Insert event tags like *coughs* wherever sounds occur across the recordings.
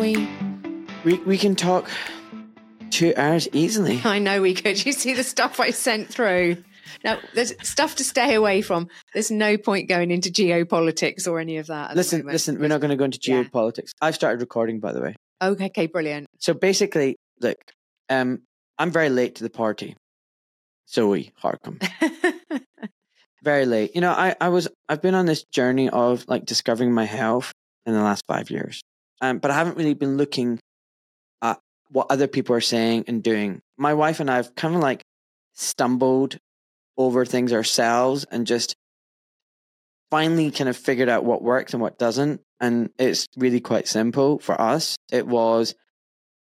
we? We we can talk two hours easily. *laughs* I know we could. You see the stuff I sent through. Now, there's stuff to stay away from. There's no point going into geopolitics or any of that. Listen, listen, we're not going to go into Yeah. geopolitics. I've started recording, by the way. Okay, okay, brilliant. So basically, look, um, I'm very late to the party. Zoe Harcombe. *laughs* very late. You know, I, I was I've been on this journey of like discovering my health in the last five years. Um, but I haven't really been looking at what other people are saying and doing. My wife and I have kind of like stumbled over things ourselves and just finally kind of figured out what works and what doesn't. And it's really quite simple for us. It was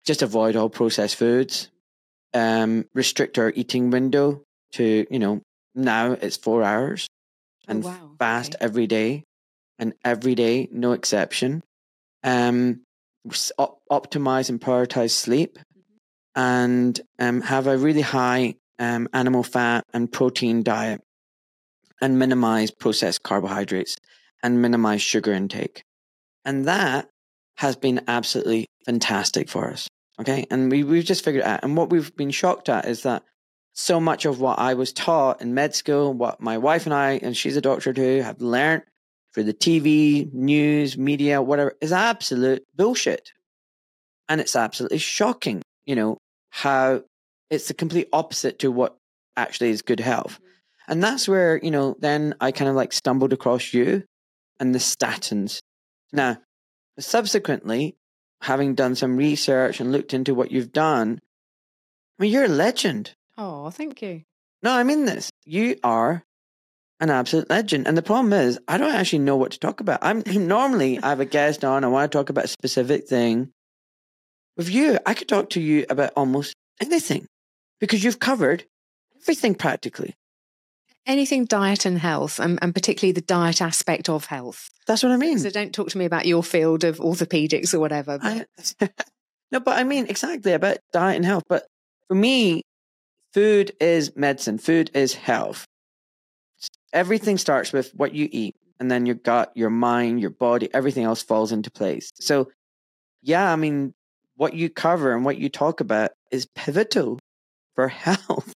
just avoid all processed foods, um, restrict our eating window to, you know, now it's four hours and Oh, wow, fast okay. every day and every day, no exception. Um, op- optimize and prioritize sleep and um, have a really high um, animal fat and protein diet and minimize processed carbohydrates and minimize sugar intake. And that has been absolutely fantastic for us. Okay. And we, we've just figured out. And what we've been shocked at is that so much of what I was taught in med school, what my wife and I, and she's a doctor too, have learned through the TV, news, media, whatever, is absolute bullshit. And it's absolutely shocking, you know, how it's the complete opposite to what actually is good health. Mm-hmm. And that's where, you know, then I kind of like stumbled across you and the statins. Now, subsequently, having done some research and looked into what you've done, I mean, you're a legend. Oh, thank you. No, I mean this. You are an absolute legend. And the problem is, I don't actually know what to talk about. I'm *laughs* normally I have a guest on, I want to talk about a specific thing. With you, I could talk to you about almost anything because you've covered everything practically. Anything diet and health, and, and particularly the diet aspect of health. That's what I mean. So don't talk to me about your field of orthopedics or whatever. but- I, *laughs* no, but I mean exactly about diet and health. But for me, food is medicine. Food is health. Everything starts with what you eat, and then your gut, your mind, your body, everything else falls into place. So, yeah, I mean, what you cover and what you talk about is pivotal for *laughs* health,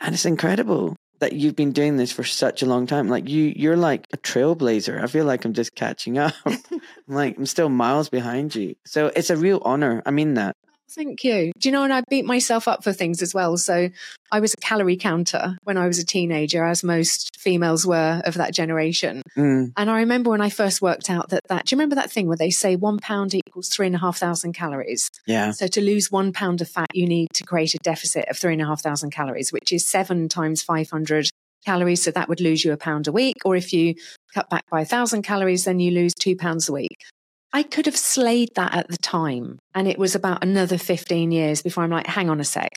and it's incredible that you've been doing this for such a long time. Like you, you're like a trailblazer. I feel like I'm just catching up. *laughs* I'm like I'm still miles behind you. So it's a real honor. I mean that. Thank you. Do you know, and I beat myself up for things as well. So I was a calorie counter when I was a teenager, as most females were of that generation. Mm, And I remember when I first worked out that that, do you remember that thing where they say one pound equals three and a half thousand calories? yeah. So to lose one pound of fat, you need to create a deficit of three and a half thousand calories, which is seven times 500 calories. So that would lose you a pound a week. Or if you cut back by a thousand calories, then you lose two pounds a week. I could have slayed that at the time. And it was about another 15 years before I'm like, hang on a sec.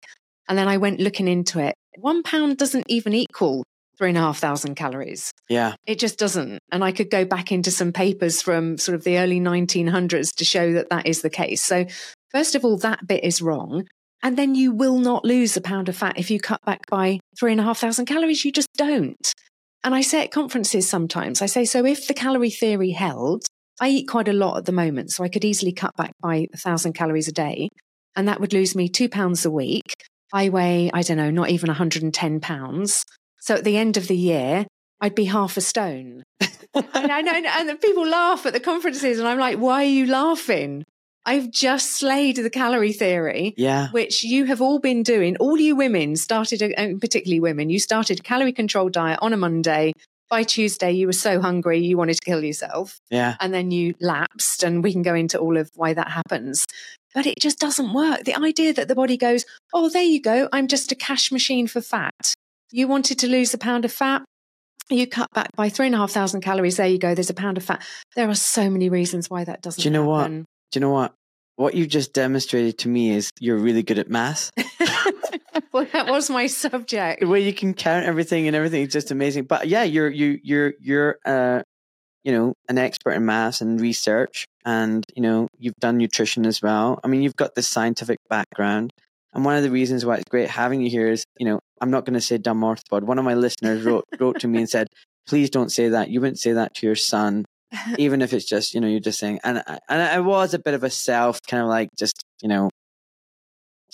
And then I went looking into it. One pound doesn't even equal three and a half thousand calories. Yeah. It just doesn't. And I could go back into some papers from sort of the early 1900s to show that that is the case. So, first of all, that bit is wrong. And then you will not lose a pound of fat if you cut back by three and a half thousand calories. You just don't. And I say at conferences sometimes, I say, so if the calorie theory held, I eat quite a lot at the moment. So I could easily cut back by a thousand calories a day. And that would lose me two pounds a week. I weigh, I don't know, not even 110 pounds. So at the end of the year, I'd be half a stone. *laughs* and I know, and people laugh at the conferences, and I'm like, why are you laughing? I've just slayed the calorie theory, Yeah. which you have all been doing. All you women started, uh, and particularly women, you started a calorie control diet on a Monday. By Tuesday, you were so hungry you wanted to kill yourself, Yeah. and then you lapsed. And we can go into all of why that happens. But it just doesn't work. The idea that the body goes, oh, there you go, I'm just a cash machine for fat. You wanted to lose a pound of fat, you cut back by three and a half thousand calories. There you go. There's a pound of fat. There are so many reasons why that doesn't. Do you know what? Do you know what? What you've just demonstrated to me is you're really good at math. *laughs* *laughs* well, that was my subject. the way you can count everything and everything is just amazing. But yeah, you're you you're you're uh you know an expert in maths and research, and you know you've done nutrition as well. I mean, you've got this scientific background, and one of the reasons why it's great having you here is you know I'm not going to say dumb orthopod. One of my listeners wrote wrote to me and said, please don't say that. You wouldn't say that to your son *laughs* even if it's just you know you're just saying and and I was a bit of a self kind of like just you know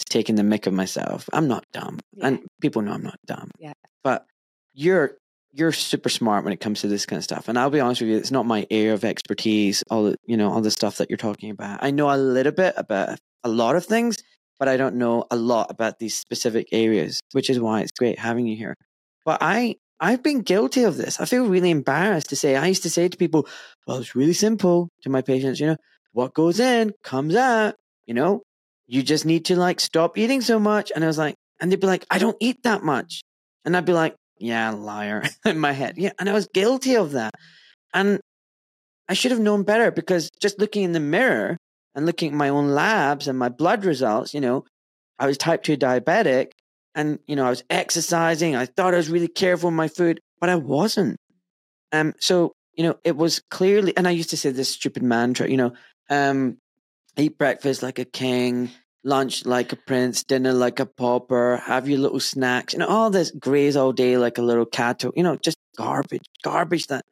taking the mick of myself. I'm not dumb, Yeah. and people know I'm not dumb. Yeah. but you're you're super smart when it comes to this kind of stuff. And I'll be honest with you, it's not my area of expertise. All the you know all the stuff that you're talking about. I know a little bit about a lot of things, but I don't know a lot about these specific areas, which is why it's great having you here. But I I've been guilty of this. I feel really embarrassed to say. I used to say to people, "Well, it's really simple." To my patients, you know, what goes in comes out. You know, you just need to like stop eating so much. And I was like, and they'd be like, "I don't eat that much," and I'd be like, "Yeah, liar," *laughs* in my head. Yeah, and I was guilty of that, and I should have known better because just looking in the mirror and looking at my own labs and my blood results, you know, I was type 2 diabetic and, you know, I was exercising. I thought I was really careful with my food, but I wasn't. Um, so, you know, it was clearly, and I used to say this stupid mantra, you know, um, eat breakfast like a king, lunch like a prince, dinner like a pauper, have your little snacks, you know, all this graze all day like a little cattle, you know, just garbage, garbage that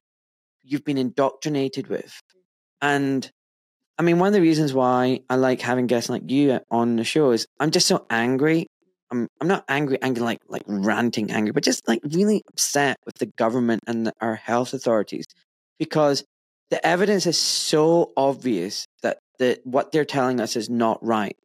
you've been indoctrinated with. And I mean, one of the reasons why I like having guests like you on the show is I'm just so angry. I'm I'm not angry, angry like like ranting angry, but just like really upset with the government and the, our health authorities because the evidence is so obvious that the what they're telling us is not right.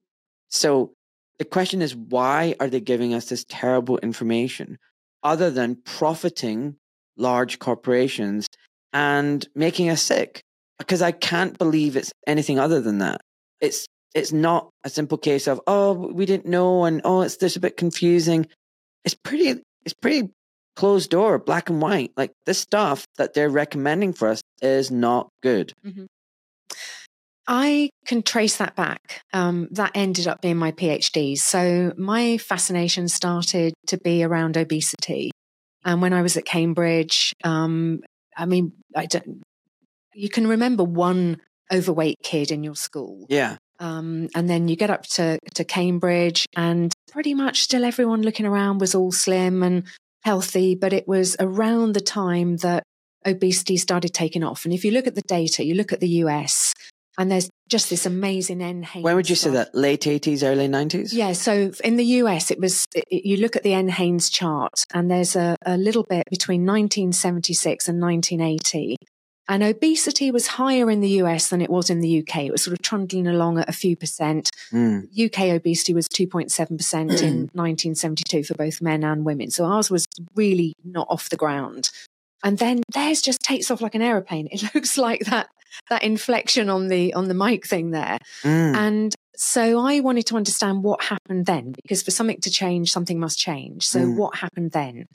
So the question is, why are they giving us this terrible information, other than profiting large corporations and making us sick? because I can't believe it's anything other than that. It's it's not a simple case of oh we didn't know and oh it's just a bit confusing. It's pretty it's pretty closed door, black and white. Like this stuff that they're recommending for us is not good. Mm-hmm. I can trace that back. Um, that ended up being my PhD. So my fascination started to be around obesity. And when I was at Cambridge, um, I mean, I don't, you can remember one overweight kid in your school. Yeah. Um, and then you get up to, to Cambridge, and pretty much still everyone looking around was all slim and healthy. But it was around the time that obesity started taking off. And if you look at the data, you look at the US, and there's just this amazing NHANES. When would you say that? Late 80s, early 90s? Yeah, so in the US, it was, it, you look at the NHANES chart, and there's a, a little bit between 1976 and 1980. And obesity was higher in the US than it was in the UK. It was sort of trundling along at a few percent. Mm. UK obesity was 2.7% in *clears throat* 1972 for both men and women. So ours was really not off the ground. And then theirs just takes off like an aeroplane. It *laughs* looks like that that inflection on the on the mic thing there. Mm. And so I wanted to understand what happened then, because for something to change, something must change. So Mm. what happened then?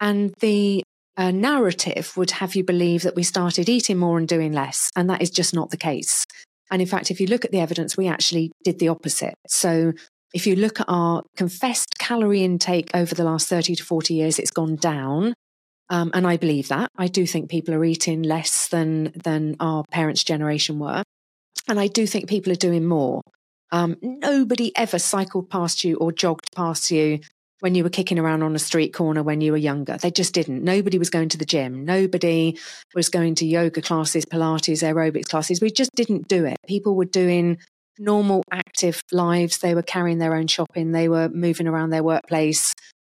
And the uh, narrative would have you believe that we started eating more and doing less. And that is just not the case. And in fact, if you look at the evidence, we actually did the opposite. So if you look at our confessed calorie intake over the last 30 to 40 years, it's gone down. Um, and I believe that. I do think people are eating less than, than our parents' generation were. And I do think people are doing more. Um, nobody ever cycled past you or jogged past you when you were kicking around on a street corner when you were younger. They just didn't. Nobody was going to the gym. Nobody was going to yoga classes, Pilates, aerobics classes. We just didn't do it. People were doing normal, active lives. They were carrying their own shopping. They were moving around their workplace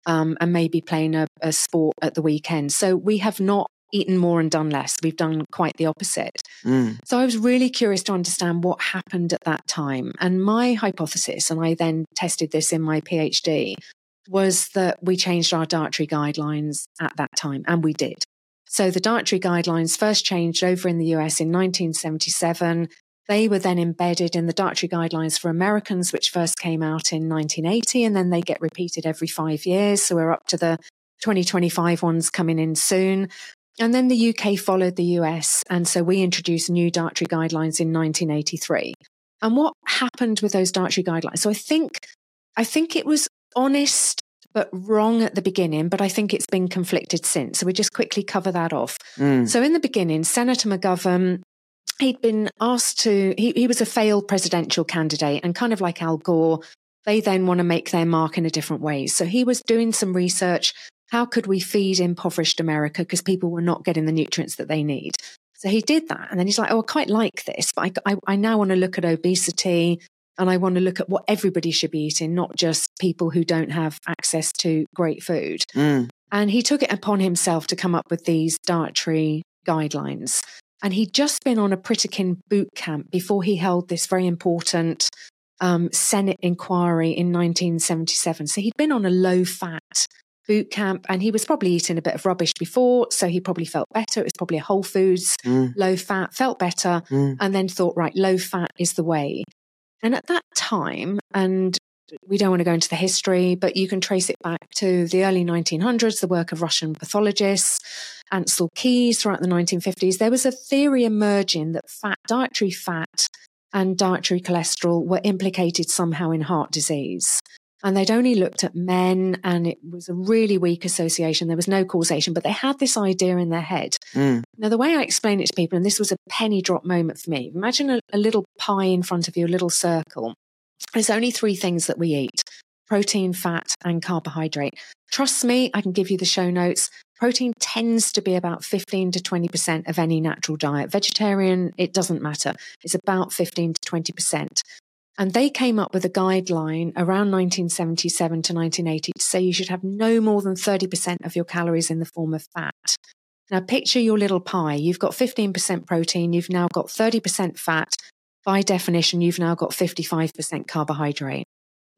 um, and maybe playing a, a sport at the weekend. So we have not eaten more and done less. We've done quite the opposite. Mm. So I was really curious to understand what happened at that time. And my hypothesis, and I then tested this in my PhD, was that we changed our dietary guidelines at that time, and we did. So the dietary guidelines first changed over in the US in 1977. They were then embedded in the dietary guidelines for Americans, which first came out in 1980, and then they get repeated every five years. So we're up to the 2025 ones coming in soon. And then the UK followed the US. And so we introduced new dietary guidelines in 1983. And what happened with those dietary guidelines? So I think, I think it was honest but wrong at the beginning, but I think it's been conflicted since. So we just quickly cover that off. Mm. So in the beginning, Senator McGovern, he'd been asked to, he, he was a failed presidential candidate and kind of like Al Gore, they then want to make their mark in a different way. So he was doing some research. How could we feed impoverished America? Because people were not getting the nutrients that they need. So he did that. And then he's like, oh, I quite like this, but I, I, I now want to look at obesity and I want to look at what everybody should be eating, not just people who don't have access to great food. Mm. And he took it upon himself to come up with these dietary guidelines. And he'd just been on a Pritikin boot camp before he held this very important um, Senate inquiry in 1977. So he'd been on a low fat boot camp and he was probably eating a bit of rubbish before. So he probably felt better. It was probably a Whole Foods, Mm. low fat, felt better, Mm. and then thought, right, low fat is the way. And at that time, and we don't want to go into the history, but you can trace it back to the early 1900s, the work of Russian pathologists, Ansel Keys throughout the 1950s. There was a theory emerging that fat, dietary fat and dietary cholesterol were implicated somehow in heart disease. And they'd only looked at men, and it was a really weak association. There was no causation, but they had this idea in their head. Mm. Now, the way I explain it to people, and this was a penny drop moment for me imagine a, a little pie in front of you, a little circle. There's only three things that we eat protein, fat, and carbohydrate. Trust me, I can give you the show notes. Protein tends to be about 15 to 20% of any natural diet. Vegetarian, it doesn't matter. It's about 15 to 20%. And they came up with a guideline around 1977 to 1980 to say you should have no more than 30% of your calories in the form of fat. Now, picture your little pie. You've got 15% protein, you've now got 30% fat. By definition, you've now got 55% carbohydrate.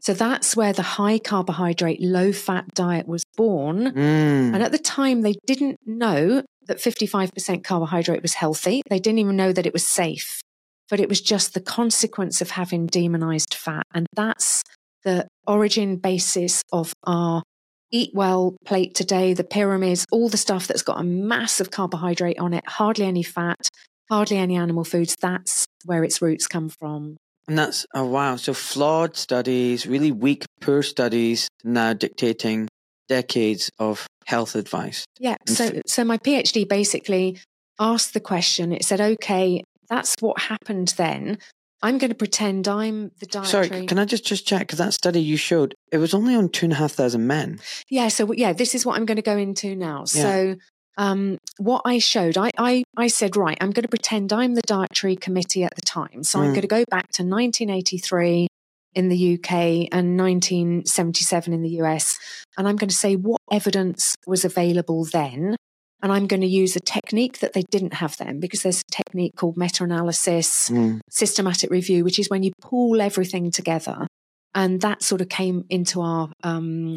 So that's where the high carbohydrate, low fat diet was born. Mm. And at the time, they didn't know that 55% carbohydrate was healthy. They didn't even know that it was safe, but it was just the consequence of having demonized fat. And that's the origin basis of our eat well plate today, the pyramids, all the stuff that's got a massive carbohydrate on it, hardly any fat, hardly any animal foods. That's where its roots come from. And that's, oh wow. So flawed studies, really weak, poor studies now dictating decades of health advice. Yeah. So, so- my PhD basically asked the question. It said, okay, that's what happened then. I'm going to pretend I'm the dietary. Sorry, can I just, just check? Because that study you showed, it was only on two and a half thousand men. Yeah. So yeah, this is what I'm going to go into now. Yeah. So um, what I showed, I, I I said, right, I'm going to pretend I'm the dietary committee at the time. So I'm Mm. going to go back to 1983 in the UK and 1977 in the US, and I'm going to say what evidence was available then. And I'm going to use a technique that they didn't have then because there's a technique called meta analysis Mm. systematic review, which is when you pull everything together. And that sort of came into our um,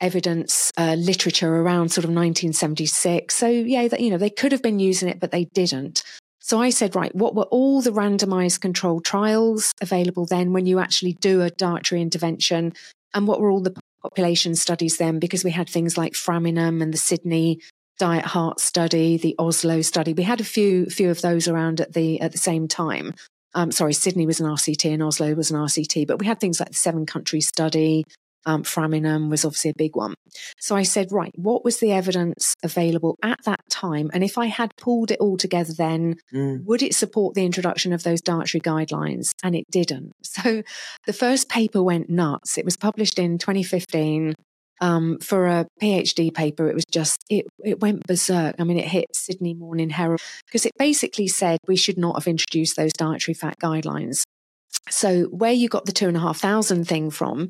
evidence uh, literature around sort of 1976. So, yeah, that, you know, they could have been using it, but they didn't. So I said, right, what were all the randomized controlled trials available then when you actually do a dietary intervention? And what were all the population studies then? Because we had things like Framingham and the Sydney Diet Heart Study, the Oslo study. We had a few few of those around at the at the same time. Um, sorry, Sydney was an RCT and Oslo was an RCT, but we had things like the seven country study. Um, Framingham was obviously a big one. So I said, right, what was the evidence available at that time? And if I had pulled it all together then, Mm. would it support the introduction of those dietary guidelines? And it didn't. *laughs* So the first paper went nuts. It was published in 2015. Um, for a PhD paper, it was just, it, it went berserk. I mean, it hit Sydney Morning Herald because it basically said we should not have introduced those dietary fat guidelines. So where you got the two and a half thousand thing from,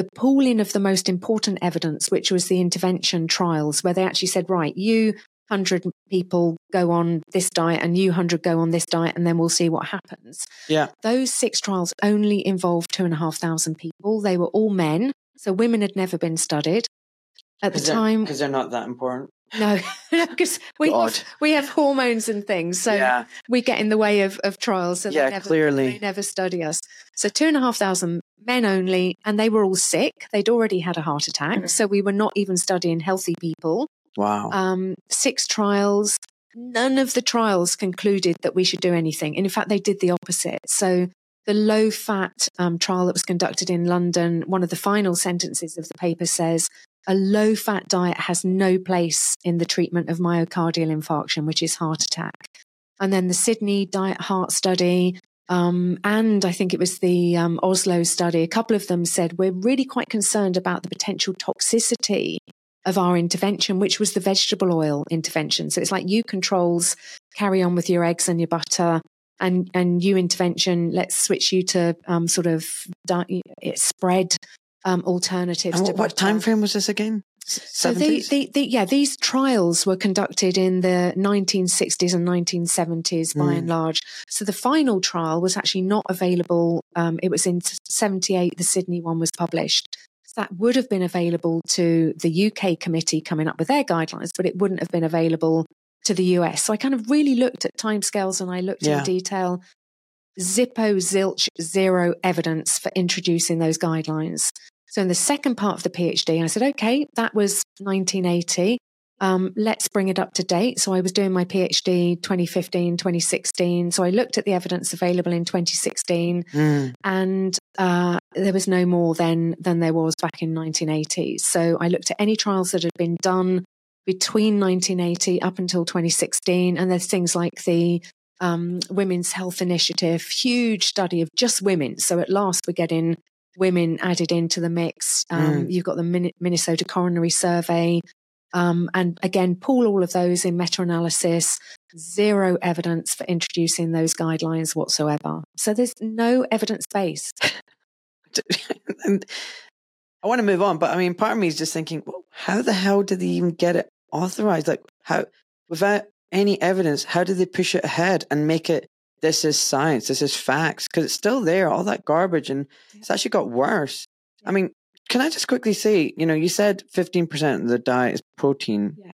the pooling of the most important evidence, which was the intervention trials, where they actually said, right, you 100 people go on this diet and you 100 go on this diet, and then we'll see what happens. Yeah. Those six trials only involved two and a half thousand people. They were all men. So women had never been studied. At the time, Because they're not that important. No, *laughs* because we God. have, we have hormones and things, so yeah. we get in the way of, of trials. So Yeah, they never, clearly. they never study us. So two and a half thousand men only, and they were all sick. They'd already had a heart attack, so we were not even studying healthy people. Wow. Um, six trials. None of the trials concluded that we should do anything. And in fact, they did the opposite. So the low fat um, trial that was conducted in London, one of the final sentences of the paper says a low fat diet has no place in the treatment of myocardial infarction, which is heart attack. And then the Sydney Diet Heart Study, um, and I think it was the um, Oslo study, a couple of them said we're really quite concerned about the potential toxicity of our intervention, which was the vegetable oil intervention. So it's like you controls carry on with your eggs and your butter. And, and you intervention, let's switch you to um, sort of di- spread um, alternatives. And to what, what time frame was this again? So the, the, the, yeah, these trials were conducted in the 1960s and 1970s by Mm. and large. So the final trial was actually not available. Um, it was in 78, the Sydney one was published. So that would have been available to the UK committee coming up with their guidelines, but it wouldn't have been available to the US. So I kind of really looked at timescales and I looked Yeah. in detail. Zippo, zilch, zero evidence for introducing those guidelines. So in the second part of the PhD, I said, okay, that was 1980. Um, let's bring it up to date. So I was doing my PhD 2015, 2016. So I looked at the evidence available in 2016 Mm, and uh, there was no more than than there was back in 1980. So I looked at any trials that had been done between 1980 up until 2016, and there's things like the um, Women's Health Initiative, huge study of just women. So at last we're getting women added into the mix. Um, You've got the Min- Minnesota Coronary Survey. Um, and again, pool all of those in meta analysis, zero evidence for introducing those guidelines whatsoever. So there's no evidence base. *laughs* and I want to move on, but I mean, part of me is just thinking, well, how the hell did they even get it authorized? Like, how, without any evidence, how did they push it ahead and make it this is science, this is facts? Because it's still there, all that garbage, and it's actually got worse. I mean, can I just quickly say, you know, you said 15% of the diet is protein. Yeah.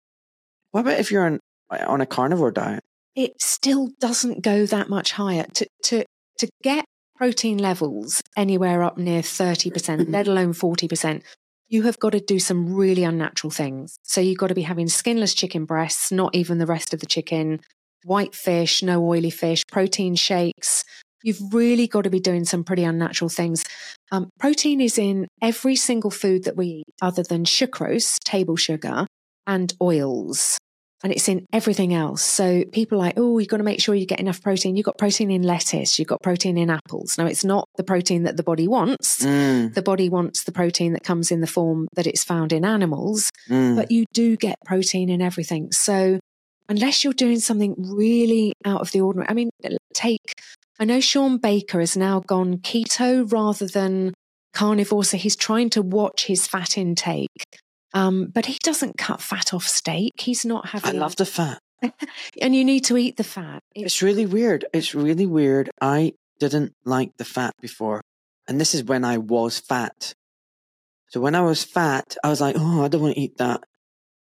What about if you're on, on a carnivore diet? It still doesn't go that much higher. To, to, to get protein levels anywhere up near 30%, *coughs* let alone 40%, you have got to do some really unnatural things. So you've got to be having skinless chicken breasts, not even the rest of the chicken, white fish, no oily fish, protein shakes. You've really got to be doing some pretty unnatural things. Um, protein is in every single food that we eat, other than sucrose, table sugar, and oils. And it's in everything else. So people are like, oh, you've got to make sure you get enough protein. You've got protein in lettuce, you've got protein in apples. Now, it's not the protein that the body wants. Mm, The body wants the protein that comes in the form that it's found in animals, mm. but you do get protein in everything. So unless you're doing something really out of the ordinary, I mean, take, I know Shawn Baker has now gone keto rather than carnivore. So he's trying to watch his fat intake. Um, but he doesn't cut fat off steak. He's not having. I love the fat. *laughs* and you need to eat the fat. It's, It's really weird. It's really weird. I didn't like the fat before. And this is when I was fat. So when I was fat, I was like, oh, I don't want to eat that.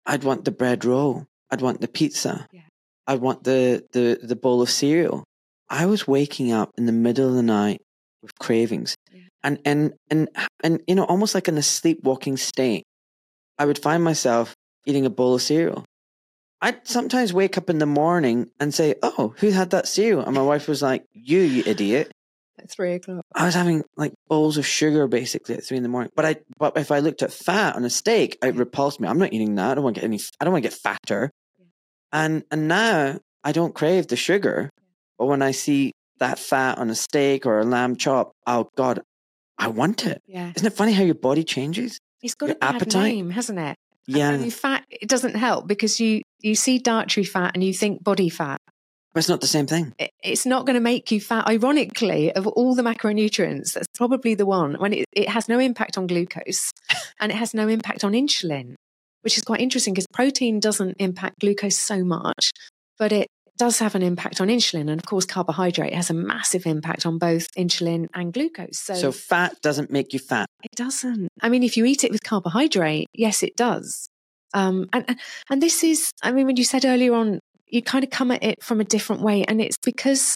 I'd want the bread roll. I'd want the pizza. Yeah. I'd want the, the, the bowl of cereal. I was waking up in the middle of the night with cravings. Yeah. And, and, and, and, you know, almost like in a sleepwalking state, I would find myself eating a bowl of cereal. I'd sometimes wake up in the morning and say, Oh, who had that cereal? And my wife was like, You, you idiot. at three o'clock. I was having like bowls of sugar basically at three in the morning. But I, but if I looked at fat on a steak, it repulsed me. I'm not eating that. I don't want to get any. I don't want to get fatter. And and now I don't crave the sugar. But when I see that fat on a steak or a lamb chop, oh God, I want it. Yeah. Isn't it funny how your body changes? It's got Your a bad appetite? name, hasn't it? Yeah, mean, fat, it doesn't help because you, you see dietary fat and you think body fat. but it's not the same thing. It- It's not going to make you fat. Ironically, of all the macronutrients, that's probably the one when it, it has no impact on glucose *laughs* and it has no impact on insulin, which is quite interesting because protein doesn't impact glucose so much, but it does have an impact on insulin. And of course, carbohydrate has a massive impact on both insulin and glucose. So, So fat doesn't make you fat. it doesn't. I mean, if you eat it with carbohydrate, yes, it does. Um, and, and this is, I mean, when you said earlier on, you kind of come at it from a different way, and it's because,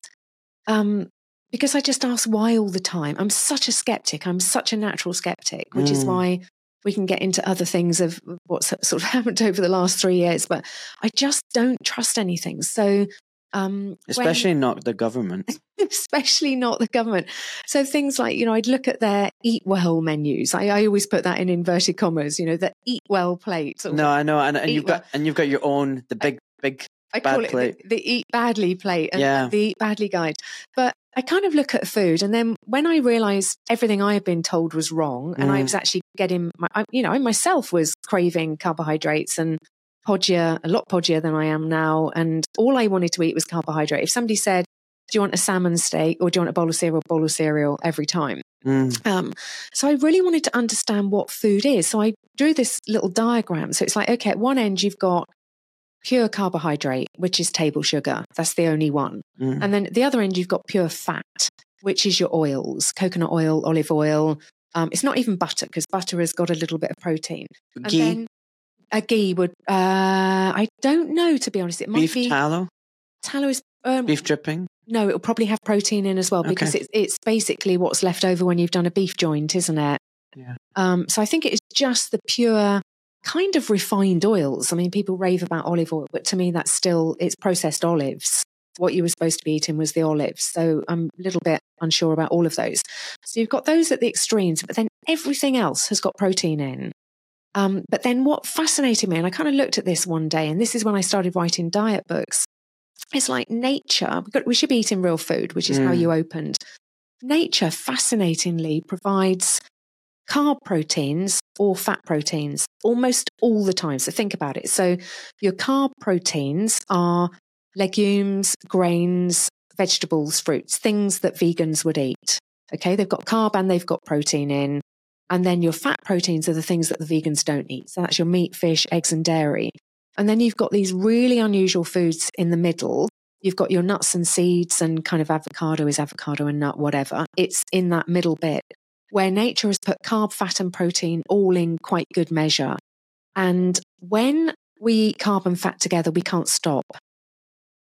um, because I just ask why all the time. I'm such a skeptic. I'm such a natural skeptic, which is Mm. why we can get into other things of what's *laughs* sort of happened over the last three years. But I just don't trust anything. So. Um, when- Especially not the government. *laughs* especially not the government. So things like, you know, I'd look at their eat well menus. I, I always put that in inverted commas, you know, the eat well plate. No, I know, and, and you've got and you've got your own the big big. I bad call it plate. the, the eat badly plate and Yeah. the eat badly guide. But I kind of look at food and then when I realized everything I had been told was wrong and I Mm. was actually getting my, I, you know, I myself was craving carbohydrates and podgier, a lot podgier than I am now. And all I wanted to eat was carbohydrate. If somebody said, do you want a salmon steak or do you want a bowl of cereal, bowl of cereal every time? Mm. Um, so I really wanted to understand what food is. So I drew this little diagram. So it's like, okay, at one end, you've got pure carbohydrate, which is table sugar. That's the only one. Mm. And then at the other end, you've got pure fat, which is your oils, coconut oil, olive oil. Um, it's not even butter because butter has got a little bit of protein. And Ghee, then a ghee would, uh, I don't know, to be honest. It might beef be tallow, tallow is, um, beef dripping. no, it'll probably have protein in as well because Okay. it's, it's basically what's left over when you've done a beef joint, isn't it? Yeah. Um, so I think it's just the pure kind of refined oils. I mean, people rave about olive oil, but to me, that's still, it's processed olives. What you were supposed to be eating was the olives. So I'm a little bit unsure about all of those. So you've got those at the extremes, but then everything else has got protein in. Um, but then what fascinated me, and I kind of looked at this one day, and this is when I started writing diet books. It's like nature, we've got- we should be eating real food, which is how Mm. you opened. Nature fascinatingly provides carb proteins or fat proteins almost all the time. So think about it. So your carb proteins are legumes, grains, vegetables, fruits, things that vegans would eat. Okay. They've got carb and they've got protein in. And then your fat proteins are the things that the vegans don't eat. So that's your meat, fish, eggs, and dairy. And then you've got these really unusual foods in the middle. You've got your nuts and seeds and kind of avocado is avocado and nut, whatever. It's in that middle bit where nature has put carb, fat, and protein all in quite good measure. And when we eat carb and fat together, we can't stop.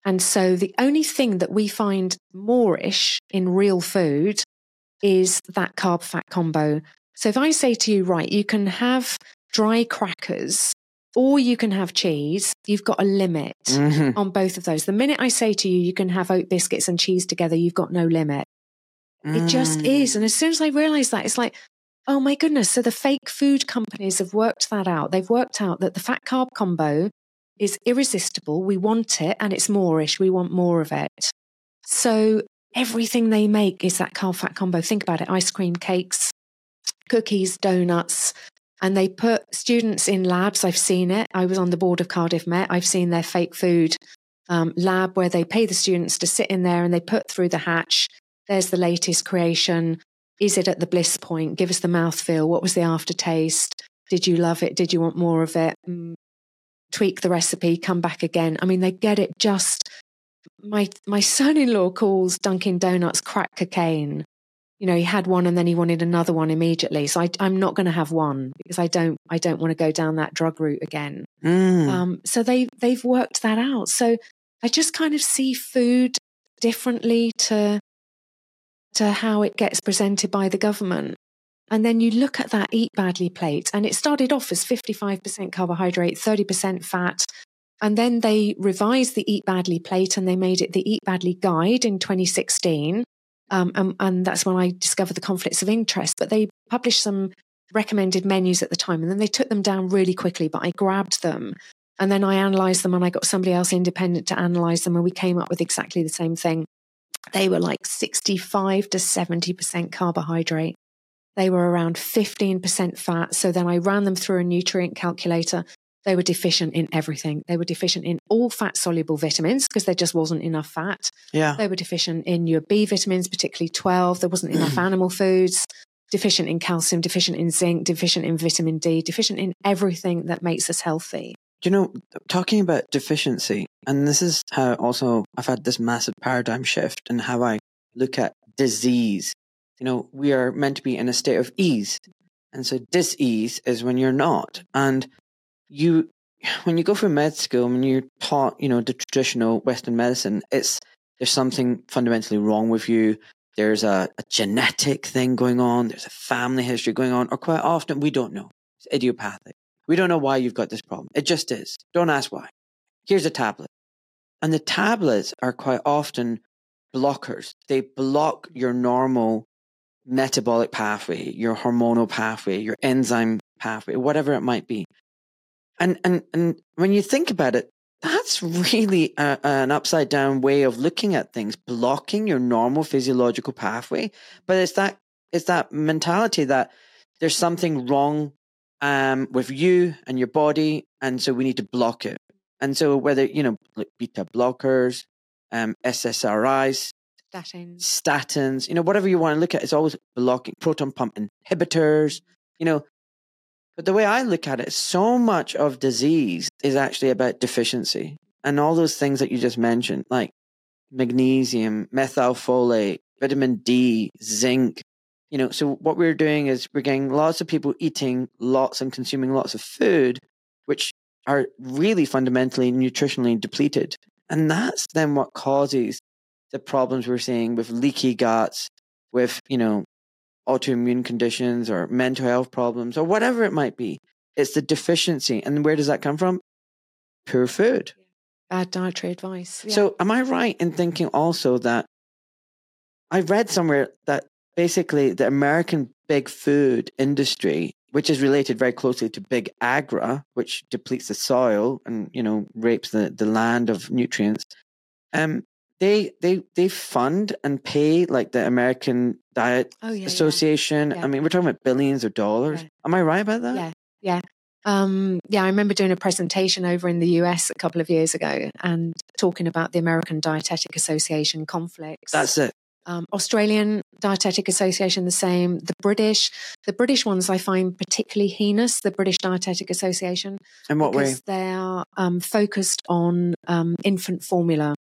And so the only thing that we find moreish in real food is that carb fat combo. So if I say to you, right, you can have dry crackers or you can have cheese, you've got a limit Mhm. on both of those. The minute I say to you, you can have oat biscuits and cheese together, you've got no limit. It just Mm. is. And as soon as I realized that, it's like, oh my goodness. So the fake food companies have worked that out. They've worked out that the fat carb combo is irresistible. We want it and it's moreish. We want more of it. So everything they make is that carb fat combo. Think about it ice cream, cakes, cookies, donuts. And they put students in labs. I've seen it. I was on the board of Cardiff Met. I've seen their fake food um, lab where they pay the students to sit in there and they put through the hatch. There's the latest creation. Is it at the bliss point? Give us the mouthfeel. What was the aftertaste? Did you love it? Did you want more of it? Mm, tweak the recipe, come back again. I mean, they get it just. My my son-in-law calls Dunkin' Donuts crack cocaine. You know, he had one and then he wanted another one immediately. So I, I'm not going to have one because I don't I don't want to go down that drug route again. Mm. Um, so they they've worked that out. So I just kind of see food differently to to how it gets presented by the government. And then you look at that eat badly plate, and it started off as 55% carbohydrate, 30% fat. And then they revised the eat badly plate and they made it the eat badly guide in 2016. Um, and, and that's when I discovered the conflicts of interest. But they published some recommended menus at the time and then they took them down really quickly. But I grabbed them and then I analyzed them and I got somebody else independent to analyze them and we came up with exactly the same thing. They were like 65 to 70% carbohydrate. They were around 15% fat. So then I ran them through a nutrient calculator. They were deficient in everything. They were deficient in all fat soluble vitamins because there just wasn't enough fat. yeah. They were deficient in your B vitamins, particularly 12. There wasn't enough *clears throat* animal foods. Deficient in calcium, deficient in zinc, deficient in vitamin D, deficient in everything that makes us healthy. You know, talking about deficiency, and this is how also I've had this massive paradigm shift in how I look at disease. You know, we are meant to be in a state of ease. And so dis-ease is when you're not. And you, when you go through med school, when you're taught, you know, the traditional Western medicine, it's, there's something fundamentally wrong with you. There's a, a genetic thing going on. There's a family history going on. Or quite often we don't know. It's idiopathic. We don't know why you've got this problem. It just is. Don't ask why. Here's a tablet. And the tablets are quite often blockers. They block your normal metabolic pathway, your hormonal pathway, your enzyme pathway, whatever it might be. And and and when you think about it, that's really a, an upside down way of looking at things, blocking your normal physiological pathway. But it's that it's that mentality that there's something wrong um, with you and your body, and so we need to block it. And so whether you know like beta blockers, um, SSRIs, statins, statins, you know whatever you want to look at, it's always blocking proton pump inhibitors. You know, but the way I look at it, so much of disease is actually about deficiency, and all those things that you just mentioned, like magnesium, methylfolate, vitamin D, zinc, you know, so what we're doing is we're getting lots of people eating lots and consuming lots of food, which are really fundamentally nutritionally depleted. And that's then what causes the problems we're seeing with leaky guts, with, you know, autoimmune conditions or mental health problems or whatever it might be. It's the deficiency. And where does that come from? Poor food. Bad dietary advice. Yeah. So, am I right in thinking also that I read somewhere that basically the American big food industry, which is related very closely to big agra, which depletes the soil and you know rapes the, the land of nutrients. Um, they they they fund and pay like the American Diet oh, yeah, Association. Yeah. I mean, we're talking about billions of dollars. Yeah. Am I right about that? Yeah, yeah. Um, yeah, I remember doing a presentation over in the US a couple of years ago and talking about the American Dietetic Association conflicts. That's it. Um, Australian Dietetic Association, the same. The British, the British ones I find particularly heinous. The British Dietetic Association. In what way? Because they are um, focused on um, infant formula.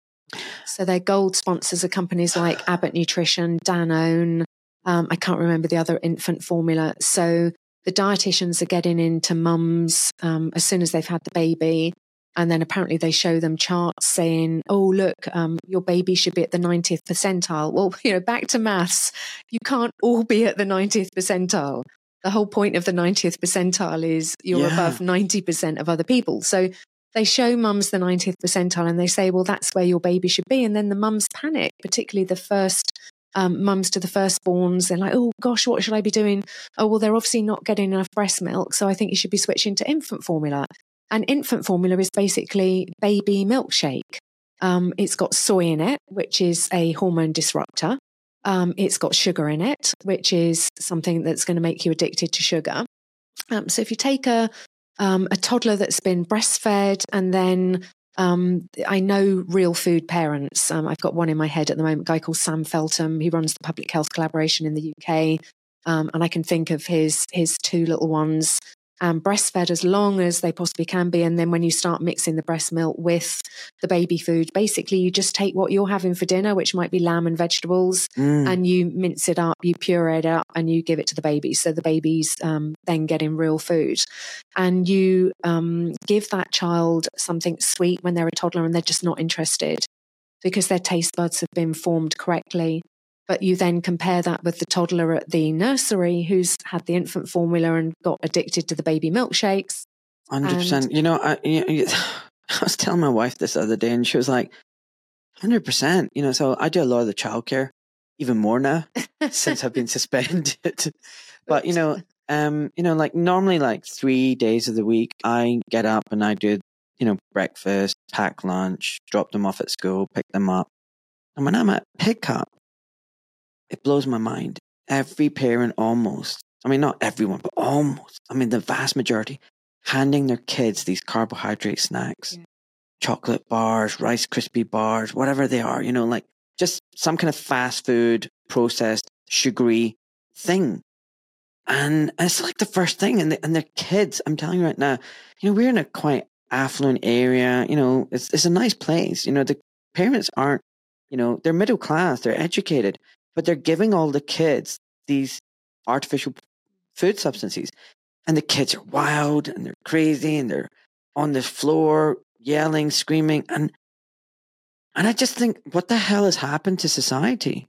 So their gold sponsors are companies like *sighs* Abbott Nutrition, Danone. Um, I can't remember the other infant formula. So the dietitians are getting into mums um, as soon as they've had the baby. And then apparently they show them charts saying, oh, look, um, your baby should be at the 90th percentile. Well, *laughs* you know, back to maths, you can't all be at the 90th percentile. The whole point of the 90th percentile is you're Yeah. above 90% of other people. So they show mums the 90th percentile and they say, well, that's where your baby should be. And then the mums panic, particularly the first um, mums to the firstborns. They're like, oh gosh, what should I be doing? Oh, well, they're obviously not getting enough breast milk. So I think you should be switching to infant formula. And infant formula is basically baby milkshake. Um, it's got soy in it, which is a hormone disruptor. Um, it's got sugar in it, which is something that's going to make you addicted to sugar. Um, so if you take a um, a toddler that's been breastfed and then um, I know real food parents. Um, I've got one in my head at the moment, a guy called Sam Feltham. He runs the public health collaboration in the UK. Um, and I can think of his his two little ones um, breastfed as long as they possibly can be. And then when you start mixing the breast milk with the baby food, basically you just take what you're having for dinner, which might be lamb and vegetables, Mm. and you mince it up, you puree it up, and you give it to the baby. So the baby's um, then getting real food. And you um, give that child something sweet when they're a toddler and they're just not interested because their taste buds have been formed correctly. But you then compare that with the toddler at the nursery who's had the infant formula and got addicted to the baby milkshakes. Hundred percent. You know, I, you, *laughs* I was telling my wife this other day, and she was like, hundred percent." You know, so I do a lot of the childcare, even more now *laughs* since I've been suspended. *laughs* but you know, um, you know, like normally, like three days of the week, I get up and I do, you know, breakfast, pack lunch, drop them off at school, pick them up, and when I'm at pickup, it blows my mind. Every parent almost, I mean, not everyone, but almost, I mean, the vast majority, handing their kids these carbohydrate snacks, Yeah. chocolate bars, Rice Krispie bars, whatever they are, you know, like just some kind of fast food, processed, sugary thing. And it's like the first thing. And, the, and their kids, I'm telling you right now, you know, we're in a quite affluent area, you know, it's, it's a nice place. You know, the parents aren't, you know, they're middle class, they're educated, but they're giving all the kids these artificial food substances. And the kids are wild and they're crazy and they're on the floor yelling, screaming. And and I just think, what the hell has happened to society?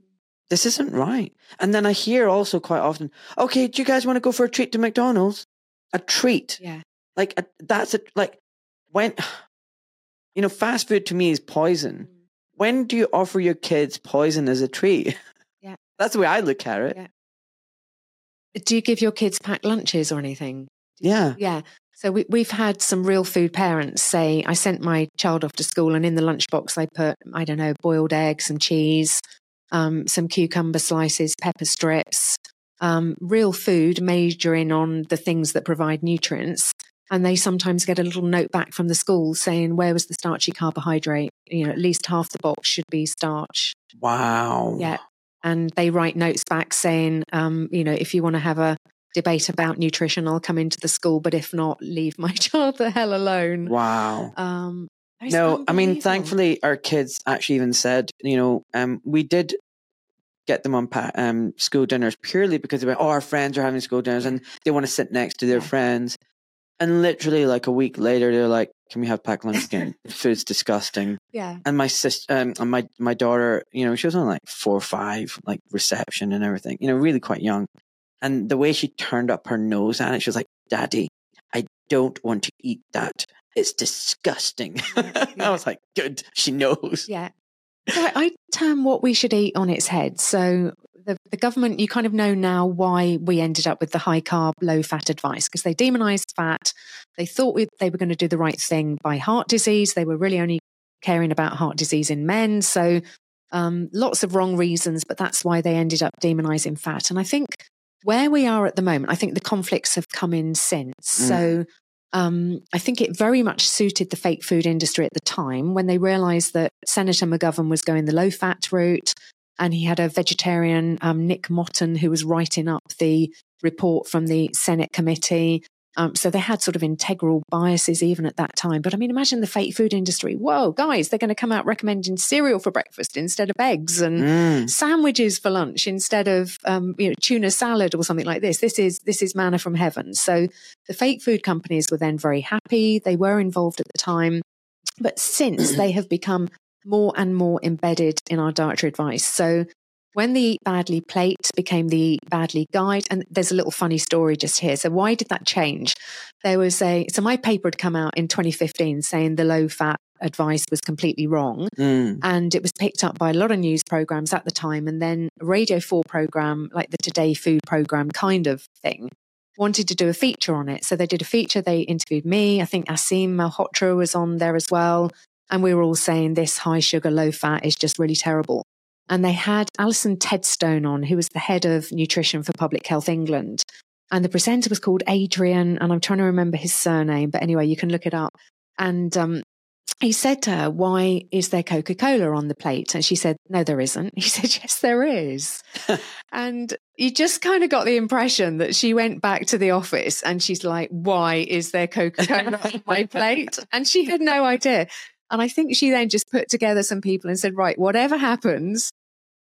This isn't right. And then I hear also quite often, okay, do you guys want to go for a treat to McDonald's? A treat. Yeah. Like a, that's a like when you know, fast food to me is poison. Mm. When do you offer your kids poison as a treat? *laughs* That's the way I look at it. Yeah. Do you give your kids packed lunches or anything? Yeah. Yeah. So we, we've had some real food parents say, I sent my child off to school and in the lunchbox I put, I don't know, boiled eggs, some cheese, um, some cucumber slices, pepper strips, um, real food majoring on the things that provide nutrients. And they sometimes get a little note back from the school saying, where was the starchy carbohydrate? You know, at least half the box should be starch. Wow. Yeah. And they write notes back saying, um, you know, if you want to have a debate about nutrition, I'll come into the school, but if not, leave my *laughs* child the hell alone. Wow. Um, No, I mean, thankfully, our kids actually even said, you know, um, we did get them on pa- um, school dinners purely because they went, oh, our friends are having school dinners and they want to sit next to their Yeah. friends. And literally, like a week later, they're like, "Can we have packed lunch again? *laughs* Food's disgusting." Yeah. And my sister, um, and my my daughter, you know, she was on like four or five, like reception and everything, you know, really quite young. And the way she turned up her nose at it, she was like, "Daddy, I don't want to eat that. It's disgusting." Yeah. *laughs* I was like, "Good, she knows." Yeah. So I I turn what we should eat on its head. So the, the government, you kind of know now why we ended up with the high carb, low fat advice because they demonized fat. They thought we, they were going to do the right thing by heart disease. They were really only caring about heart disease in men. So um, lots of wrong reasons, but that's why they ended up demonizing fat. And I think where we are at the moment, I think the conflicts have come in since. So um, I think it very much suited the fake food industry at the time when they realized that Senator McGovern was going the low fat route. And he had a vegetarian, um, Nick Mottern, who was writing up the report from the Senate committee. Um, so they had sort of integral biases even at that time. But I mean, imagine the fake food industry. Whoa, guys, they're going to come out recommending cereal for breakfast instead of eggs and Mm. sandwiches for lunch instead of um, you know tuna salad or something like this. This is this is manna from heaven. So the fake food companies were then very happy. They were involved at the time, but since *clears throat* they have become more and more embedded in our dietary advice. So when the Badly plate became the Badly guide, and there's a little funny story just here. So why did that change? There was a so my paper had come out in 2015 saying the low fat advice was completely wrong Mm. and it was picked up by a lot of news programs at the time and then radio 4 program like the today food program kind of thing wanted to do a feature on it so they did a feature they interviewed me i think aseem malhotra was on there as well and we were all saying this high sugar low fat is just really terrible and they had alison tedstone on who was the head of nutrition for public health england and the presenter was called adrian and i'm trying to remember his surname but anyway you can look it up and um, he said to her, Why is there Coca Cola on the plate? And she said, No, there isn't. *laughs* He said, Yes, there is. *laughs* and you just kind of got the impression that she went back to the office and she's like, Why is there Coca Cola on my *laughs* plate? And she had no idea. And I think she then just put together some people and said, Right, whatever happens,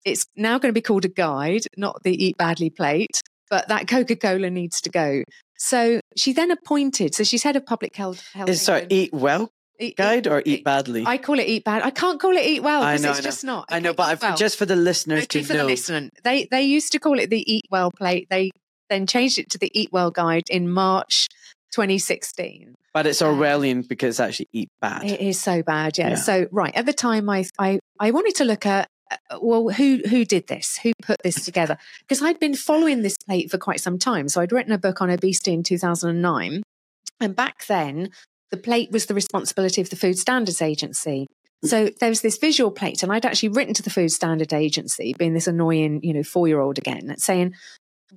it's now going to be called a guide, not the Eat Badly plate, but that Coca Cola needs to go. So she then appointed, so she's head of public health. health Is- Sorry, eat well Eat- guide or eat- badly? I call it eat bad. I can't call it eat well because know, it's just not. I know, but I've, well. just for the listeners Okay, to for the know, listener, they they used to call it the Eat Well plate. They then changed it to the Eat Well guide in March 2016. but it's Orwellian because it's actually eat bad. It is so bad, yeah. Yeah. So right at the time, I I I wanted to look at uh, well, who who did this? Who put this together? Because I'd been following this plate for quite some time. So I'd written a book on obesity in 2009, and back then the plate was the responsibility of the Food Standards Agency. So there was this visual plate, and I'd actually written to the Food Standard Agency, being this annoying, you know, four year old again, saying,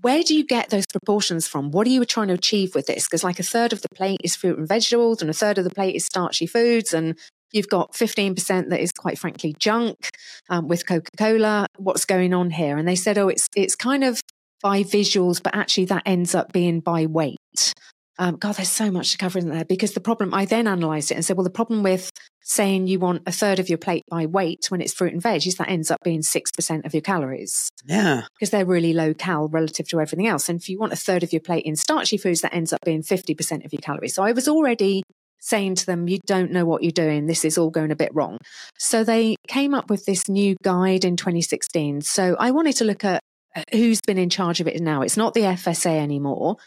where do you get those proportions from? What are you trying to achieve with this? Because like a third of the plate is fruit and vegetables, and a third of the plate is starchy foods, and you've got 15% that is quite frankly junk um, with Coca Cola. What's going on here? And they said, oh, it's it's kind of by visuals, but actually that ends up being by weight. Um, God, there's so much to cover in there because the problem, I then analysed it and said, well, the problem with saying you want a third of your plate by weight when it's fruit and veg is that ends up being 6% of your calories yeah. because they're really low cal relative to everything else. And if you want a third of your plate in starchy foods, that ends up being 50% of your calories. So I was already saying to them, you don't know what you're doing. This is all going a bit wrong. So they came up with this new guide in 2016. So I wanted to look at uh, who's been in charge of it now. It's not the FSA anymore.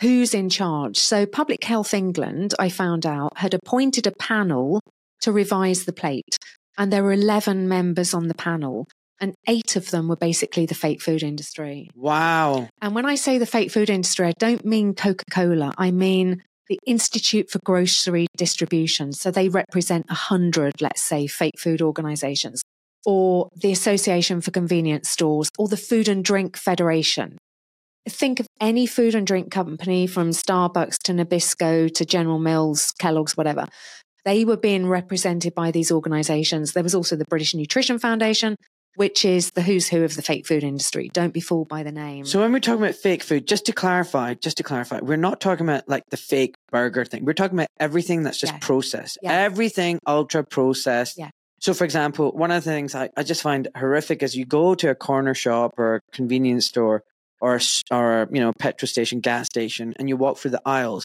Who's in charge? So Public Health England, I found out, had appointed a panel to revise the plate. And there were 11 members on the panel and eight of them were basically the fake food industry. Wow. And when I say the fake food industry, I don't mean Coca Cola. I mean the Institute for Grocery Distribution. So they represent 100, let's say, fake food organizations, or the Association for Convenience Stores, or the Food and Drink Federation. Think of any food and drink company from Starbucks to Nabisco to General Mills, Kellogg's, whatever. They were being represented by these organizations. There was also the British Nutrition Foundation, which is the who's who of the fake food industry. Don't be fooled by the name. So when we're talking about fake food, just to clarify, just to clarify, we're not talking about like the fake burger thing. We're talking about everything that's just Yeah. processed. Yeah. Everything ultra processed. Yeah. So for example, one of the things I, I just find horrific is you go to a corner shop or a convenience store or a, or you know petrol station, gas station, and you walk through the aisles.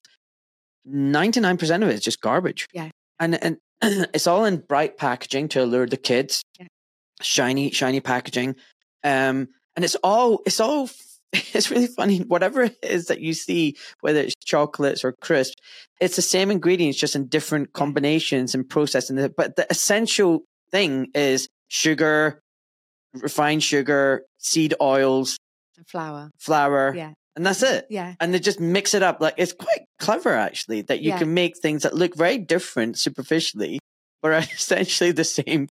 Ninety nine percent of it is just garbage. Yeah. And and *clears throat* it's all in bright packaging to allure the kids. Yeah. Shiny, shiny packaging. Um, and it's all it's all *laughs* it's really funny. Whatever it is that you see, whether it's chocolates or crisps, it's the same ingredients, just in different combinations and processing. But the essential thing is sugar, refined sugar, seed oils, Flour. flour, Yeah. and that's it. Yeah. And they just mix it up. Like it's quite clever, actually, that you Yeah. can make things that look very different superficially, *laughs* but are *laughs* essentially the same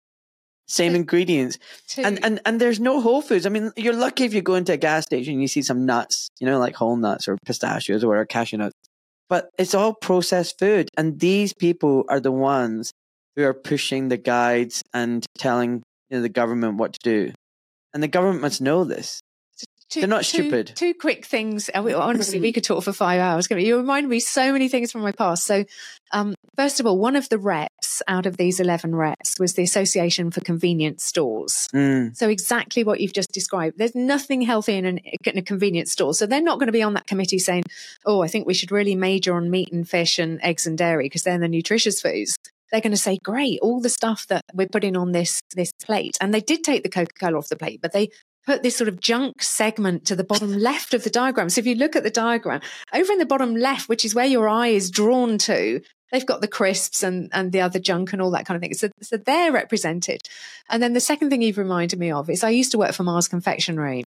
same But- ingredients. To- And and and there's no Whole Foods. I mean, you're lucky if you go into a gas station and you see some nuts, you know, like whole nuts or pistachios or cashew nuts. But it's all processed food, and these people are the ones who are pushing the guides and telling you know the government what to do. And the government must know this. Two, they're not two- stupid. Two quick things. Uh, Honestly, we could talk for five hours. You remind me so many things from my past. So, um, first of all, one of the reps out of these 11 reps was the Association for Convenience Stores. Mm, So, exactly what you've just described. There's nothing healthy in, an, in a convenience store. So, they're not going to be on that committee saying, oh, I think we should really major on meat and fish and eggs and dairy because they're the nutritious foods. They're going to say, great, all the stuff that we're putting on this, this plate. And they did take the Coca Cola off the plate, but they put this sort of junk segment to the bottom left of the diagram. So if you look at the diagram, over in the bottom left, which is where your eye is drawn to, they've got the crisps and, and the other junk and all that kind of thing. So, so they're represented. And then the second thing you've reminded me of is I used to work for Mars Confectionery.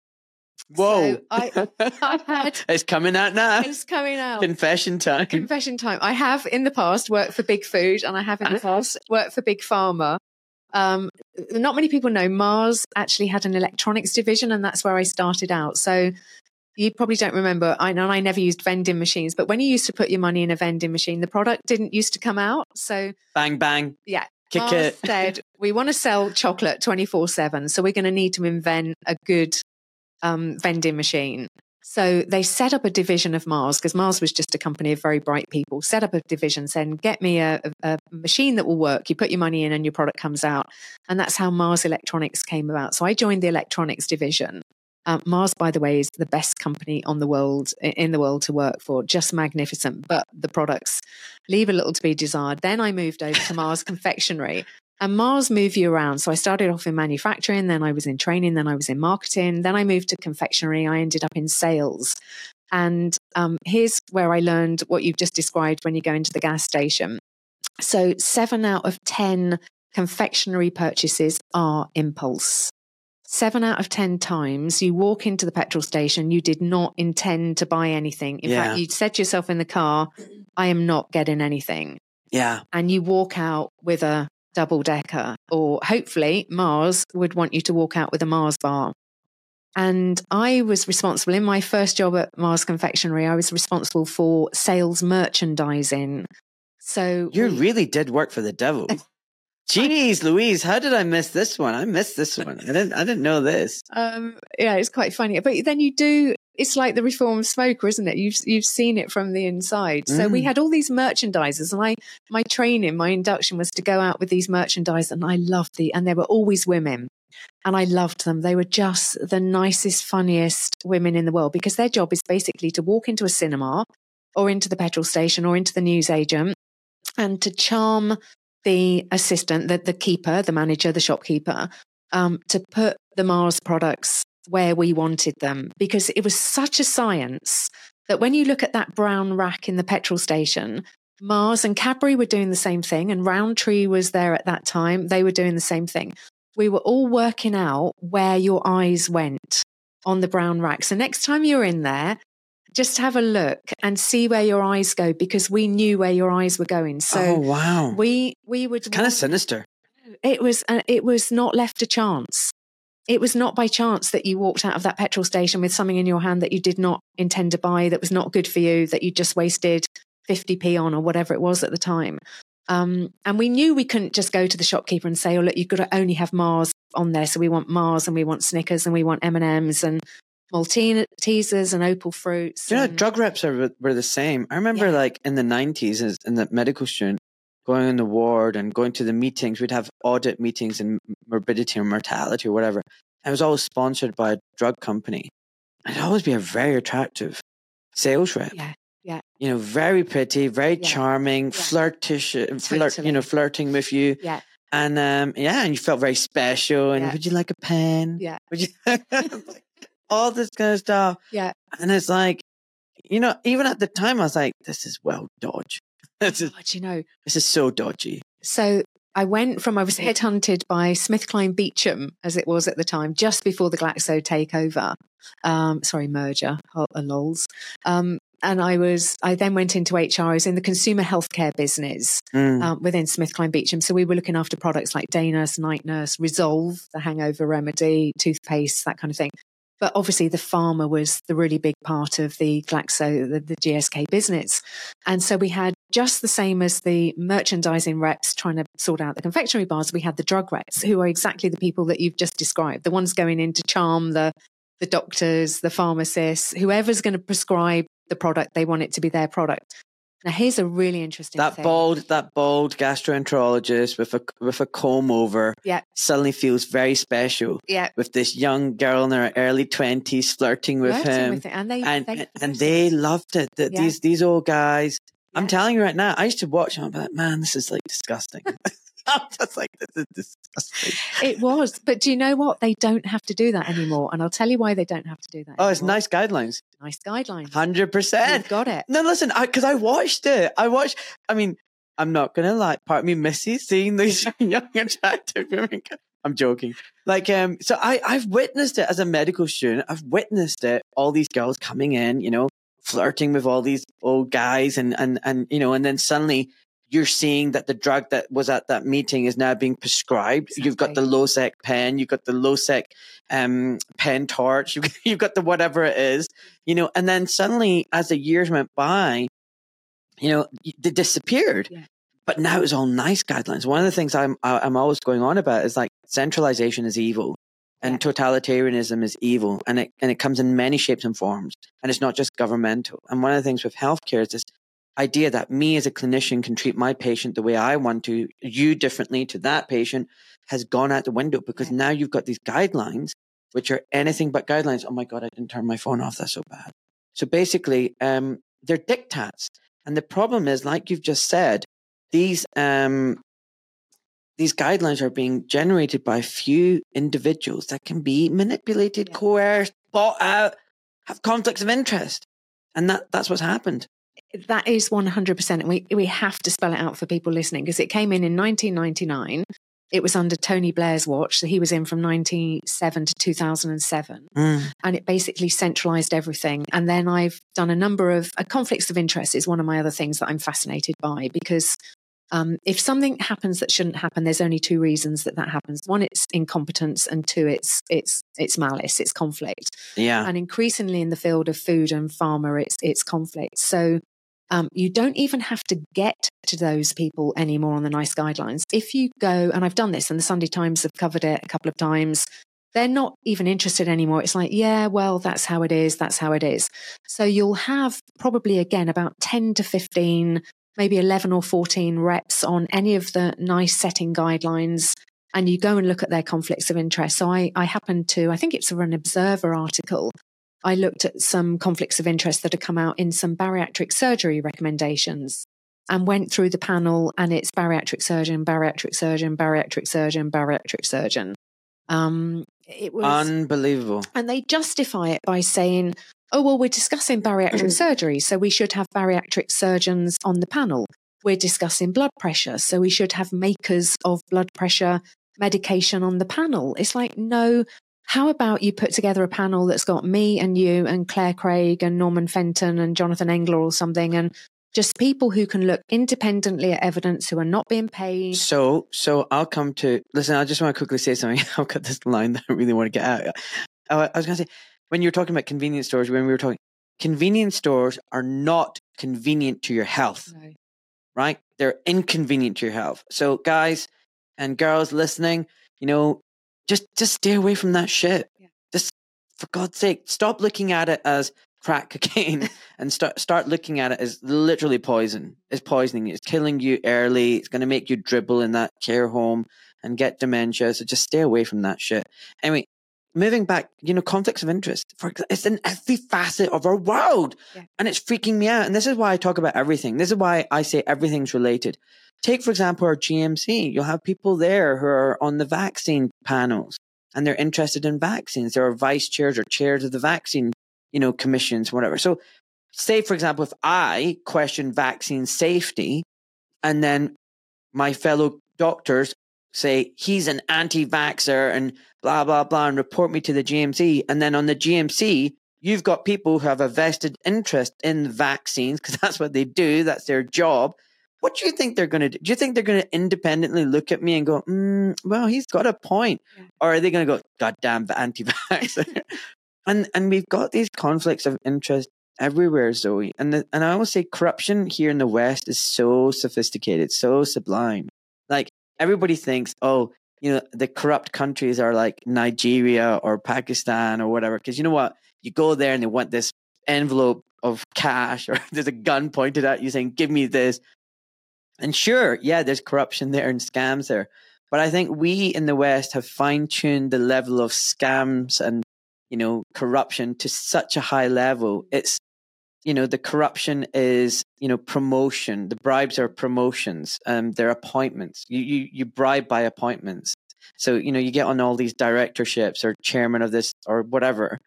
Whoa! So I, *laughs* I've had it's coming out now. it's coming out. Confession time. Confession time. I have in the past worked for Big Food and I have in the uh-huh. past worked for Big Pharma. Um, not many people know Mars actually had an electronics division and that's where I started out. So you probably don't remember. I know I never used vending machines, but when you used to put your money in a vending machine, the product didn't used to come out. So Bang bang. yeah, Kick Mars it. *laughs* said we want to sell chocolate 24 7 so we're going to need to invent a good um, vending machine so they set up a division of mars because mars was just a company of very bright people set up a division saying get me a, a, machine that will work. You put your money in and your product comes out. And that's how mars electronics came about. So i joined the electronics division. Um, Mars, by the way, is the best company on the world in the world to work for. Just magnificent, but the products leave a little to be desired. Then I moved over to Mars Confectionery, and Mars move you around. So I started off in manufacturing, then I was in training, then I was in marketing, then I moved to confectionery. I ended up in sales. And um, here's where I learned what you've just described when you go into the gas station. So seven out of 10 confectionery purchases are impulse. Seven out of 10 times you walk into the petrol station, you did not intend to buy anything. In Yeah. fact, you said to yourself in the car, I am not getting anything Yeah. and you walk out with a double decker, or hopefully Mars would want you to walk out with a Mars bar. And I was responsible in my first job at Mars Confectionery, I was responsible for sales merchandising. So You we- really did work for the devil. *laughs* Jeez, Louise, how did I miss this one? I missed this one. I didn't. I didn't know this. um, yeah, it's quite funny. But then you do. It's like the reformed smoker, isn't it? You've you've seen it from the inside. So we Mm. had all these merchandisers, and I my training, my induction was to go out with these merchandisers, and I loved the, and they were always women, and I loved them. They were just the nicest, funniest women in the world because their job is basically to walk into a cinema, or into the petrol station, or into the newsagent, and to charm the assistant, the the keeper, the manager, the shopkeeper, um, to put the Mars products where we wanted them because it was such a science that when you look at that brown rack in the petrol station, Mars and Cadbury were doing the same thing, and Rowntree was there at that time. They were doing the same thing. We were all working out where your eyes went on the brown rack. So next time you're in there, just have a look and see where your eyes go because we knew where your eyes were going. oh So wow, we we would kind of sinister. it was uh, it was not left a chance it was not by chance that you walked out of that petrol station with something in your hand that you did not intend to buy, that was not good for you, that you just wasted 50p on or whatever it was at the time. Um, and we knew we couldn't just go to the shopkeeper and say, "Oh, look, you've got to only have Mars on there." So we want Mars, and we want Snickers, and we want M and M's, and Maltesers, and Opal fruits. You know, and- drug reps are were the same. I remember, Yeah. like in the nineties, as in the medical student, going in the ward and going to the meetings. We'd have audit meetings and morbidity or mortality or whatever. And it was always sponsored by a drug company. And it'd always be a very attractive sales rep. Yeah, yeah. You know, very pretty, very Yeah, charming, yeah. flirtish, uh, flirt, you know, flirting with you. Yeah. And um, yeah, and you felt very special. And Yeah. would you like a pen? Yeah. Would you *laughs* all this kind of stuff? Yeah. And it's like, you know, even at the time, I was like, this is well dodge. This is God, you know, this is so dodgy. So I went from, I was headhunted by SmithKline Beecham, as it was at the time, just before the Glaxo takeover, um, sorry, merger, uh, lols. Um, and I was, I then went into HR. I was in the consumer healthcare business Mm. um, within SmithKline Beecham. So we were looking after products like Day Nurse, Night Nurse, Resolve, the hangover remedy, toothpaste, that kind of thing. But obviously, the pharma was the really big part of the Glaxo, the, the GSK business. And so we had just the same as the merchandising reps trying to sort out the confectionery bars, we had the drug reps who are exactly the people that you've just described, the ones going in to charm the, the doctors, the pharmacists, whoever's going to prescribe the product, they want it to be their product. Now, here's a really interesting that thing. bald, that bald gastroenterologist with a with a comb over, Yeah. suddenly feels very special Yeah. with this young girl in her early twenties flirting with flirting him, with. And they, and they, and, they loved it. That Yeah. these these old guys. I'm telling you right now, I used to watch them. I'm like, man, this is like disgusting. *laughs* *laughs* I'm just like, this is disgusting. It was. But do you know what? They don't have to do that anymore. And I'll tell you why they don't have to do that. Oh, it's NICE guidelines. NICE guidelines. Hundred percent. You've got it. No, listen, because I, watched it. I watched. I mean, I'm not gonna lie. Part of me misses seeing these *laughs* young, attractive women. I'm joking. Like, um, so I, I've witnessed it as a medical student. I've witnessed it. All these girls coming in, you know, flirting with all these old guys, and and and you know, and then suddenly you're seeing that the drug that was at that meeting is now being prescribed. You've got the Losec pen, you've got the Losec um, pen torch, *laughs* you've, you've got the whatever it is, you know, and then suddenly as the years went by, you know, they disappeared. Yeah. But now it's all NICE guidelines. One of the things I'm I'm always going on about is like centralization is evil, and Yeah. totalitarianism is evil, and it and it comes in many shapes and forms, and it's not just governmental. And one of the things with healthcare is this idea that me as a clinician can treat my patient the way I want to, you differently to that patient, has gone out the window because now you've got these guidelines, which are anything but guidelines. Oh my god, I didn't turn my phone off. That's so bad. So basically, um, they're diktats, and the problem is, like you've just said, these um, these guidelines are being generated by a few individuals that can be manipulated, Yeah. coerced, bought out, have conflicts of interest, and that that's what's happened. That is 100%. And we, we have to spell it out for people listening because it came in in 1999. It was under Tony Blair's watch. So he was in from 97 to 2007. Mm. and it basically centralized everything. And then I've done a number of uh, conflicts of interest is one of my other things that I'm fascinated by because um, if something happens that shouldn't happen, there's only two reasons that that happens. One, it's incompetence, and two, it's it's it's malice, it's conflict. Yeah. And increasingly in the field of food and pharma, it's it's conflict. So um, you don't even have to get to those people anymore on the NICE guidelines. If you go, and I've done this, and the Sunday Times have covered it a couple of times, they're not even interested anymore. It's like, yeah, well, that's how it is. That's how it is. So you'll have probably again about 10 to 15, maybe 11 or 14 reps on any of the NICE setting guidelines. And you go and look at their conflicts of interest. So I, I happened to, I think it's an Observer article. I looked at some conflicts of interest that had come out in some bariatric surgery recommendations and went through the panel and it's bariatric surgeon, bariatric surgeon, bariatric surgeon, bariatric surgeon. Um, it was, Unbelievable. and they justify it by saying, oh, well, we're discussing bariatric *clears throat* surgery, so we should have bariatric surgeons on the panel. We're discussing blood pressure, so we should have makers of blood pressure medication on the panel. It's like, no, how about you put together a panel that's got me and you and Clare Craig and Norman Fenton and Jonathan Engler or something, and just people who can look independently at evidence who are not being paid. So, so I'll come to listen. I just want to quickly say something. *laughs* I've got this line that I really want to get out. Oh, I was going to say when you were talking about convenience stores, when we were talking, convenience stores are not convenient to your health, No. right? They're inconvenient to your health. So, guys and girls listening, you know, just just stay away from that shit. Yeah. Just for God's sake, stop looking at it as crack cocaine *laughs* and start start looking at it as literally poison. It's poisoning you. It's killing you early. It's going to make you dribble in that care home and get dementia. So just stay away from that shit. Anyway, moving back, you know, conflicts of interest. For it's in every facet of our world, Yeah. and it's freaking me out. And this is why I talk about everything. This is why I say everything's related. Take, for example, our GMC. You'll have people there who are on the vaccine panels and they're interested in vaccines. There are vice chairs or chairs of the vaccine, you know, commissions, whatever. So, say, for example, if I question vaccine safety and then my fellow doctors say he's an anti vaxxer and blah, blah, blah, and report me to the GMC. And then on the GMC, you've got people who have a vested interest in vaccines because *laughs* that's what they do, that's their job. What do you think they're going to do? Do you think they're going to independently look at me and go, mm, well, he's got a point? Yeah. Or are they going to go, goddamn the anti vaxxer? *laughs* and, and we've got these conflicts of interest everywhere, Zoe. And, the, and I always say corruption here in the West is so sophisticated, so sublime. Like everybody thinks, oh, you know, the corrupt countries are like Nigeria or Pakistan or whatever. Because you know what? You go there and they want this envelope of cash *laughs* or there's a gun pointed at you saying, give me this. And sure, yeah, there's corruption there and scams there. But I think we in the West have fine tuned the level of scams and, you know, corruption to such a high level. It's, you know, the corruption is, you know, promotion. The bribes are promotions. Um, they're appointments. You, you, you bribe by appointments. So, you know, you get on all these directorships or chairman of this or whatever.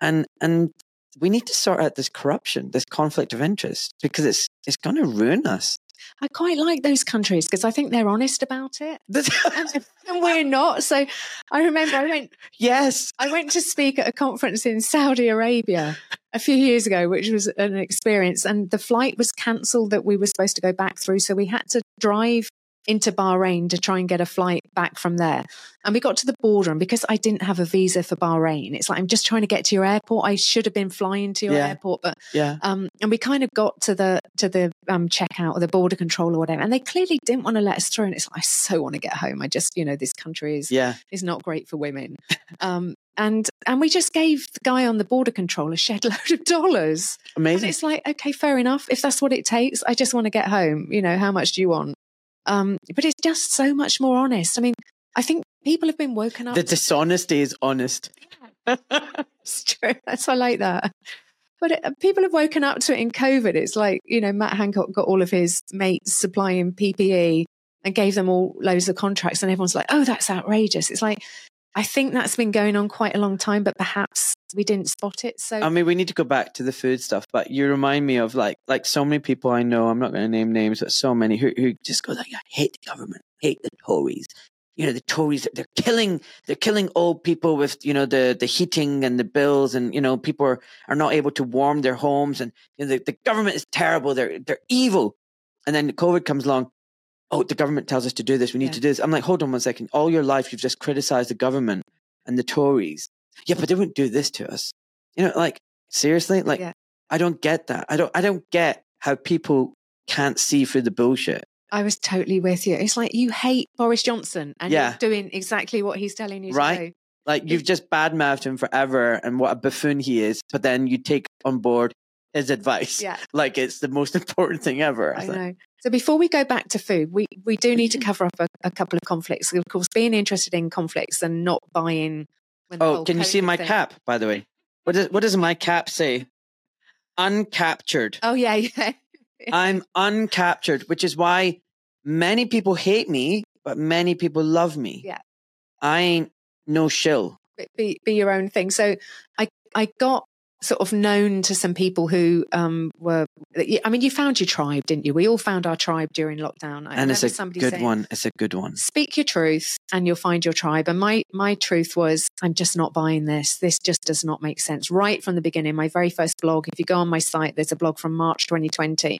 And, and we need to sort out this corruption, this conflict of interest, because it's, it's going to ruin us. I quite like those countries because I think they're honest about it. *laughs* *laughs* And, and we're not. So I remember I went *laughs* yes. I went to speak at a conference in Saudi Arabia a few years ago, which was an experience. And the flight was cancelled that we were supposed to go back through. So we had to drive into Bahrain to try and get a flight back from there. And we got to the border. And because I didn't have a visa for Bahrain, it's like I'm just trying to get to your airport. I should have been flying to your Yeah. airport, but Yeah. um, and we kind of got to the to the um, checkout or the border control or whatever, and they clearly didn't want to let us through. And it's like I so want to get home. I just, you know, this country is Yeah. is not great for women. Um, and and we just gave the guy on the border control a shed *laughs* load of dollars. And Amazing. it's like, okay, fair enough. If that's what it takes, I just want to get home. You know, how much do you want? Um, but it's just so much more honest. I mean, I think people have been woken up. The dishonesty is honest. *laughs* it's true. That's I like that. But it, people have woken up to it in COVID. It's like you know, Matt Hancock got all of his mates supplying PPE and gave them all loads of contracts, and everyone's like, "Oh, that's outrageous." It's like I think that's been going on quite a long time, but perhaps we didn't spot it. So I mean, we need to go back to the food stuff, but you remind me of like like so many people I know. I'm not going to name names, but so many who who just go like, "I hate the government, hate the Tories." You know, the Tories they're killing they're killing old people with you know the the heating and the bills, and you know people are, are not able to warm their homes, and you know, the, the government is terrible. They're they're evil, and then COVID comes along. Oh, the government tells us to do this. We need Yeah. to do this. I'm like, hold on one second. All your life, you've just criticized the government and the Tories. Yeah, but they wouldn't do this to us. You know, like seriously, like Yeah. I don't get that. I don't. I don't get how people can't see through the bullshit. I was totally with you. It's like you hate Boris Johnson and Yeah. you're doing exactly what he's telling you Right. to do. Like you've just badmouthed him forever and what a buffoon he is, but then you take on board his advice. Yeah. *laughs* Like it's the most *laughs* important thing ever. I like, know. So before we go back to food, we, we do need to *laughs* cover up a, a couple of conflicts. Of course, being interested in conflicts and not buying. Oh, can you see my thing- cap, by the way? What does what does my cap say? Uncaptured. Oh yeah, *laughs* yeah. I'm uncaptured, which is why many people hate me, but many people love me. Yeah. I ain't no shill. be be your own thing. So I I got sort of known to some people who um, were. I mean, you found your tribe, didn't you? We all found our tribe during lockdown. I and it's a good saying, one. It's a good one. Speak your truth, and you'll find your tribe. And my my truth was, I'm just not buying this. This just does not make sense. Right from the beginning, my very first blog. If you go on my site, there's a blog from March 2020,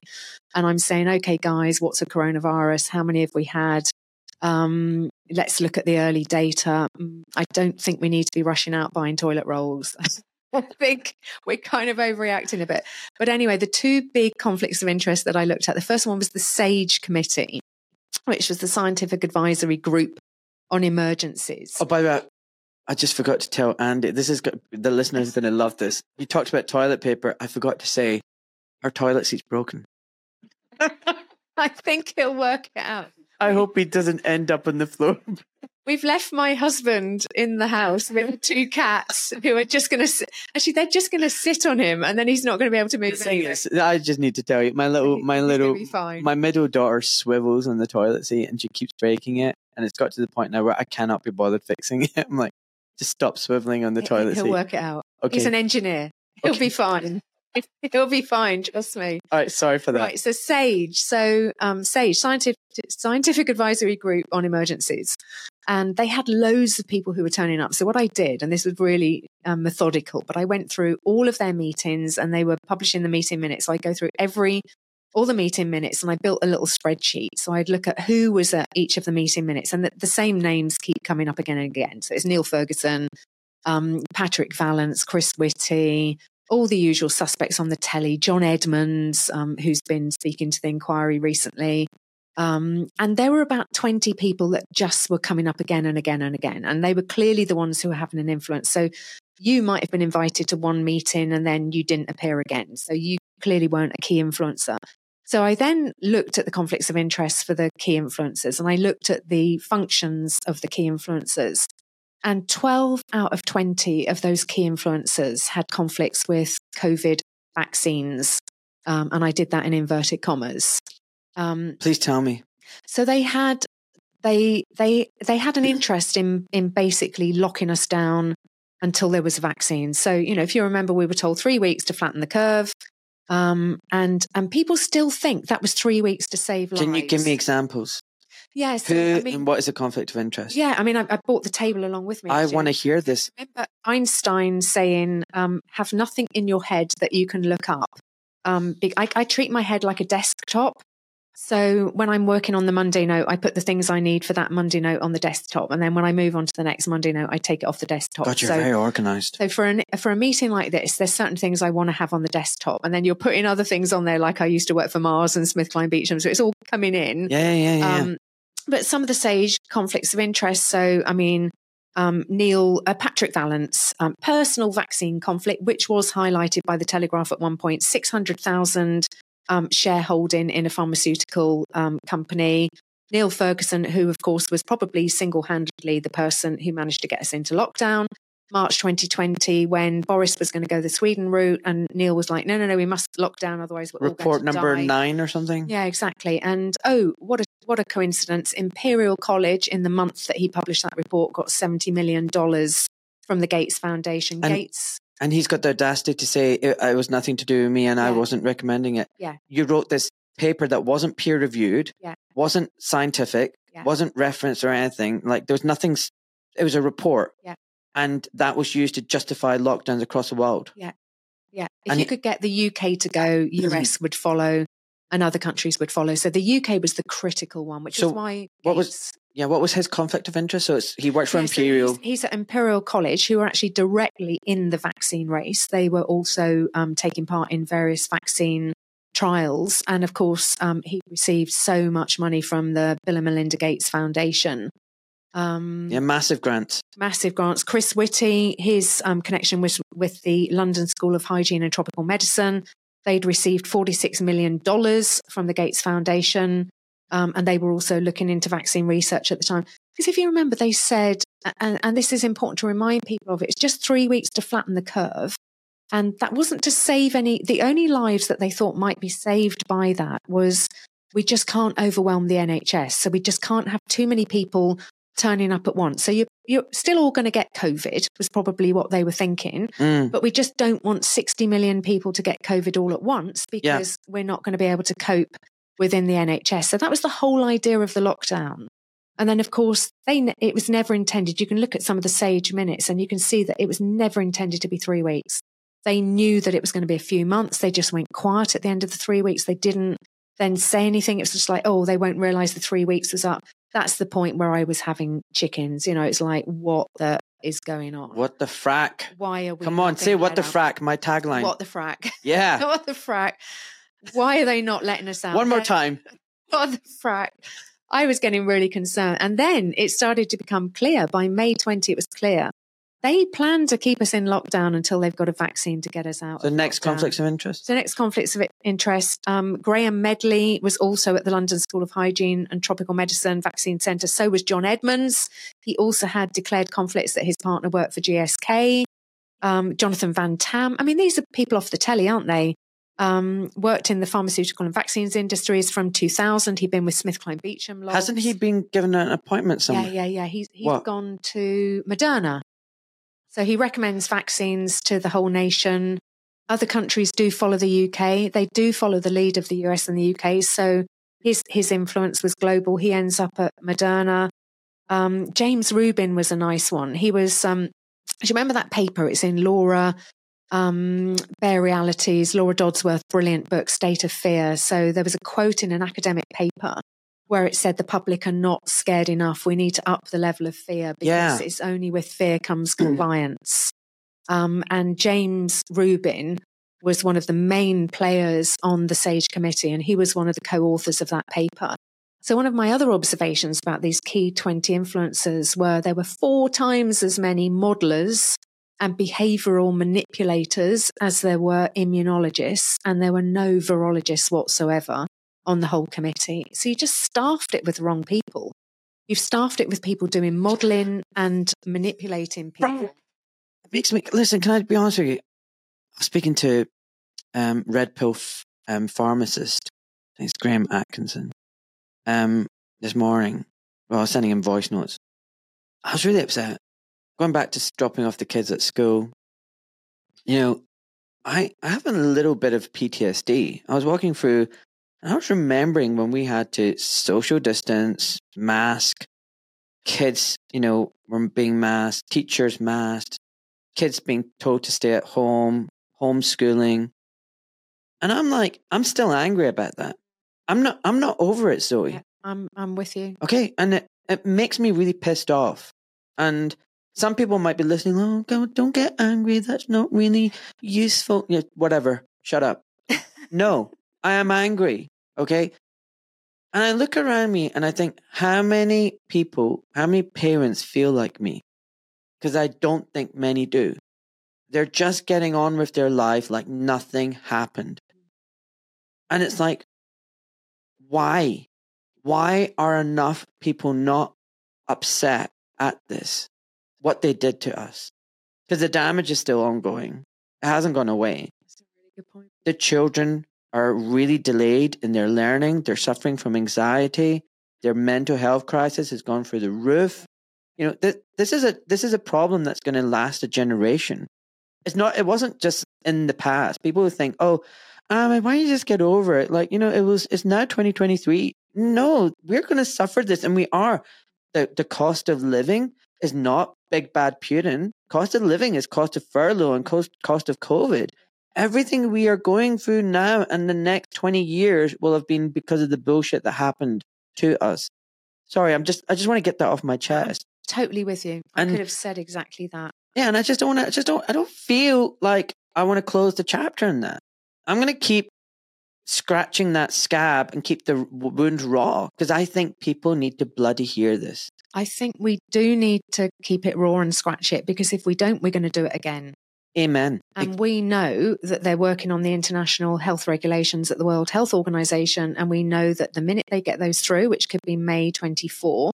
and I'm saying, okay, guys, what's a coronavirus? How many have we had? Um, let's look at the early data. Mm, I don't think we need to be rushing out buying toilet rolls. *laughs* I think we're kind of overreacting a bit. But anyway, the two big conflicts of interest that I looked at the first one was the SAGE committee, which was the scientific advisory group on emergencies. Oh, by the way, I just forgot to tell Andy. This is the listeners are going to love this. You talked about toilet paper. I forgot to say our toilet seat's broken. *laughs* I think he'll work it out. I hope he doesn't end up on the floor. *laughs* We've left my husband in the house with two cats who are just going to actually they're just going to sit on him, and then he's not going to be able to move. I just need to tell you, my little, my little, my middle daughter swivels on the toilet seat, and she keeps breaking it, and it's got to the point now where I cannot be bothered fixing it. *laughs* I'm like, just stop swiveling on the toilet He'll seat. He'll work it out. Okay. He's an engineer. He'll okay. be fine. *laughs* He'll be fine. Trust me. All right. Sorry for that. Right. So SAGE. So um, SAGE, scientific scientific advisory group on emergencies, and they had loads of people who were turning up. So what I did, and this was really um, methodical, but I went through all of their meetings, and they were publishing the meeting minutes. So I go through every all the meeting minutes and I built a little spreadsheet. So I'd look at who was at each of the meeting minutes and the, the same names keep coming up again and again. So it's Neil Ferguson, um, Patrick Vallance, Chris Whitty, all the usual suspects on the telly, John Edmunds, um, who's been speaking to the inquiry recently. Um, and there were about 20 people that just were coming up again and again and again. And they were clearly the ones who were having an influence. So you might have been invited to one meeting and then you didn't appear again. So you clearly weren't a key influencer. So I then looked at the conflicts of interest for the key influencers and I looked at the functions of the key influencers. And 12 out of 20 of those key influencers had conflicts with COVID vaccines. Um, and I did that in inverted commas. Um, Please tell me. So they had they they they had an interest in in basically locking us down until there was a vaccine. So you know, if you remember, we were told three weeks to flatten the curve, um, and and people still think that was three weeks to save lives. Can you give me examples? Yes. Who I mean, and what is a conflict of interest? Yeah, I mean, I, I bought the table along with me. I want to hear this. Remember Einstein saying, um, "Have nothing in your head that you can look up." Um, I, I treat my head like a desktop. So when I'm working on the Monday note, I put the things I need for that Monday note on the desktop, and then when I move on to the next Monday note, I take it off the desktop. God, you're so, very organised. So for an, for a meeting like this, there's certain things I want to have on the desktop, and then you're putting other things on there, like I used to work for Mars and SmithKline Beecham, so it's all coming in. Yeah, yeah, yeah. Um, but some of the sage conflicts of interest. So, I mean, um, Neil uh, Patrick Vallance, um, personal vaccine conflict, which was highlighted by the Telegraph at one point, six hundred thousand um, shareholding in a pharmaceutical um, company. Neil Ferguson, who of course was probably single handedly the person who managed to get us into lockdown. March 2020, when Boris was going to go the Sweden route, and Neil was like, "No, no, no, we must lock down, otherwise we're report number die. nine or something." Yeah, exactly. And oh, what a what a coincidence! Imperial College, in the month that he published that report, got 70 million dollars from the Gates Foundation. And Gates and he's got the audacity to say it, it was nothing to do with me and yeah. I wasn't recommending it. Yeah. You wrote this paper that wasn't peer reviewed, yeah. wasn't scientific, yeah. wasn't referenced or anything. Like there was nothing, it was a report. Yeah. And that was used to justify lockdowns across the world. Yeah. Yeah. If and you could get the UK to go, US *clears throat* would follow and other countries would follow. So the UK was the critical one, which so is why what was yeah, what was his conflict of interest? So he worked for Imperial. He's, he's, at Imperial College, who are actually directly in the vaccine race. They were also um, taking part in various vaccine trials, and of course, um, he received so much money from the Bill and Melinda Gates Foundation. Um, yeah, massive grants. Massive grants. Chris Whitty, his um, connection was with the London School of Hygiene and Tropical Medicine. They'd received $46 million from the Gates Foundation. Um, and they were also looking into vaccine research at the time. Because if you remember, they said, and, and this is important to remind people of, it's just three weeks to flatten the curve. And that wasn't to save any, the only lives that they thought might be saved by that was we just can't overwhelm the NHS. So we just can't have too many people turning up at once. So you're you're still all going to get COVID, was probably what they were thinking. Mm. But we just don't want 60 million people to get COVID all at once because we're not going to be able to cope within the NHS. So that was the whole idea of the lockdown. And then, of course, they, it was never intended. You can look at some of the SAGE minutes and you can see that it was never intended to be three weeks. They knew that it was going to be a few months. They just went quiet at the end of the three weeks. They didn't then say anything. It was just like, oh, they won't realize the three weeks was up. That's the point where I was having chickens. You know, it's like, what the is going on? What the frack? Why are we? Come on, say what the frack, my tagline. What the frack? *laughs* yeah. what the frack? Why are they not letting us out? One more time. *laughs* What the frack? I was getting really concerned. And then it started to become clear. By May 20, it was clear. They plan to keep us in lockdown until they've got a vaccine to get us out. The next lockdown. conflicts of interest. So next conflicts of interest. Um, Graham Medley was also at the London School of Hygiene and Tropical Medicine Vaccine Centre. So was John Edmunds. He also had declared conflicts that his partner worked for GSK. Um, Jonathan Van Tam. I mean, these are people off the telly, aren't they? Um, worked in the pharmaceutical and vaccines industries from 2000. He'd been with Smith SmithKline Beecham. lots. Hasn't he been given an appointment somewhere? Yeah, yeah, yeah. He's he's What? gone to Moderna. So he recommends vaccines to the whole nation. Other countries do follow the UK. They do follow the lead of the US and the UK. So his his influence was global. He ends up at Moderna. Um, James Rubin was a nice one. He was. Um, do you remember that paper? It's in Laura um, Bare Realities, Laura Dodsworth, brilliant book, State of Fear. So there was a quote in an academic paper where it said the public are not scared enough. We need to up the level of fear because Yeah. it's only with fear comes compliance. *clears throat* Um, and James Rubin was one of the main players on the SAGE committee, and he was one of the co authors of that paper. So, one of my other observations about these key 20 influencers were there were four times as many modelers and behavioral manipulators as there were immunologists, and there were no virologists whatsoever on the whole committee. So, you just staffed it with the wrong people. You've staffed it with people doing modeling and manipulating people. It makes me listen. Can I be honest with you? I was speaking to um, Red Pill f- um, pharmacist. It's Graham Atkinson. Um, this morning, well, I was sending him voice notes. I was really upset. Going back to dropping off the kids at school. You know, I I have a little bit of PTSD. I was walking through, and I was remembering when we had to social distance, mask, kids, you know, were being masked, teachers masked, kids being told to stay at home, homeschooling. And I'm like, I'm still angry about that. I'm not I'm not over it, Zoe. Yeah, I'm, I'm with you. Okay. And it, it makes me really pissed off. And some people might be listening, oh God, don't get angry. That's not really useful. Yeah, whatever. Shut up. *laughs* no, I am angry. Okay. And I look around me and I think, how many people, how many parents feel like me? Because I don't think many do. They're just getting on with their life like nothing happened. And it's like, why? Why are enough people not upset at this? What they did to us? Because the damage is still ongoing. It hasn't gone away. That's a really good point. The children are really delayed in their learning. They're suffering from anxiety. Their mental health crisis has gone through the roof. You know, th- this is a this is a problem that's going to last a generation. It's not. It wasn't just in the past. People who think, "Oh, um, why don't you just get over it?" Like you know, it was. It's now 2023. No, we're going to suffer this, and we are. the The cost of living is not big bad Putin. Cost of living is cost of furlough and cost cost of COVID. Everything we are going through now and the next 20 years will have been because of the bullshit that happened to us. Sorry, I'm just I just want to get that off my chest. Totally with you. I And- could have said exactly that. Yeah, and I just don't want to. I just don't. I don't feel like I want to close the chapter in that. I'm going to keep scratching that scab and keep the wound raw because I think people need to bloody hear this. I think we do need to keep it raw and scratch it because if we don't, we're going to do it again. Amen. And we know that they're working on the international health regulations at the World Health Organization. And we know that the minute they get those through, which could be May 24,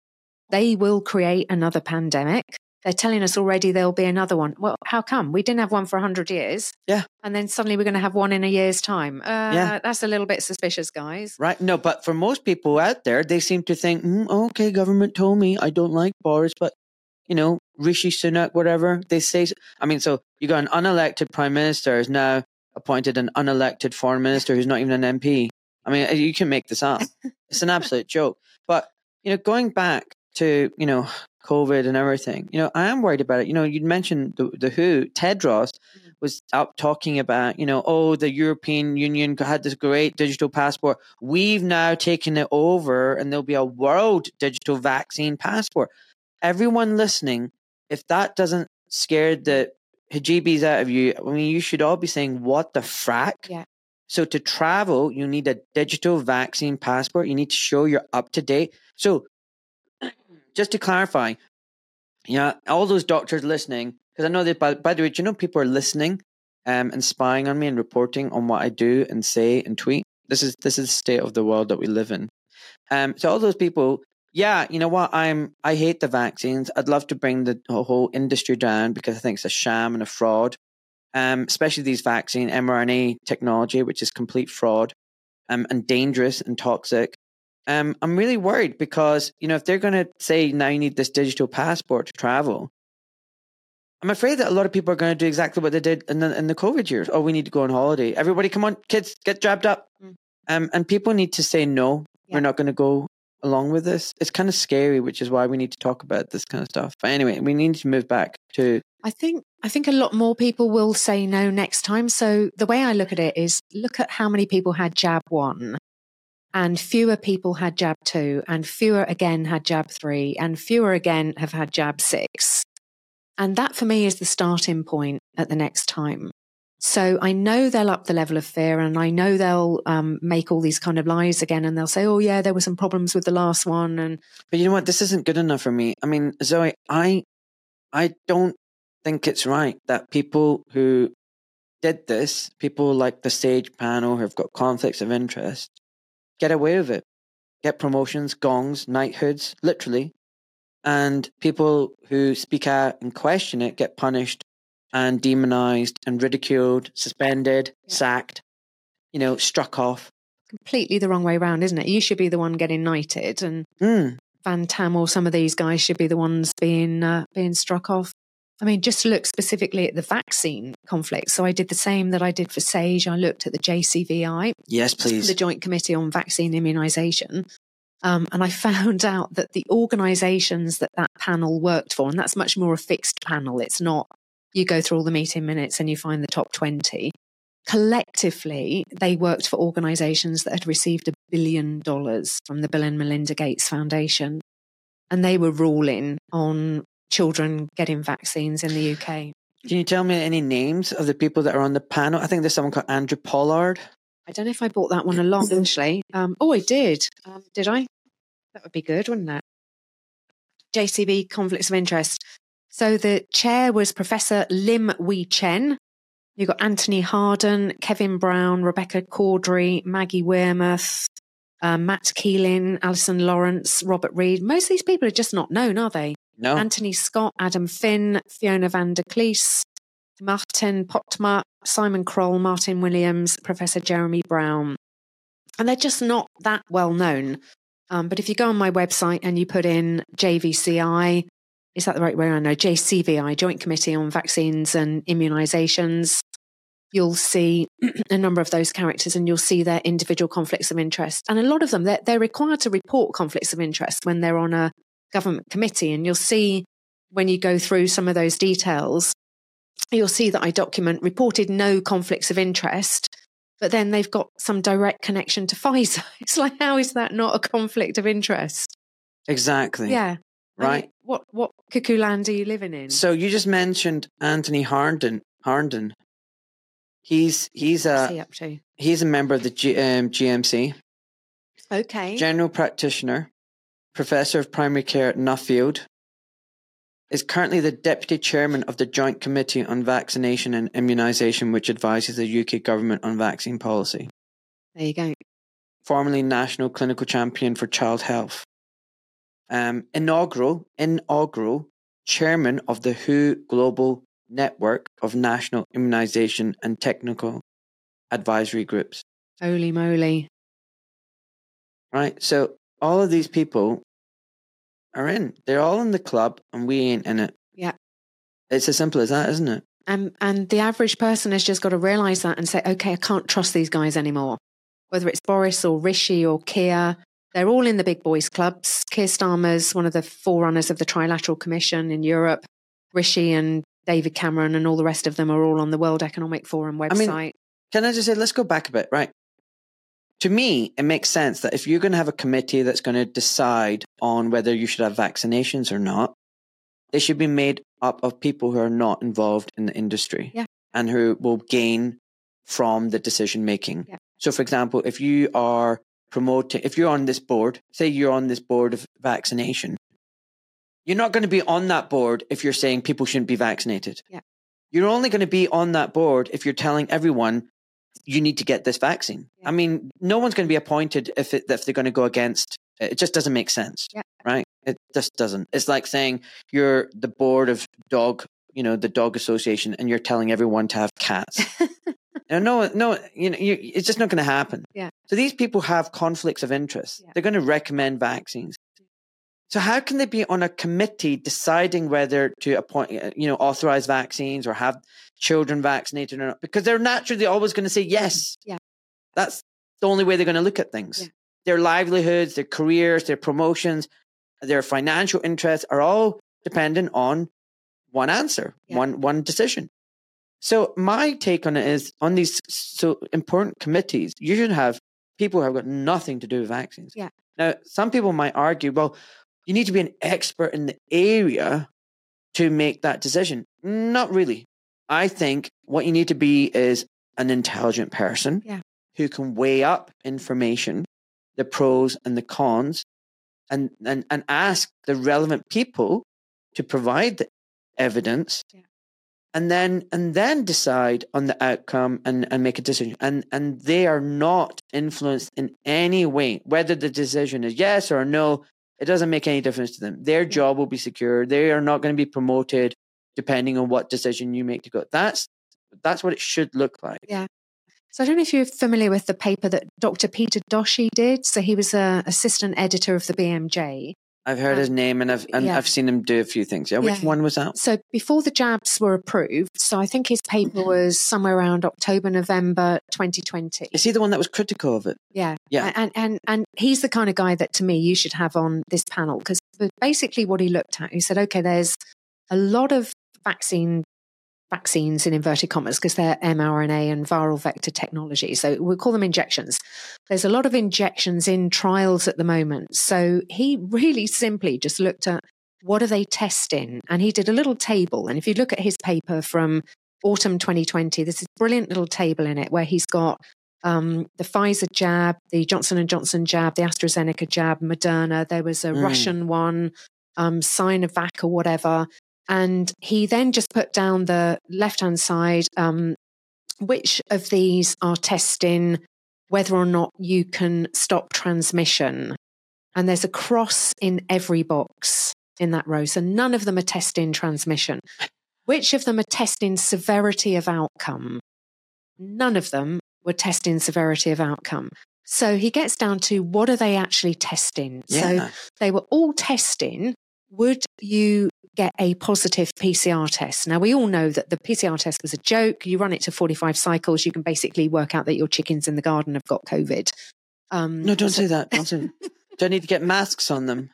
they will create another pandemic. They're telling us already there'll be another one. Well, how come? We didn't have one for 100 years. Yeah. And then suddenly we're going to have one in a year's time. Uh, Yeah. That's a little bit suspicious, guys. Right? No, but for most people out there, they seem to think, mm, okay, government told me I don't like Boris, but you know, Rishi Sunak, whatever they say. I mean, so you got an unelected prime minister is now appointed an unelected foreign minister who's not even an MP. I mean, you can make this up. *laughs* It's an absolute joke. But you know, going back to you know COVID and everything, you know, I am worried about it. You know, you mentioned the, the WHO, Tedros mm. was out talking about, you know, oh, the European Union had this great digital passport. We've now taken it over, and there'll be a world digital vaccine passport. Everyone listening, if that doesn't scare the hijibis out of you, I mean, you should all be saying, "What the frack?" Yeah. So to travel, you need a digital vaccine passport. You need to show you're up to date. So *clears throat* just to clarify, yeah, all those doctors listening, because I know that by, by the way, do you know people are listening um, and spying on me and reporting on what I do and say and tweet? This is this is the state of the world that we live in. Um, so all those people, yeah, you know what? I'm I hate the vaccines. I'd love to bring the whole industry down because I think it's a sham and a fraud. Um, especially these vaccine mRNA technology, which is complete fraud um, and dangerous and toxic. Um, I'm really worried because, you know, if they're going to say now you need this digital passport to travel, I'm afraid that a lot of people are going to do exactly what they did in the, in the COVID years. Oh, we need to go on holiday. Everybody, come on, kids, get jabbed up. Mm. Um, and people need to say, no, yeah. we're not going to go along with this. It's kind of scary, which is why we need to talk about this kind of stuff. But anyway, we need to move back to. I think I think a lot more people will say no next time. So the way I look at it is look at how many people had jab one and fewer people had jab two, and fewer again had jab three, and fewer again have had jab six. And that for me is the starting point at the next time. So I know they'll up the level of fear and I know they'll um, make all these kind of lies again and they'll say, oh, yeah, there were some problems with the last one. And But you know what? This isn't good enough for me. I mean, Zoe, I, I don't think it's right that people who did this, people like the Sage panel who have got conflicts of interest, get away with it, get promotions, gongs, knighthoods, literally. And people who speak out and question it get punished and demonized and ridiculed, suspended, yeah. sacked, you know, struck off. Completely the wrong way around, isn't it? You should be the one getting knighted, and mm. Van Tam or some of these guys should be the ones being uh, being struck off. I mean, just look specifically at the vaccine conflict. So I did the same that I did for SAGE. I looked at the JCVI. Yes, please. The Joint Committee on Vaccine Immunisation. Um, and I *laughs* found out that the organisations that that panel worked for, and that's much more a fixed panel, it's not you go through all the meeting minutes and you find the top 20. Collectively, they worked for organisations that had received a billion dollars from the Bill and Melinda Gates Foundation. And they were ruling on children getting vaccines in the UK. Can you tell me any names of the people that are on the panel? I think there's someone called Andrew Pollard. I don't know if I brought that one along actually. Um, oh, I did. Um, did I? That would be good, wouldn't it? JCB conflicts of interest. So the chair was Professor Lim Wei Shen. You've got Anthony Harnden, Kevin Brown, Rebecca Cordery, Maggie Wearmouth, uh, Matt Keeling, Alison Lawrence, Robert Reed. Most of these people are just not known, are they? No. Anthony Scott, Adam Finn, Fiona van der Klis, Maarten Postma, Simon Kroll, Martin Williams, Professor Jeremy Brown. And they're just not that well known. Um, but if you go on my website and you put in JVCI, is that the right way I know? JCVI, Joint Committee on Vaccines and Immunisations, you'll see *clears throat* a number of those characters and you'll see their individual conflicts of interest. And a lot of them, they're, they're required to report conflicts of interest when they're on a government committee. And you'll see when you go through some of those details, you'll see that I document reported no conflicts of interest, but then they've got some direct connection to *laughs* Pfizer. It's like, how is that not a conflict of interest? Exactly. Yeah. Right. What what cuckoo land are you living in? So you just mentioned Anthony Harnden. Harnden. He's he's a he up to? he's a member of the G, um, GMC. Okay. General practitioner professor of primary care at Nuffield, is currently the deputy chairman of the Joint Committee on Vaccination and Immunisation, which advises the UK government on vaccine policy. There you go. Formerly national clinical champion for child health. Um, inaugural, inaugural chairman of the WHO Global Network of National Immunisation and Technical Advisory Groups. Holy moly. Right. So all of these people are in. They're all in the club, and we ain't in it. Yeah. It's as simple as that, isn't it? And, and the average person has just got to realize that and say, okay, I can't trust these guys anymore. Whether it's Boris or Rishi or Keir, they're all in the big boys clubs. Keir Starmer's one of the forerunners of the Trilateral Commission in Europe. Rishi and David Cameron and all the rest of them are all on the World Economic Forum website. I mean, can I just say, let's go back a bit, right? To me, it makes sense that if you're going to have a committee that's going to decide on whether you should have vaccinations or not, they should be made up of people who are not involved in the industry yeah. and who will gain from the decision making. Yeah. So, for example, if you are promoting, if you're on this board, say you're on this board of vaccination, you're not going to be on that board if you're saying people shouldn't be vaccinated. Yeah. You're only going to be on that board if you're telling everyone you need to get this vaccine. Yeah. I mean, no one's going to be appointed if it, if they're going to go against. It just doesn't make sense, Yeah. right? It just doesn't. It's like saying you're the board of dog, you know, the dog association, and you're telling everyone to have cats. *laughs* no, no, no. You know, you, it's just not going to happen. Yeah. So these people have conflicts of interest. Yeah. They're going to recommend vaccines. So how can they be on a committee deciding whether to appoint, uh, you know, authorize vaccines or have children vaccinated or not? Because they're naturally always going to say yes. Yeah. That's the only way they're going to look at things. Yeah. Their livelihoods, their careers, their promotions, their financial interests are all dependent on one answer, Yeah. one one decision. So my take on it is on these so important committees, you should have people who have got nothing to do with vaccines. Yeah. Now, some people might argue, well, you need to be an expert in the area to make that decision. Not really. I think what you need to be is an intelligent person Yeah. who can weigh up information, the pros and the cons, and, and, and ask the relevant people to provide the evidence Yeah. And then and then decide on the outcome and, and make a decision. And and they are not influenced in any way, whether the decision is yes or no, it doesn't make any difference to them. Their job will be secure. They are not going to be promoted depending on what decision you make to go. That's that's what it should look like. Yeah. So I don't know if you're familiar with the paper that Dr. Peter Doshi did. So he was a assistant editor of the BMJ. I've heard Um, his name and I've and yeah. I've seen him do a few things. Yeah, which Yeah. one was that? So before the jabs were approved, so I think his paper was somewhere around October, November 2020. Is he the one that was critical of it? Yeah. Yeah. And, and, and he's the kind of guy that to me you should have on this panel because basically what he looked at, he said, okay, there's a lot of vaccine vaccines in inverted commas because they're mRNA and viral vector technology. So we call them injections. There's a lot of injections in trials at the moment. So he really simply just looked at what are they testing? And he did a little table. And if you look at his paper from autumn 2020, there's this brilliant little table in it where he's got um, the Pfizer jab, the Johnson and Johnson jab, the AstraZeneca jab, Moderna. There was a Mm. Russian one, um, Sinovac or whatever. And he then just put down the left hand side um, which of these are testing whether or not you can stop transmission. And there's a cross in every box in that row. So none of them are testing transmission. Which of them are testing severity of outcome? None of them were testing severity of outcome. So he gets down to what are they actually testing? So they were all testing would you get a positive PCR test? Now, we all know that the PCR test was a joke. You run it to 45 cycles, you can basically work out that your chickens in the garden have got COVID. Um, no, don't say that. Don't say. *laughs* Do I need to get masks on them?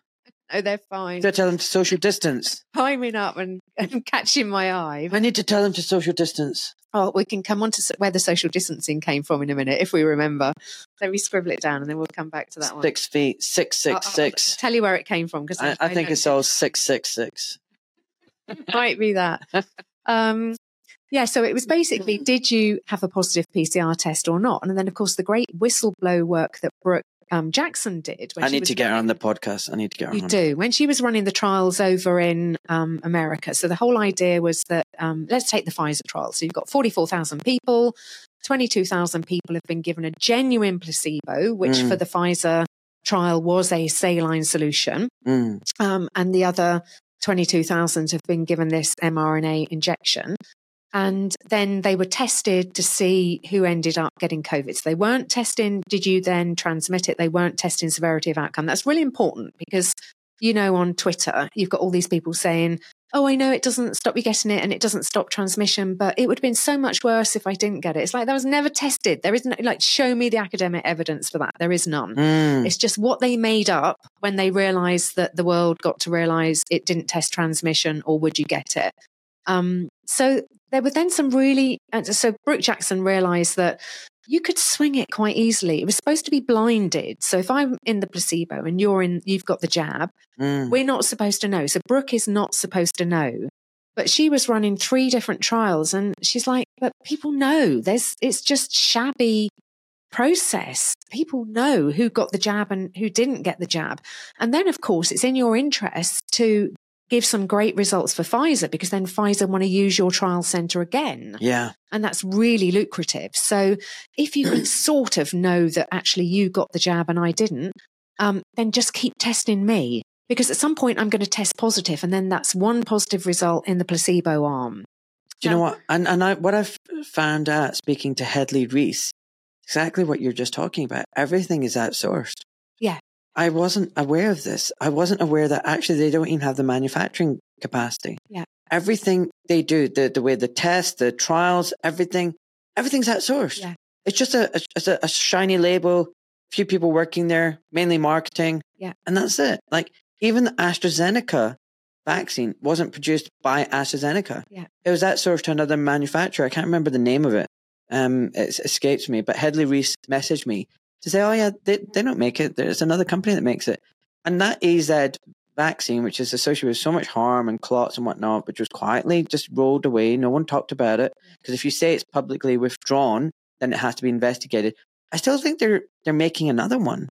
Oh, they're fine. Do I tell them to social *laughs* distance? Climbing up and, and catching my eye. I need to tell them to social distance. Oh, we can come on to where the social distancing came from in a minute, if we remember. Let me scribble it down and then we'll come back to that one. Six feet, six, I'll- six, I'll. Tell you where it came from because I, I think it's all six, six, six. *laughs* might be that. Um, yeah, so it was basically did you have a positive PCR test or not? And then, of course, the great whistleblow work that Brook um, Jackson did. when I need to get her on the podcast. I need to get her You on. do. When she was running the trials over in um, America. So the whole idea was that um, let's take the Pfizer trial. So you've got 44,000 people, 22,000 people have been given a genuine placebo, which Mm. for the Pfizer trial was a saline solution Mm. um, and the other 22,000 have been given this mRNA injection. And then they were tested to see who ended up getting COVID. So they weren't testing, did you then transmit it? They weren't testing severity of outcome. That's really important because, you know, on Twitter, you've got all these people saying, oh, I know it doesn't stop you getting it and it doesn't stop transmission, but it would have been so much worse if I didn't get it. It's like that was never tested. There isn't like show me the academic evidence for that. There is none. Mm. It's just what they made up when they realized that the world got to realize it didn't test transmission or would you get it. Um, so there were then some really, so Brook Jackson realized that you could swing it quite easily. It was supposed to be blinded. So if I'm in the placebo and you're in, you've got the jab, Mm. we're not supposed to know. So Brook is not supposed to know. But she was running three different trials and she's like, but people know there's, it's just shabby process. People know who got the jab and who didn't get the jab. And then, of course, it's in your interest to give some great results for Pfizer because then Pfizer want to use your trial center again. Yeah. And that's really lucrative. So if you can *clears throat* sort of know that actually you got the jab and I didn't, um, then just keep testing me because at some point I'm going to test positive and then that's one positive result in the placebo arm. Do you know what? And and I what I've found out speaking to Hedley Rees, exactly what you're just talking about. Everything is outsourced. I wasn't aware of this. I wasn't aware that actually they don't even have the manufacturing capacity. Yeah. Everything they do, the the way the tests, the trials, everything, everything's outsourced. Yeah. It's just a, a it's a, a shiny label, few people working there, mainly marketing. Yeah. And that's it. Like even the AstraZeneca vaccine wasn't produced by AstraZeneca. Yeah. It was outsourced to another manufacturer. I can't remember the name of it. Um, it escapes me. But Hedley Rees messaged me to say, "Oh yeah, they they don't make it. There's another company that makes it." And that AZ vaccine, which is associated with so much harm and clots and whatnot, which was quietly just rolled away. No one talked about it because if you say it's publicly withdrawn, then it has to be investigated. I still think they're they're making another one.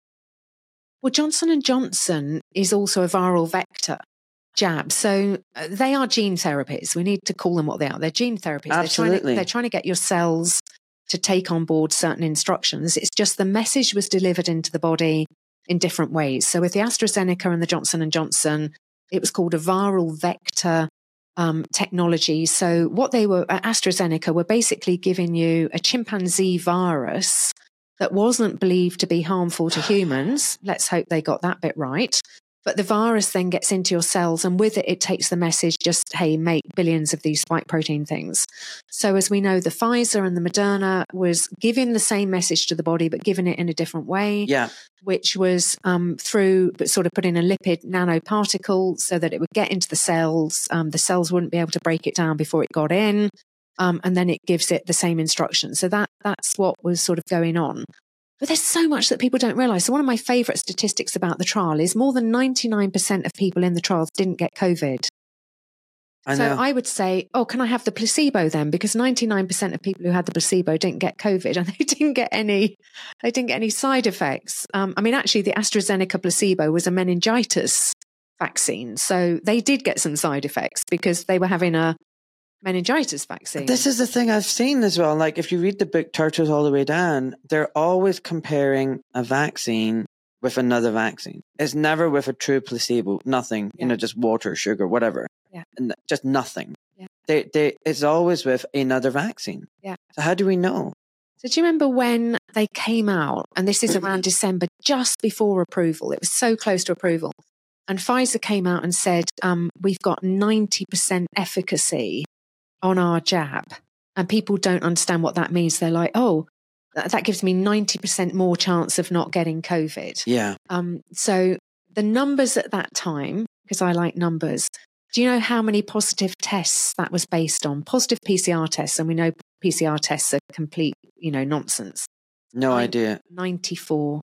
Well, Johnson and Johnson is also a viral vector jab. So uh, they are gene therapies. We need to call them what they are. They're gene therapies. They're trying, Absolutely. to, they're trying to get your cells to take on board certain instructions. It's just the message was delivered into the body in different ways. So with the AstraZeneca and the Johnson and Johnson, it was called a viral vector um, technology. So what they were, uh, AstraZeneca were basically giving you a chimpanzee virus that wasn't believed to be harmful to *sighs* humans. Let's hope they got that bit right. But the virus then gets into your cells, and with it, it takes the message just, hey, make billions of these spike protein things. So, as we know, the Pfizer and the Moderna was giving the same message to the body, but giving it in a different way, Yeah. which was um, through but sort of putting in a lipid nanoparticle so that it would get into the cells. Um, the cells wouldn't be able to break it down before it got in. Um, and then it gives it the same instructions. So that that's what was sort of going on. But there's so much that people don't realize. So one of my favorite statistics about the trial is more than 99% of people in the trials didn't get COVID. I so. I would say, oh, can I have the placebo then? Because 99% of people who had the placebo didn't get COVID *laughs* and they didn't get any, they didn't get any side effects. Um, I mean, actually the AstraZeneca placebo was a meningitis vaccine. So they did get some side effects because they were having a meningitis vaccine. This is the thing I've seen as well. Like, if you read the book Turtles All the Way Down, they're always comparing a vaccine with another vaccine. It's never with a true placebo, nothing, Yeah. you know, just water, sugar, whatever. Yeah. And just nothing. Yeah. They, they, it's always with another vaccine. Yeah. So, how do we know? So do you remember when they came out, and this is around *clears throat* December, just before approval? It was so close to approval. And Pfizer came out and said, um, we've got 90% efficacy on our jab. And people don't understand what that means. They're like, oh, that gives me 90% more chance of not getting COVID. Yeah. Um, so the numbers at that time, because I like numbers, do you know how many positive tests that was based on? Positive PCR tests, and we know PCR tests are complete, you know, nonsense. No idea. 94.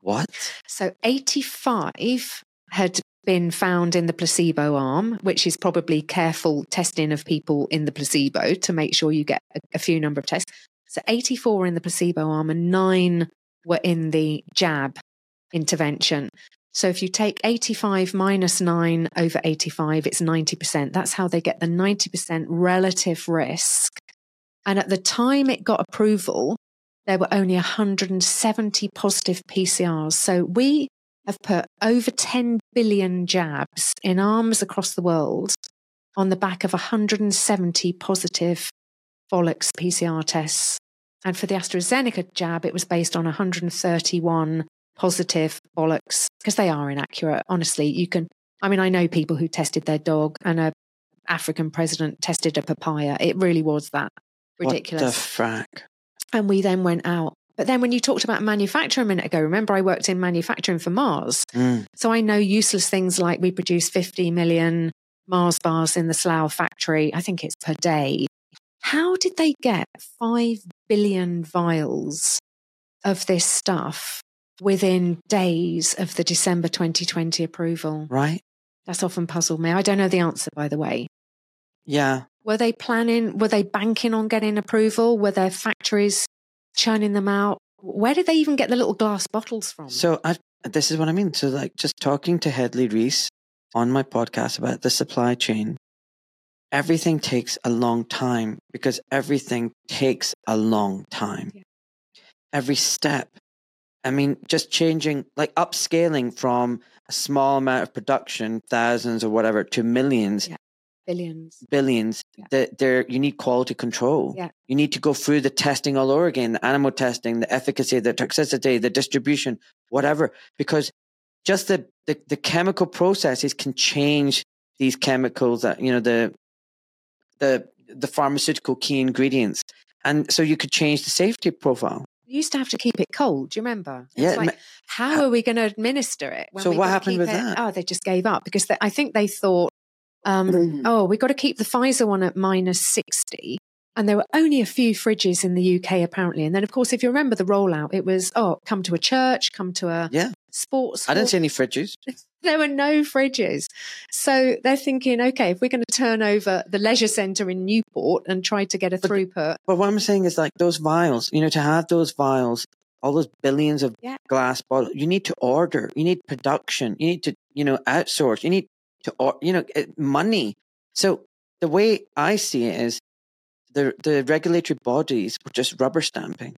What? So 85 had been found in the placebo arm, which is probably careful testing of people in the placebo to make sure you get a, a few number of tests. So 84 were in the placebo arm and nine were in the jab intervention. So if you take 85 minus 9 over 85, it's 90%. That's how they get the 90% relative risk. And at the time it got approval, there were only 170 positive PCRs. So we have put over 10 billion jabs in arms across the world on the back of 170 positive Volux PCR tests. And for the AstraZeneca jab, it was based on 131 positive bollocks because they are inaccurate. Honestly, you can, I mean, I know people who tested their dog and a African president tested a papaya. It really was that ridiculous. What the frack? And we then went out. But then when you talked about manufacture a minute ago, remember I worked in manufacturing for Mars. Mm. So I know useless things like we produce 50 million Mars bars in the Slough factory. I think it's per day. How did they get 5 billion vials of this stuff within days of the December 2020 approval? Right? That's often puzzled me. I don't know the answer, by the way. Yeah. Were they planning, were they banking on getting approval? Were their factories churning them out? Where did they even get the little glass bottles from? So I, this is what I mean. So like just talking to Hedley Rees on my podcast about the supply chain, everything takes a long time because everything takes a long time. Yeah. Every step. I mean, just changing, like upscaling from a small amount of production, thousands or whatever, to millions, Yeah. Billions. billions. Yeah. That there, you need quality control. Yeah. You need to go through the testing all over again, the animal testing, the efficacy, the toxicity, the distribution, whatever, because just the, the, the chemical processes can change these chemicals that, you know, the, the, the pharmaceutical key ingredients. And so you could change the safety profile. You used to have to keep it cold. Do you remember? It's Yeah, like, how are we going to administer it? when So what happened with it- that? Oh, they just gave up because they, I think they thought, um, oh, we got to keep the Pfizer one at minus 60. And there were only a few fridges in the UK, apparently. And then, of course, if you remember the rollout, it was, oh, come to a church, come to a Yeah. sports I didn't hall. see any fridges. *laughs* there were no fridges. So they're thinking, okay, if we're going to turn over the leisure centre in Newport and try to get a But- throughput, But what I'm saying is like those vials, you know, to have those vials, all those billions of Yeah. glass bottles, you need to order, you need production, you need to, you know, outsource, you need to, or, you know, eh, money. So the way I see it is the, the regulatory bodies were just rubber stamping.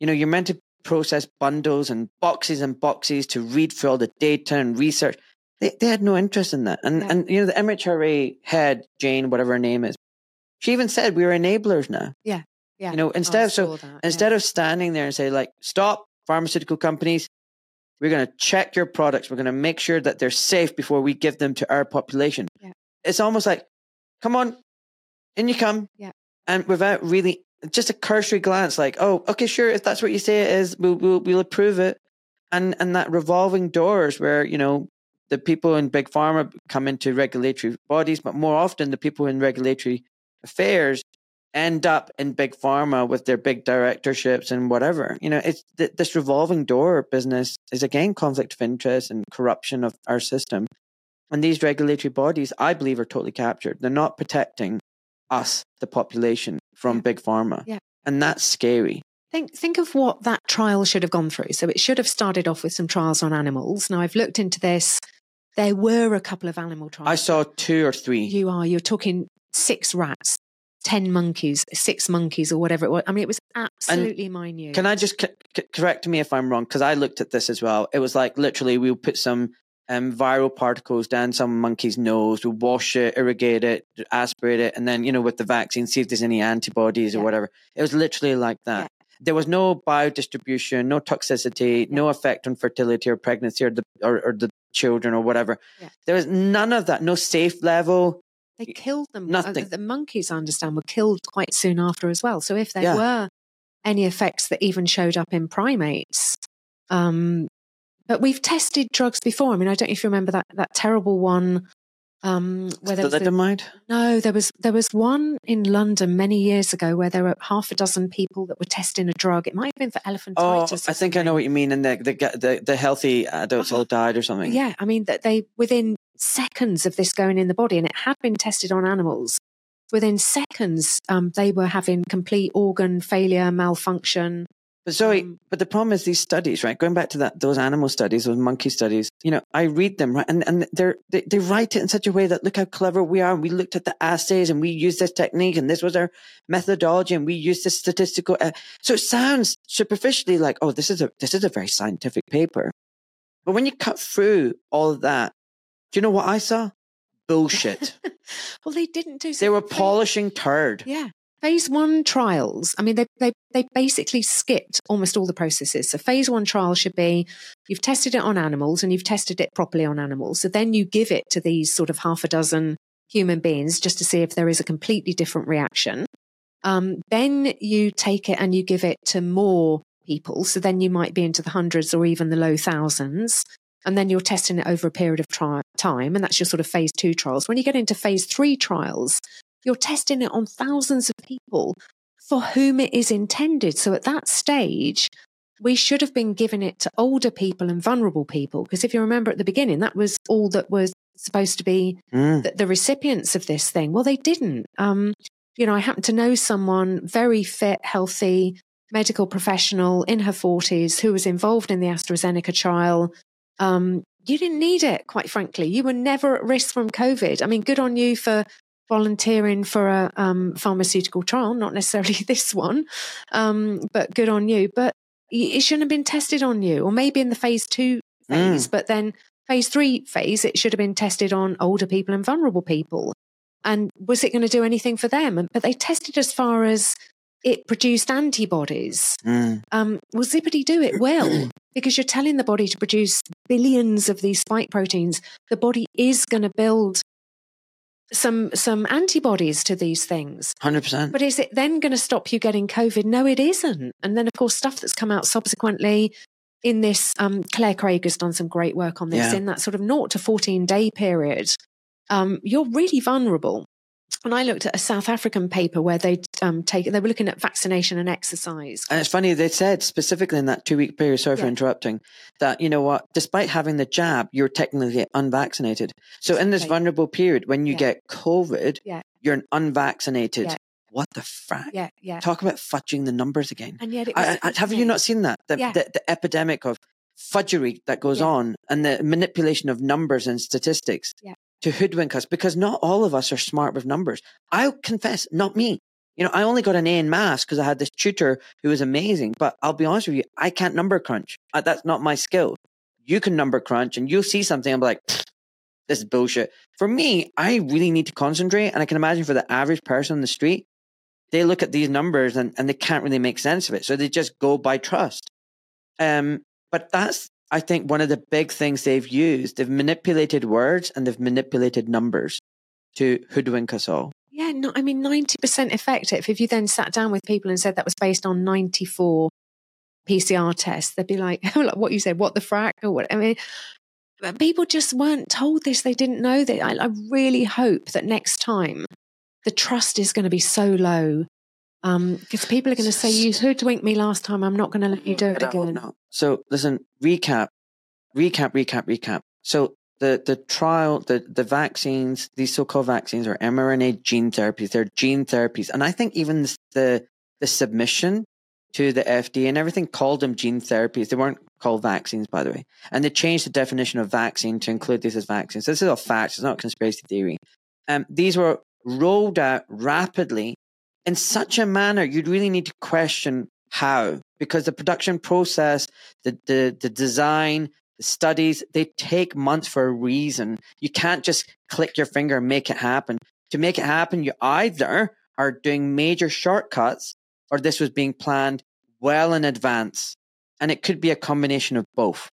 You know, you're meant to process bundles and boxes and boxes to read through all the data and research. They, they had no interest in that. And, Yeah. and, you know, the MHRA head, Jane, whatever her name is, she even said we were enablers now. yeah. Yeah. You know, oh, I instead of so that, instead of standing there and say like, stop, pharmaceutical companies, we're going to check your products. We're going to make sure that they're safe before we give them to our population. Yeah. It's almost like, come on, in you come. Yeah. And without really just a cursory glance, like, oh, okay, sure, if that's what you say it is, we'll we'll, we'll approve it. And and that revolving doors where you know the people in big pharma come into regulatory bodies, but more often the people in regulatory affairs end up in big pharma with their big directorships and whatever. You know, it's th- this revolving door business is again conflict of interest and corruption of our system. And these regulatory bodies, I believe, are totally captured. They're not protecting us, the population, from Yeah. big pharma. Yeah. And that's scary. Think think of what that trial should have gone through. So it should have started off with some trials on animals. Now I've looked into this. There were a couple of animal trials. I saw two or three. you are you're talking six rats, ten monkeys, six monkeys, or whatever it was. I mean, it was absolutely minute. Can I just c- c- correct me if I'm wrong? Because I looked at this as well. It was like literally we'll put some um, viral particles down some monkey's nose, we'll wash it, irrigate it, aspirate it, and then, you know, with the vaccine, see if there's any antibodies or whatever. It was literally like that. Yeah. There was no biodistribution, no toxicity, no effect on fertility or pregnancy or the or, or the children or whatever. Yeah. There was none of that. No safe level. They killed them. Uh, Nothing. The monkeys, I understand, were killed quite soon after as well. So if there Yeah. were any effects that even showed up in primates, um, but we've tested drugs before. I mean, I don't know if you remember that that terrible one. Um, where there was Thalidomide. no, there was there was one in London many years ago where there were half a dozen people that were testing a drug. It might have been for elephantitis. Oh, elephantitis. I or think I know what you mean. And the the the, the healthy adults all died or something. Yeah, I mean that they within seconds of this going in the body, and it had been tested on animals. Within seconds, um, they were having complete organ failure, malfunction. But Zoe, Um, but the problem is these studies, right? Going back to that, those animal studies, those monkey studies. You know, I read them, right, and and they're they, they write it in such a way that look how clever we are. And we looked at the assays, and we used this technique, and this was our methodology, and we used this statistical. Uh, so it sounds superficially like, oh, this is a this is a very scientific paper. But when you cut through all of that, do you know what I saw? *laughs* Bullshit. well, they didn't do. they were polishing turd. Yeah, phase one trials. I mean, they they they basically skipped almost all the processes. So phase one trial should be you've tested it on animals and you've tested it properly on animals. So then you give it to these sort of half a dozen human beings just to see if there is a completely different reaction. Um, then you take it and you give it to more people. So then you might be into the hundreds or even the low thousands. And then you're testing it over a period of tri- time. And that's your sort of phase two trials. When you get into phase three trials, you're testing it on thousands of people for whom it is intended. So at that stage, we should have been giving it to older people and vulnerable people. Because if you remember at the beginning, that was all that was supposed to be Mm. the, the recipients of this thing. Well, they didn't. Um, you know, I happen to know someone very fit, healthy, medical professional in her 40s who was involved in the AstraZeneca trial. Um, you didn't need it, quite frankly. You were never at risk from COVID. I mean, good on you for volunteering for a um, pharmaceutical trial, not necessarily *laughs* this one, um, but good on you. But it shouldn't have been tested on you, or maybe in the phase two phase, but then phase three phase, it should have been tested on older people and vulnerable people. And was it going to do anything for them? But they tested as far as it produced antibodies. Mm. Um, well, zippity do it will, *clears throat* because you're telling the body to produce billions of these spike proteins. The body is going to build some some antibodies to these things. 100%. But is it then going to stop you getting COVID? No, it isn't. And then, of course, stuff that's come out subsequently in this, um, Clare Craig has done some great work on this Yeah. in that sort of naught to 14 day period. Um, you're really vulnerable. And I looked at a South African paper where they'd um, taken, they were looking at vaccination and exercise. And it's funny, they said specifically in that two week period, sorry for interrupting, that, you know what, despite having the jab, you're technically unvaccinated. So in this vulnerable period, when you Yeah. get COVID, Yeah. you're an unvaccinated. Yeah. What the frack? Yeah, yeah. Talk about fudging the numbers again. And yet. I, I, have you not seen that? The, Yeah. the, the epidemic of fudgery that goes Yeah. on and the manipulation of numbers and statistics Yeah. To hoodwink us because not all of us are smart with numbers. I'll confess, not me. You know, I only got an A in maths because I had this tutor who was amazing. But I'll be honest with you, I can't number crunch. Uh, That's not my skill. You can number crunch and you'll see something. I'm like, *sniffs* this is bullshit. For me, I really need to concentrate. And I can imagine for the average person on the street, they look at these numbers and, and they can't really make sense of it. So they just go by trust. Um, but that's, I think, one of the big things they've used. They've manipulated words and they've manipulated numbers to hoodwink us all. Yeah, no, I mean, 90% effective. If you then sat down with people and said that was based on 94 PCR tests, they'd be like, *laughs* oh, like what you said, what the frack or what? I mean, people just weren't told this. They didn't know that. I, I really hope that next time the trust is going to be so low because people are going to say, you hoodwinked me last time. I'm not going to let you do it And I hope again. So listen, recap, recap, recap, recap. So the the trial, the the vaccines, these so-called vaccines are mRNA gene therapies. They're gene therapies, and I think even the the, the submission to the FDA and everything called them gene therapies. They weren't called vaccines, by the way, and they changed the definition of vaccine to include these as vaccines. So This is all facts. It's not conspiracy theory. Um, these were rolled out rapidly in such a manner you'd really need to question how because the production process the, the the design the studies they take months for a reason you can't just click your finger and make it happen to make it happen you either are doing major shortcuts or this was being planned well in advance and it could be a combination of both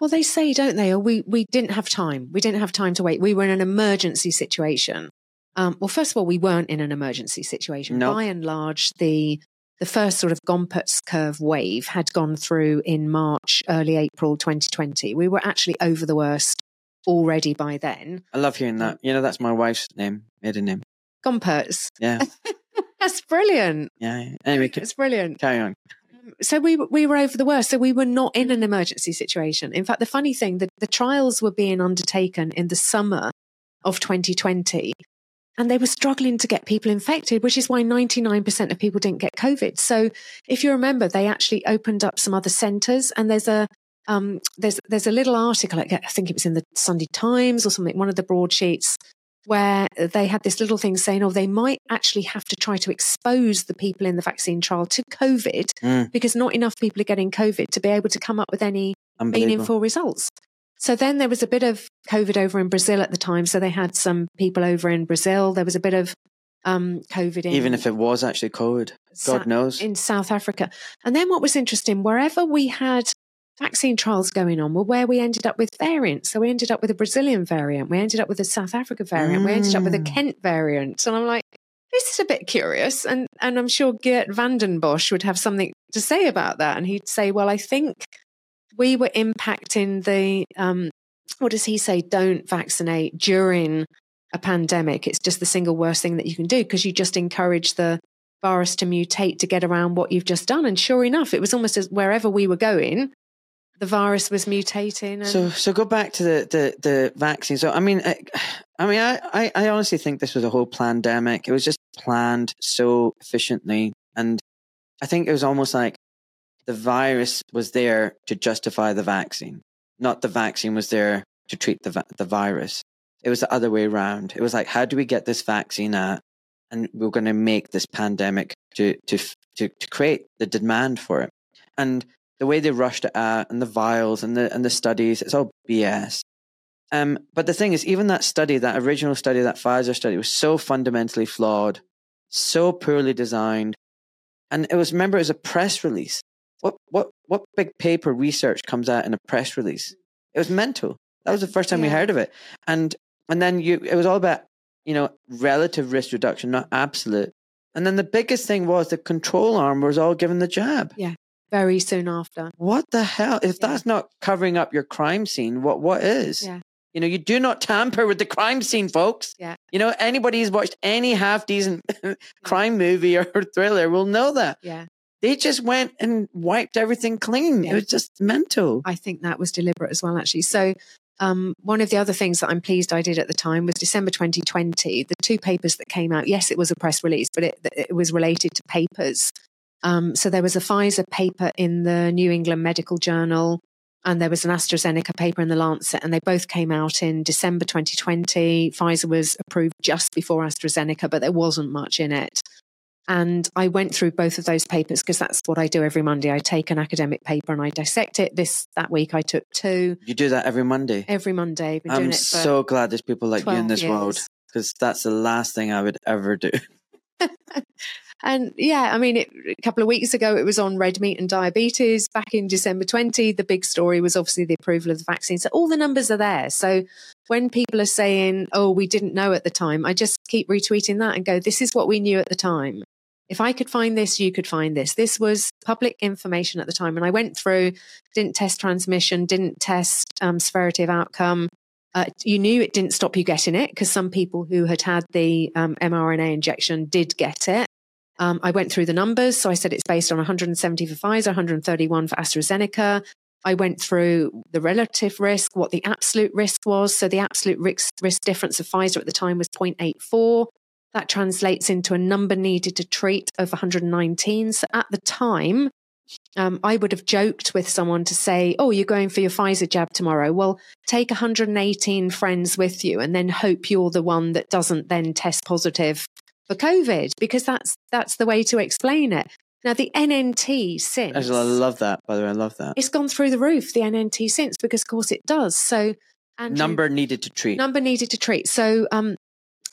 Well, they say, don't they? Or we, we didn't have time. We didn't have time to wait. We were in an emergency situation. Um, well, first of all, we weren't in an emergency situation. No. By and large, the the first sort of Gompertz curve wave had gone through in March, early April 2020. We were actually over the worst already by then. i love hearing that you know that's my wife's name maiden name Gompertz. yeah *laughs* That's brilliant. yeah yeah. anyway It's brilliant. carry on so we we were over the worst. So we were not in an emergency situation. In fact, the funny thing that the trials were being undertaken in the summer of 2020, and they were struggling to get people infected, which is why 99% of people didn't get COVID. So if you remember, they actually opened up some other centres, and there's a um, there's there's a little article. I think it was in the Sunday Times or something, one of the broadsheets, where they had this little thing saying, oh, they might actually have to try to expose the people in the vaccine trial to COVID Mm. because not enough people are getting COVID to be able to come up with any meaningful results. So then there was a bit of COVID over in Brazil at the time. So they had some people over in Brazil. There was a bit of um, COVID in, even if it was actually covid Sa- god knows in South Africa. And then what was interesting, wherever we had vaccine trials going on were where we ended up with variants. So we ended up with a Brazilian variant, we ended up with a South Africa variant, mm. we ended up with a mm. Kent variant. And I'm like, this is a bit curious. And, and I'm sure Geert Vanden Bossche would have something to say about that. And he'd say, well, I think we were impacting the, um, what does he say? Don't vaccinate during a pandemic. It's just the single worst thing that you can do because you just encourage the virus to mutate to get around what you've just done. And sure enough, it was almost as wherever we were going, the virus was mutating. And... So, so go back to the the, the vaccine. So, I mean, I, I mean, I, I, I honestly think this was a whole pandemic. It was just planned so efficiently, and I think it was almost like the virus was there to justify the vaccine, not the vaccine was there to treat the the virus. It was the other way around. It was like, how do we get this vaccine out? And we're going to make this pandemic to, to, to, to create the demand for it. And the way they rushed it out and the vials and the and the studies, it's all BS. Um, but the thing is, even that study, that original study, that Pfizer study, was so fundamentally flawed, so poorly designed, and it was remember it was a press release. What what what big paper research comes out in a press release? It was mental. That was the first time yeah. we heard of it, and and then you it was all about you know relative risk reduction, not absolute. And then the biggest thing was the control arm was all given the jab. Yeah very soon after. What the hell? If yeah. that's not covering up your crime scene, what what is? Yeah. You know, you do not tamper with the crime scene, folks. Yeah. You know, anybody who's watched any half decent *laughs* crime movie or *laughs* thriller will know that. Yeah. They just went and wiped everything clean. Yeah. It was just mental. I think that was deliberate as well, actually. So, um, one of the other things that I'm pleased I did at the time was December 2020. The two papers that came out, yes, it was a press release, but it, it was related to papers um, so there was a Pfizer paper in the New England Medical Journal, and there was an AstraZeneca paper in the Lancet, and they both came out in December 2020. Pfizer was approved just before AstraZeneca, but there wasn't much in it. And I went through both of those papers because that's what I do every Monday. I take an academic paper and I dissect it. This that week I took two. You do that every Monday. Every Monday. I'm so glad there's people like you in this years. world because that's the last thing I would ever do. *laughs* And yeah, I mean, it, a couple of weeks ago, it was on red meat and diabetes. Back in December 20, the big story was obviously the approval of the vaccine. So all the numbers are there. So when people are saying, oh, we didn't know at the time, I just keep retweeting that and go, this is what we knew at the time. If I could find this, you could find this. This was public information at the time. And I went through, didn't test transmission, didn't test um, severity of outcome. Uh, you knew it didn't stop you getting it because some people who had had the um, mRNA injection did get it. Um, I went through the numbers. So I said it's based on 170 for Pfizer, 131 for AstraZeneca. I went through the relative risk, what the absolute risk was. So the absolute risk, risk difference of Pfizer at the time was 0.84. That translates into a number needed to treat of 119. So at the time, um, I would have joked with someone to say, Oh, you're going for your Pfizer jab tomorrow. Well, take 118 friends with you and then hope you're the one that doesn't then test positive for COVID because that's that's the way to explain it. Now the NNT since I love that. By the way, I love that. It's gone through the roof. The NNT since because of course it does. So Andrew, number needed to treat. Number needed to treat. So um,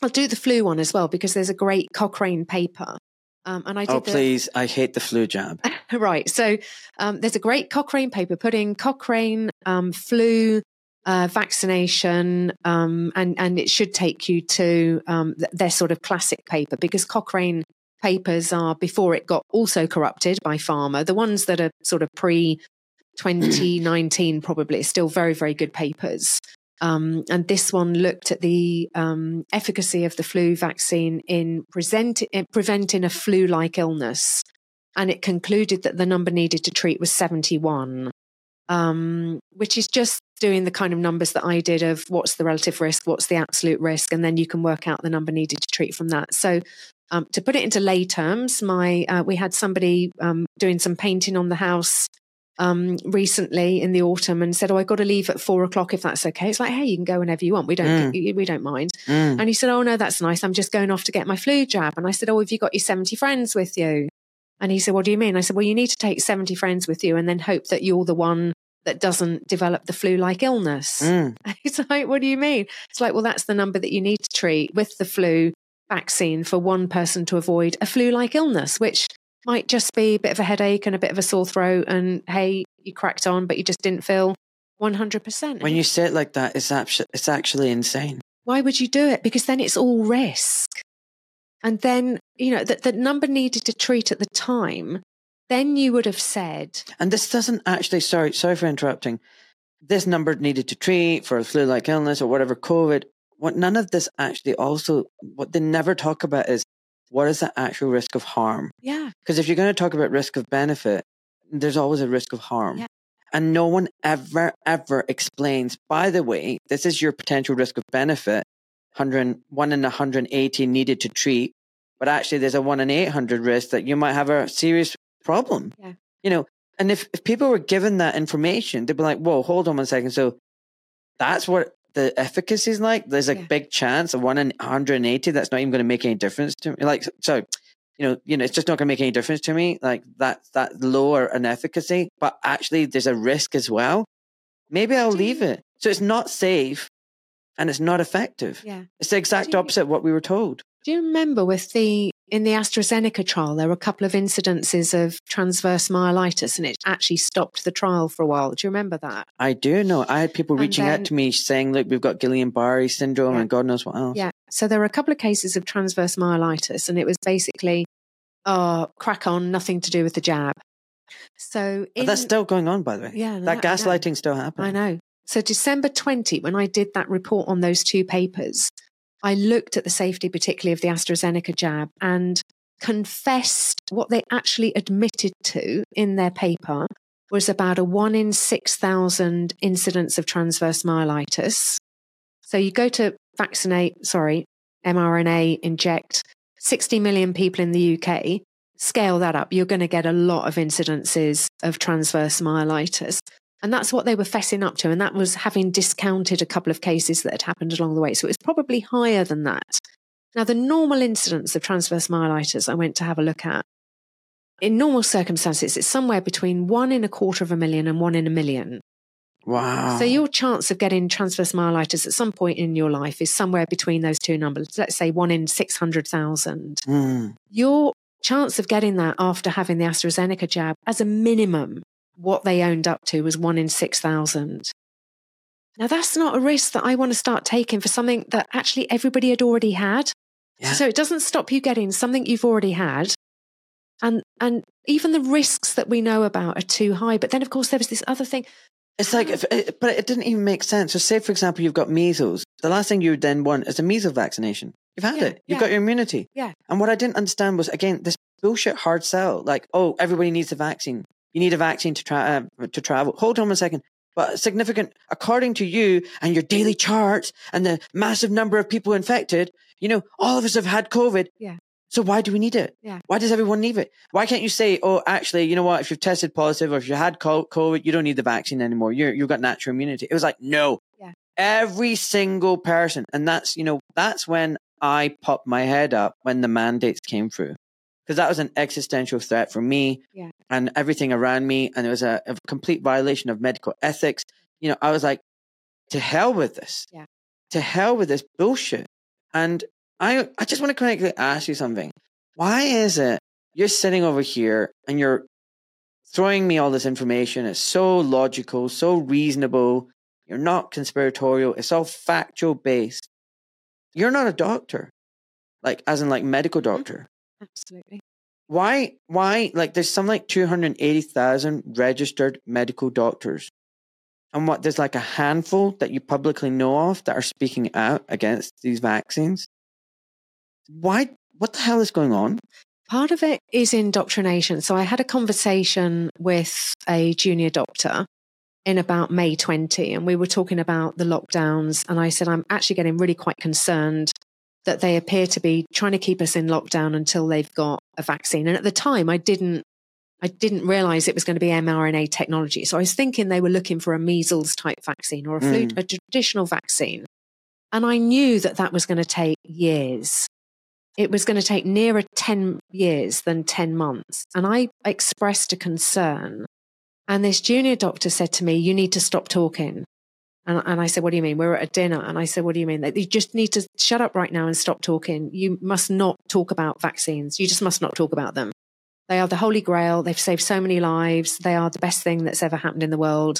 I'll do the flu one as well because there's a great Cochrane paper. Um, and I did oh, please. I hate the flu jab. *laughs* right. So um, there's a great Cochrane paper putting Cochrane um, flu uh, vaccination, um, and and it should take you to um, their sort of classic paper because Cochrane papers are before it got also corrupted by pharma. The ones that are sort of pre *clears throat* 2019 probably are still very very good papers. Um, and this one looked at the um, efficacy of the flu vaccine in, present, in preventing a flu like illness. And it concluded that the number needed to treat was 71 um, which is just doing the kind of numbers that I did of what's the relative risk, what's the absolute risk, and then you can work out the number needed to treat from that. So, um, to put it into lay terms, my uh, we had somebody um, doing some painting on the house um, recently in the autumn and said, "Oh, I got to leave at four o'clock if that's okay." It's like, "Hey, you can go whenever you want. We don't mm. we don't mind." Mm. And he said, "Oh no, that's nice. I'm just going off to get my flu jab." And I said, "Oh, have you got your seventy friends with you?" And he said, What do you mean? I said, Well, you need to take 70 friends with you and then hope that you're the one that doesn't develop the flu like illness. Mm. *laughs* It's like, What do you mean? It's like, Well, that's the number that you need to treat with the flu vaccine for one person to avoid a flu like illness, which might just be a bit of a headache and a bit of a sore throat. And hey, you cracked on, but you just didn't feel 100%. When you say it like that, it's, actually, it's actually insane. Why would you do it? Because then it's all risk. And then, you know, that the number needed to treat at the time, then you would have said. And this doesn't actually, sorry, sorry for interrupting. This number needed to treat for a flu like illness or whatever, COVID. What none of this actually also, what they never talk about is what is the actual risk of harm? Yeah. Because if you're going to talk about risk of benefit, there's always a risk of harm. Yeah. And no one ever, ever explains, by the way, this is your potential risk of benefit. 100, one in 180 needed to treat, but actually there's a one in 800 risk that you might have a serious problem. Yeah. You know, and if, if people were given that information, they'd be like, whoa, hold on one second. So that's what the efficacy is like. There's a Yeah. big chance of one in 180 that's not even going to make any difference to me. Like, so, you know, you know, it's just not going to make any difference to me. Like that, that lower an efficacy, but actually there's a risk as well. Maybe I'll Do leave you- it. So it's not safe and it's not effective. Yeah. It's the exact you- opposite of what we were told. Do you remember with the in the AstraZeneca trial, there were a couple of incidences of transverse myelitis, and it actually stopped the trial for a while. Do you remember that? I do know. I had people And reaching then- out to me saying, look, we've got Guillain-Barre syndrome Yeah. and God knows what else. Yeah. So there were a couple of cases of transverse myelitis, and it was basically, oh, crack on, nothing to do with the jab. So in, that's still going on, by the way. yeah, that know. gaslighting still happening. I know. So December 20, when I did that report on those two papers, I looked at the safety, particularly of the AstraZeneca jab, and confessed what they actually admitted to in their paper was about a one in 6,000 incidence of transverse myelitis. So you go to vaccinate, sorry, mRNA inject 60 million people in the UK, scale that up, you're going to get a lot of incidences of transverse myelitis. And that's what they were fessing up to. And that was having discounted a couple of cases that had happened along the way. So it was probably higher than that. Now, the normal incidence of transverse myelitis I went to have a look at, in normal circumstances, it's somewhere between one in a quarter of a million and one in a million. Wow. So your chance of getting transverse myelitis at some point in your life is somewhere between those two numbers. Let's say one in 600,000. Hmm. Your chance of getting that after having the AstraZeneca jab, as a minimum, what they owned up to was one in 6,000. Now, that's not a risk that I want to start taking for something that actually everybody had already had. Yeah. So it doesn't stop you getting something you've already had. And, and even the risks that we know about are too high. But then, of course, there was this other thing. It's like, if it, but it didn't even make sense. So, say for example, you've got measles. The last thing you would then want is a measles vaccination. You've had Yeah, it. You've yeah. got your immunity. Yeah. And what I didn't understand was again this bullshit hard sell. Like, oh, everybody needs a vaccine. You need a vaccine to try uh, to travel. Hold on one second. But significant, according to you and your daily charts and the massive number of people infected, you know, all of us have had COVID. Yeah. So why do we need it? Yeah. Why does everyone need it? Why can't you say, oh, actually, you know what? If you've tested positive or if you had COVID, you don't need the vaccine anymore. You're, you've got natural immunity. It was like, no. Yeah. Every single person. And that's, you know, that's when I popped my head up when the mandates came through. Because that was an existential threat for me Yeah. and everything around me. And it was a, a complete violation of medical ethics. You know, I was like, to hell with this. Yeah. To hell with this bullshit. And I, I just want to quickly ask you something. Why is it you're sitting over here and you're throwing me all this information? It's so logical, so reasonable. You're not conspiratorial. It's all factual based. You're not a doctor, like as in like medical mm-hmm. doctor. Absolutely. Why? Why? Like there's some like two hundred eighty thousand registered medical doctors, and what there's like a handful that you publicly know of that are speaking out against these vaccines. Why? What the hell is going on? Part of it is indoctrination. So I had a conversation with a junior doctor in about May 20, and we were talking about the lockdowns. And I said, I'm actually getting really quite concerned that they appear to be trying to keep us in lockdown until they've got a vaccine. And at the time, I didn't. I didn't realize it was going to be mRNA technology. So I was thinking they were looking for a measles type vaccine or a flu, Mm. a traditional vaccine. And I knew that that was going to take years it was going to take nearer 10 years than 10 months. And I expressed a concern. And this junior doctor said to me, You need to stop talking. And, and I said, What do you mean? We're at a dinner. And I said, What do you mean? That You just need to shut up right now and stop talking. You must not talk about vaccines. You just must not talk about them. They are the holy grail. They've saved so many lives. They are the best thing that's ever happened in the world.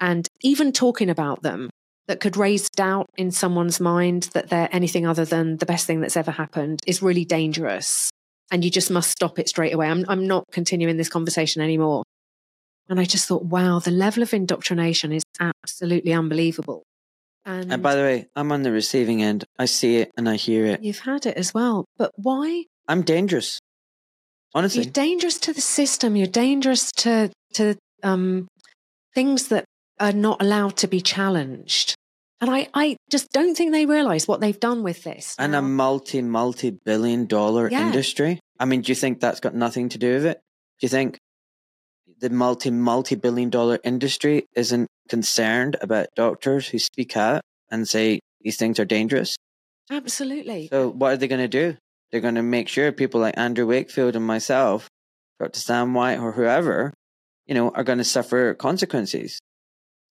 And even talking about them that could raise doubt in someone's mind that they're anything other than the best thing that's ever happened is really dangerous. And you just must stop it straight away. I'm, I'm not continuing this conversation anymore. And I just thought, wow, the level of indoctrination is absolutely unbelievable. And, and by the way, I'm on the receiving end. I see it and I hear it. You've had it as well. But why? I'm dangerous. Honestly. You're dangerous to the system. You're dangerous to, to um, things that are not allowed to be challenged. And I, I just don't think they realize what they've done with this. And a multi, multi billion dollar yeah. industry. I mean, do you think that's got nothing to do with it? Do you think the multi, multi billion dollar industry isn't concerned about doctors who speak out and say these things are dangerous? Absolutely. So what are they going to do? They're going to make sure people like Andrew Wakefield and myself, Dr. Sam White or whoever, you know, are going to suffer consequences.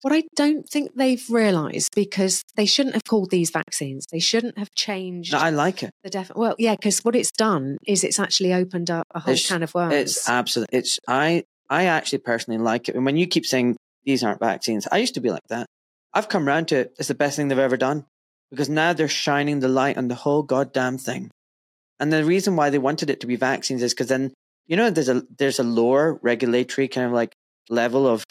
What I don't think they've realised because they shouldn't have called these vaccines. They shouldn't have changed. No, I like it. The def- well, yeah, because what it's done is it's actually opened up a whole it's, can of worms. It's absolutely. It's I I actually personally like it. And when you keep saying these aren't vaccines, I used to be like that. I've come around to it. It's the best thing they've ever done because now they're shining the light on the whole goddamn thing. And the reason why they wanted it to be vaccines is because then you know there's a there's a lower regulatory kind of like level of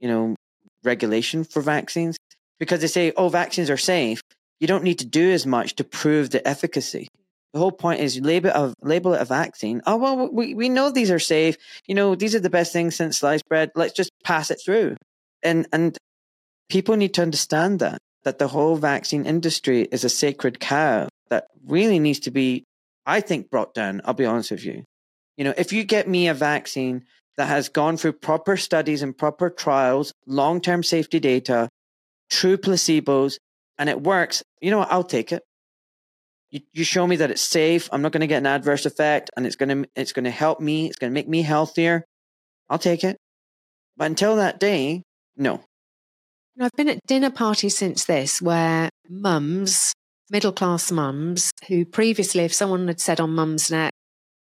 you know regulation for vaccines because they say, oh, vaccines are safe. You don't need to do as much to prove the efficacy. The whole point is label a label it a vaccine. Oh well, we, we know these are safe. You know these are the best things since sliced bread. Let's just pass it through. And and people need to understand that that the whole vaccine industry is a sacred cow that really needs to be, I think, brought down. I'll be honest with you. You know, if you get me a vaccine that has gone through proper studies and proper trials, long term safety data, true placebos, and it works, you know what? I'll take it. You, you show me that it's safe. I'm not going to get an adverse effect, and it's going to it's going to help me. It's going to make me healthier. I'll take it. But until that day, no. I've been at dinner parties since this where mums, middle class mums, who previously, if someone had said on Mumsnet,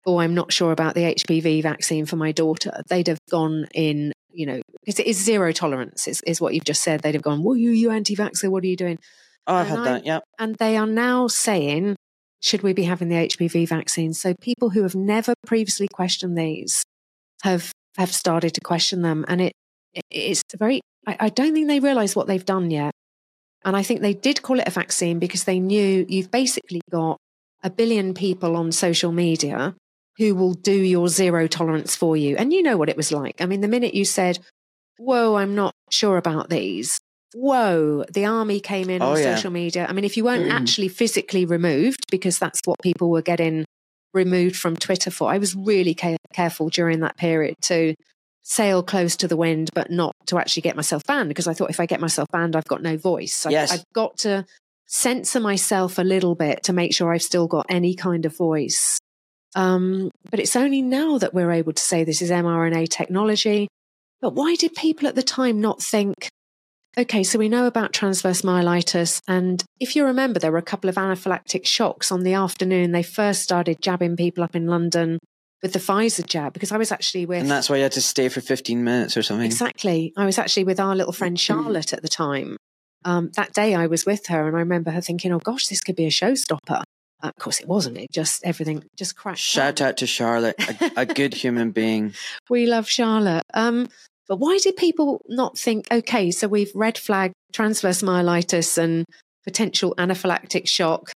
oh, I'm not sure about the HPV vaccine for my daughter, they'd have gone in, you know, because it is zero tolerance, is, is what you've just said. They'd have gone, well, you, you anti vaxxer, what are you doing? Oh, I've and had I, that, yeah. And they are now saying, should we be having the HPV vaccine? So people who have never previously questioned these have have started to question them. And it, it it's very, I, I don't think they realize what they've done yet. And I think they did call it a vaccine because they knew you've basically got a billion people on social media who will do your zero tolerance for you. And you know what it was like. I mean, the minute you said, Whoa, I'm not sure about these. Whoa, the army came in oh, on yeah. social media. I mean, if you weren't mm. actually physically removed, because that's what people were getting removed from Twitter for, I was really ca- careful during that period to sail close to the wind, but not to actually get myself banned, because I thought if I get myself banned, I've got no voice. Yes. I, I've got to censor myself a little bit to make sure I've still got any kind of voice. Um, but it's only now that we're able to say this is mRNA technology. But why did people at the time not think, okay, so we know about transverse myelitis. And if you remember, there were a couple of anaphylactic shocks on the afternoon they first started jabbing people up in London with the Pfizer jab because I was actually with. And that's why you had to stay for 15 minutes or something. Exactly. I was actually with our little friend Charlotte at the time. Um, that day I was with her and I remember her thinking, oh gosh, this could be a showstopper. Uh, of course, it wasn't. It just everything just crashed. Shout down. out to Charlotte, a, a good human being. *laughs* We love Charlotte. Um, but why do people not think? Okay, so we've red flagged transverse myelitis and potential anaphylactic shock,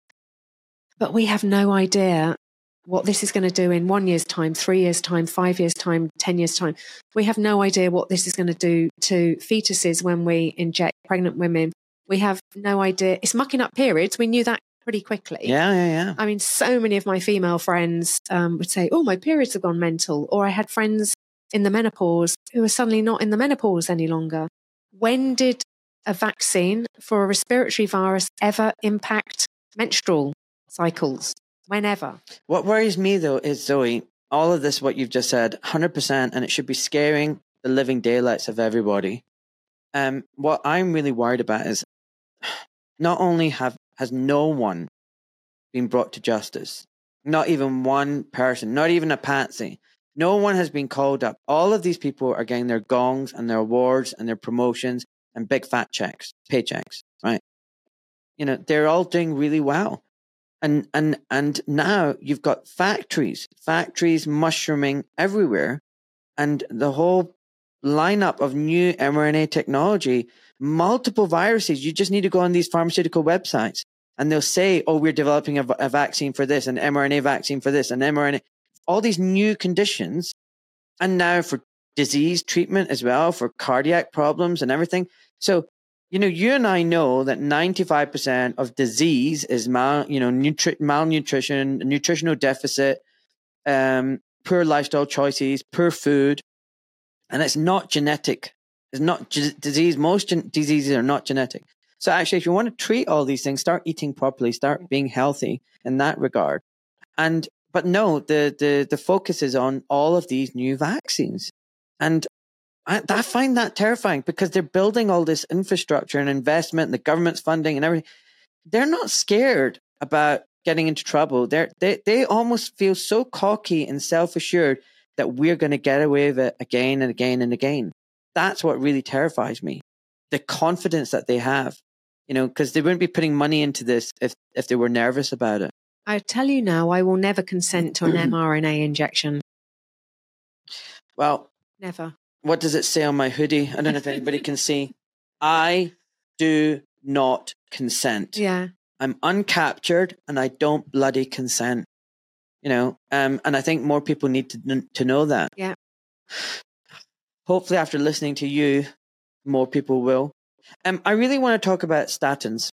but we have no idea what this is going to do in one year's time, three years' time, five years' time, 10 years' time. We have no idea what this is going to do to fetuses when we inject pregnant women. We have no idea. It's mucking up periods. We knew that pretty quickly. Yeah, yeah, yeah. I mean, so many of my female friends um, would say, "Oh, my periods have gone mental," or I had friends in the menopause who are suddenly not in the menopause any longer. When did a vaccine for a respiratory virus ever impact menstrual cycles? Whenever. What worries me though is Zoe, all of this, what you've just said, 100%, and it should be scaring the living daylights of everybody. Um, what I'm really worried about is *sighs* not only have has no one been brought to justice. Not even one person, not even a patsy. No one has been called up. All of these people are getting their gongs and their awards and their promotions and big fat checks, paychecks, right? You know, they're all doing really well. And and and now you've got factories, factories mushrooming everywhere, and the whole lineup of new mRNA technology, multiple viruses. You just need to go on these pharmaceutical websites and they'll say, "Oh, we're developing a, a vaccine for this, an mRNA vaccine for this, an mRNA." All these new conditions, and now for disease treatment as well, for cardiac problems and everything. So, you know, you and I know that ninety-five percent of disease is mal, you know, nutri- malnutrition, nutritional deficit, um, poor lifestyle choices, poor food, and it's not genetic. It's not g- disease. Most gen- diseases are not genetic. So actually, if you want to treat all these things, start eating properly, start being healthy in that regard. And but no, the the the focus is on all of these new vaccines, and I, I find that terrifying because they're building all this infrastructure and investment, and the government's funding and everything. They're not scared about getting into trouble. They're they they almost feel so cocky and self assured that we're going to get away with it again and again and again. That's what really terrifies me. The confidence that they have you know, because they wouldn't be putting money into this if if they were nervous about it. I tell you now, I will never consent to an *clears throat* mRNA injection. Well, never. What does it say on my hoodie? I don't know if anybody can see. I do not consent. Yeah. I'm uncaptured and I don't bloody consent. You know, um, and I think more people need to to know that. Yeah. Hopefully, after listening to you, more people will. Um, I really want to talk about statins.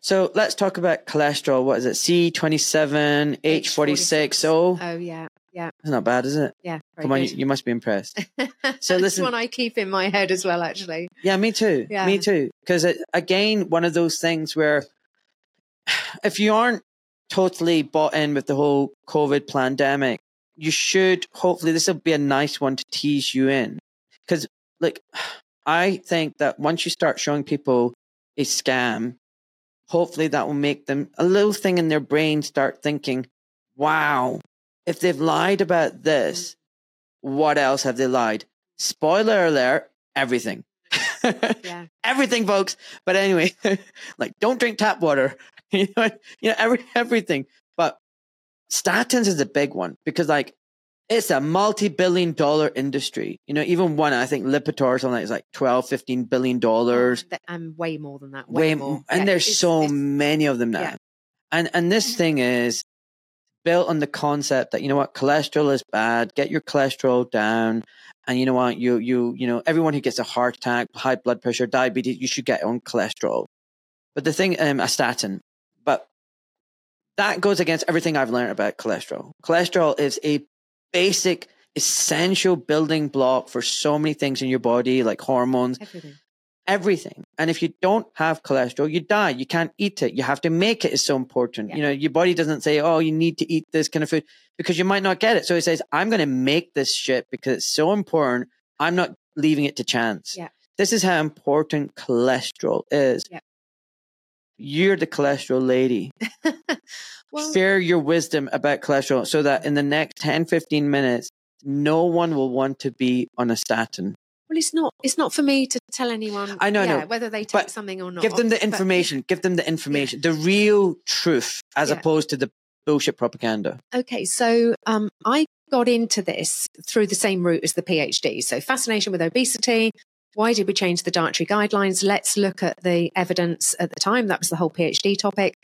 So let's talk about cholesterol. What is it? C27, H46. Oh, oh yeah. Yeah. It's not bad, is it? Yeah. Come on, you, you, must be impressed. *laughs* So listen. one I keep in my head as well, actually. Yeah, me too. Yeah. Me too. Because again, one of those things where *sighs* if you aren't totally bought in with the whole COVID pandemic, you should hopefully this will be a nice one to tease you in. Because like *sighs* I think that once you start showing people a scam, hopefully that will make them a little thing in their brain start thinking, wow, if they've lied about this, mm. what else have they lied? Spoiler alert, everything. yeah. *laughs* everything, folks. But anyway, *laughs* like don't drink tap water. *laughs* you know, you know, every, everything. But statins is a big one because like it's a multi-billion dollar industry. You know, even one, I think Lipitor or something like is like 12, 15 billion dollars. And way more than that. Way, way more. And yeah, there's it's, so it's, many of them now. Yeah. And and this thing is built on the concept that, you know what, cholesterol is bad. Get your cholesterol down. And you know what, you you you know, everyone who gets a heart attack, high blood pressure, diabetes, you should get on cholesterol. But the thing, um, a statin. But that goes against everything I've learned about cholesterol. Cholesterol is a basic, essential building block for so many things in your body, like hormones, everything. everything. And if you don't have cholesterol, you die. You can't eat it. You have to make it is so important. Yeah. You know, your body doesn't say, oh, you need to eat this kind of food because you might not get it. So it says, I'm going to make this shit because it's so important. I'm not leaving it to chance. Yeah. This is how important cholesterol is. Yeah. You're the cholesterol lady. *laughs* well, share your wisdom about cholesterol so that in the next 10, 15 minutes, no one will want to be on a statin. Well, it's not. It's not for me to tell anyone. I know, yeah, whether they take something or not. Give them the information. But, give them the information, yeah. the real truth, as yeah. opposed to the bullshit propaganda. Okay, so um, I got into this through the same route as the PhD. So fascination with obesity. Why did we change the dietary guidelines? Let's look at the evidence at the time. That was the whole PhD topic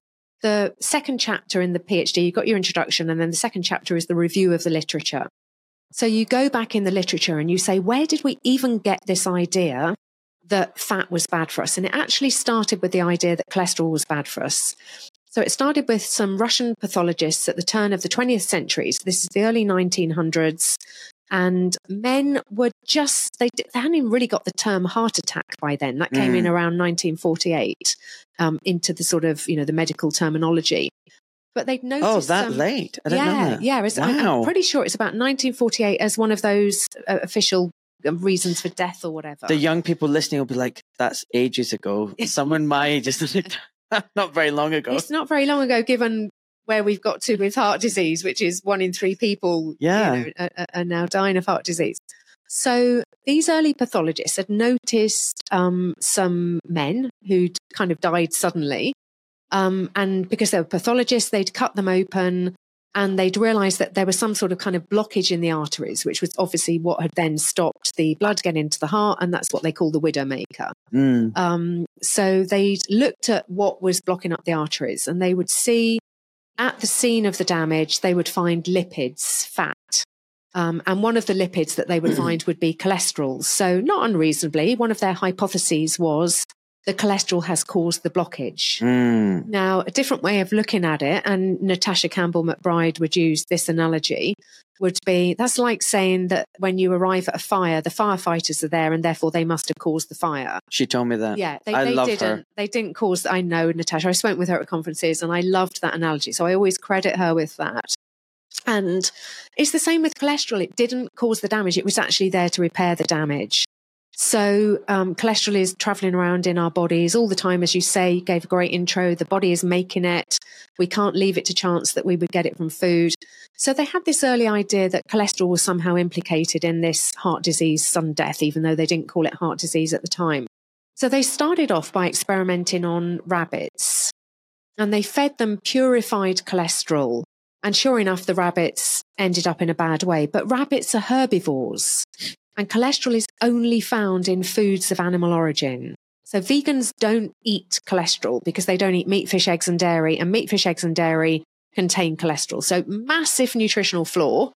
the second chapter in the PhD, you've got your introduction, and then the second chapter is the review of the literature. So you go back in the literature and you say, where did we even get this idea that fat was bad for us? And it actually started with the idea that cholesterol was bad for us. So it started with some Russian pathologists at the turn of the 20th century. So this is the early 1900s and men were just they, they hadn't even really got the term heart attack by then. That came mm. in around 1948 um, into the sort of you know the medical terminology. But they'd noticed oh that um, late? I yeah yeah wow. I'm pretty sure it's about 1948 as one of those uh, official um, reasons for death or whatever. The young people listening will be like that's ages ago. *laughs* Someone my age is *laughs* not very long ago. It's not very long ago given where we've got to with heart disease, which is one in three people Yeah. you know, are, are now dying of heart disease. So these early pathologists had noticed um, some men who'd kind of died suddenly. Um, and because they were pathologists, they'd cut them open and they'd realized that there was some sort of kind of blockage in the arteries, which was obviously what had then stopped the blood getting into the heart. And that's what they call the widowmaker. Mm. Um, so they looked at what was blocking up the arteries and they would see at the scene of the damage, they would find lipids, fat. Um, and one of the lipids that they would *clears throat* find would be cholesterol. So, not unreasonably, one of their hypotheses was the cholesterol has caused the blockage. Mm. Now, a different way of looking at it, and Natasha Campbell McBride would use this analogy, would be that's like saying that when you arrive at a fire, the firefighters are there and therefore they must have caused the fire. She told me that. Yeah, they, I they love didn't. her. They didn't cause. I know Natasha. I spoke with her at conferences, and I loved that analogy. So I always credit her with that. And it's the same with cholesterol. It didn't cause the damage. It was actually there to repair the damage. So um, cholesterol is traveling around in our bodies all the time, as you say. You gave a great intro. The body is making it. We can't leave it to chance that we would get it from food. So they had this early idea that cholesterol was somehow implicated in this heart disease, sudden death, even though they didn't call it heart disease at the time. So they started off by experimenting on rabbits and they fed them purified cholesterol. And sure enough, the rabbits ended up in a bad way. But rabbits are herbivores and cholesterol is only found in foods of animal origin. So vegans don't eat cholesterol because they don't eat meat, fish, eggs, and dairy. And meat, fish, eggs, and dairy contain cholesterol. So massive nutritional flaw,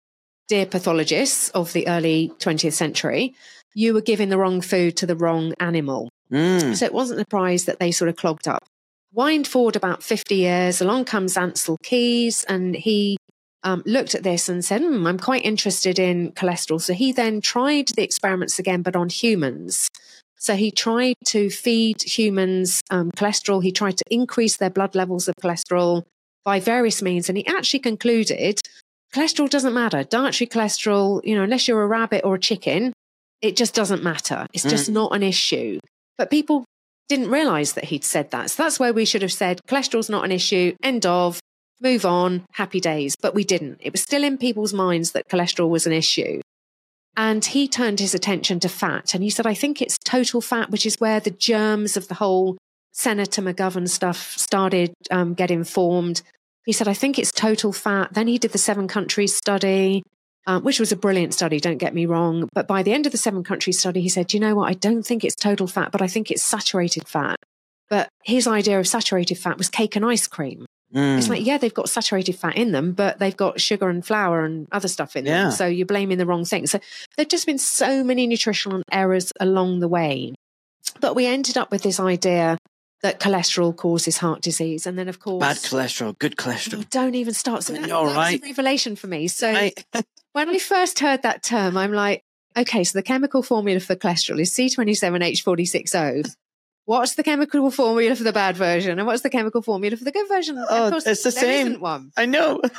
dear pathologists of the early 20th century. You were giving the wrong food to the wrong animal. Mm. So it wasn't a prize that they sort of clogged up. Wind forward about 50 years, along comes Ancel Keys, and he um, looked at this and said, hmm, I'm quite interested in cholesterol. So he then tried the experiments again, but on humans. So he tried to feed humans um, cholesterol. He tried to increase their blood levels of cholesterol by various means. And he actually concluded cholesterol doesn't matter. Dietary cholesterol, you know, unless you're a rabbit or a chicken, it just doesn't matter. It's just not an issue. But people didn't realize that he'd said that. So that's where we should have said cholesterol's not an issue, end of, move on, happy days. But we didn't. It was still in people's minds that cholesterol was an issue. And he turned his attention to fat and he said, I think it's total fat, which is where the germs of the whole Senator McGovern stuff started um, getting formed. He said, I think it's total fat. Then he did the seven countries study, uh, which was a brilliant study, don't get me wrong. But by the end of the seven countries study, he said, you know what? I don't think it's total fat, but I think it's saturated fat. But his idea of saturated fat was cake and ice cream. Mm. It's like, yeah, they've got saturated fat in them, but they've got sugar and flour and other stuff in Yeah. them. So you're blaming the wrong thing. So there've just been so many nutritional errors along the way. But we ended up with this idea that cholesterol causes heart disease. And then, of course, Bad cholesterol, good cholesterol. don't even start. So that, know, that was right? a revelation for me. So I, *laughs* when I first heard that term, I'm like, okay, so the chemical formula for cholesterol is C27H460. What's the chemical formula for the bad version? And what's the chemical formula for the good version? Oh, of course, it's the same. isn't one. I know. *laughs*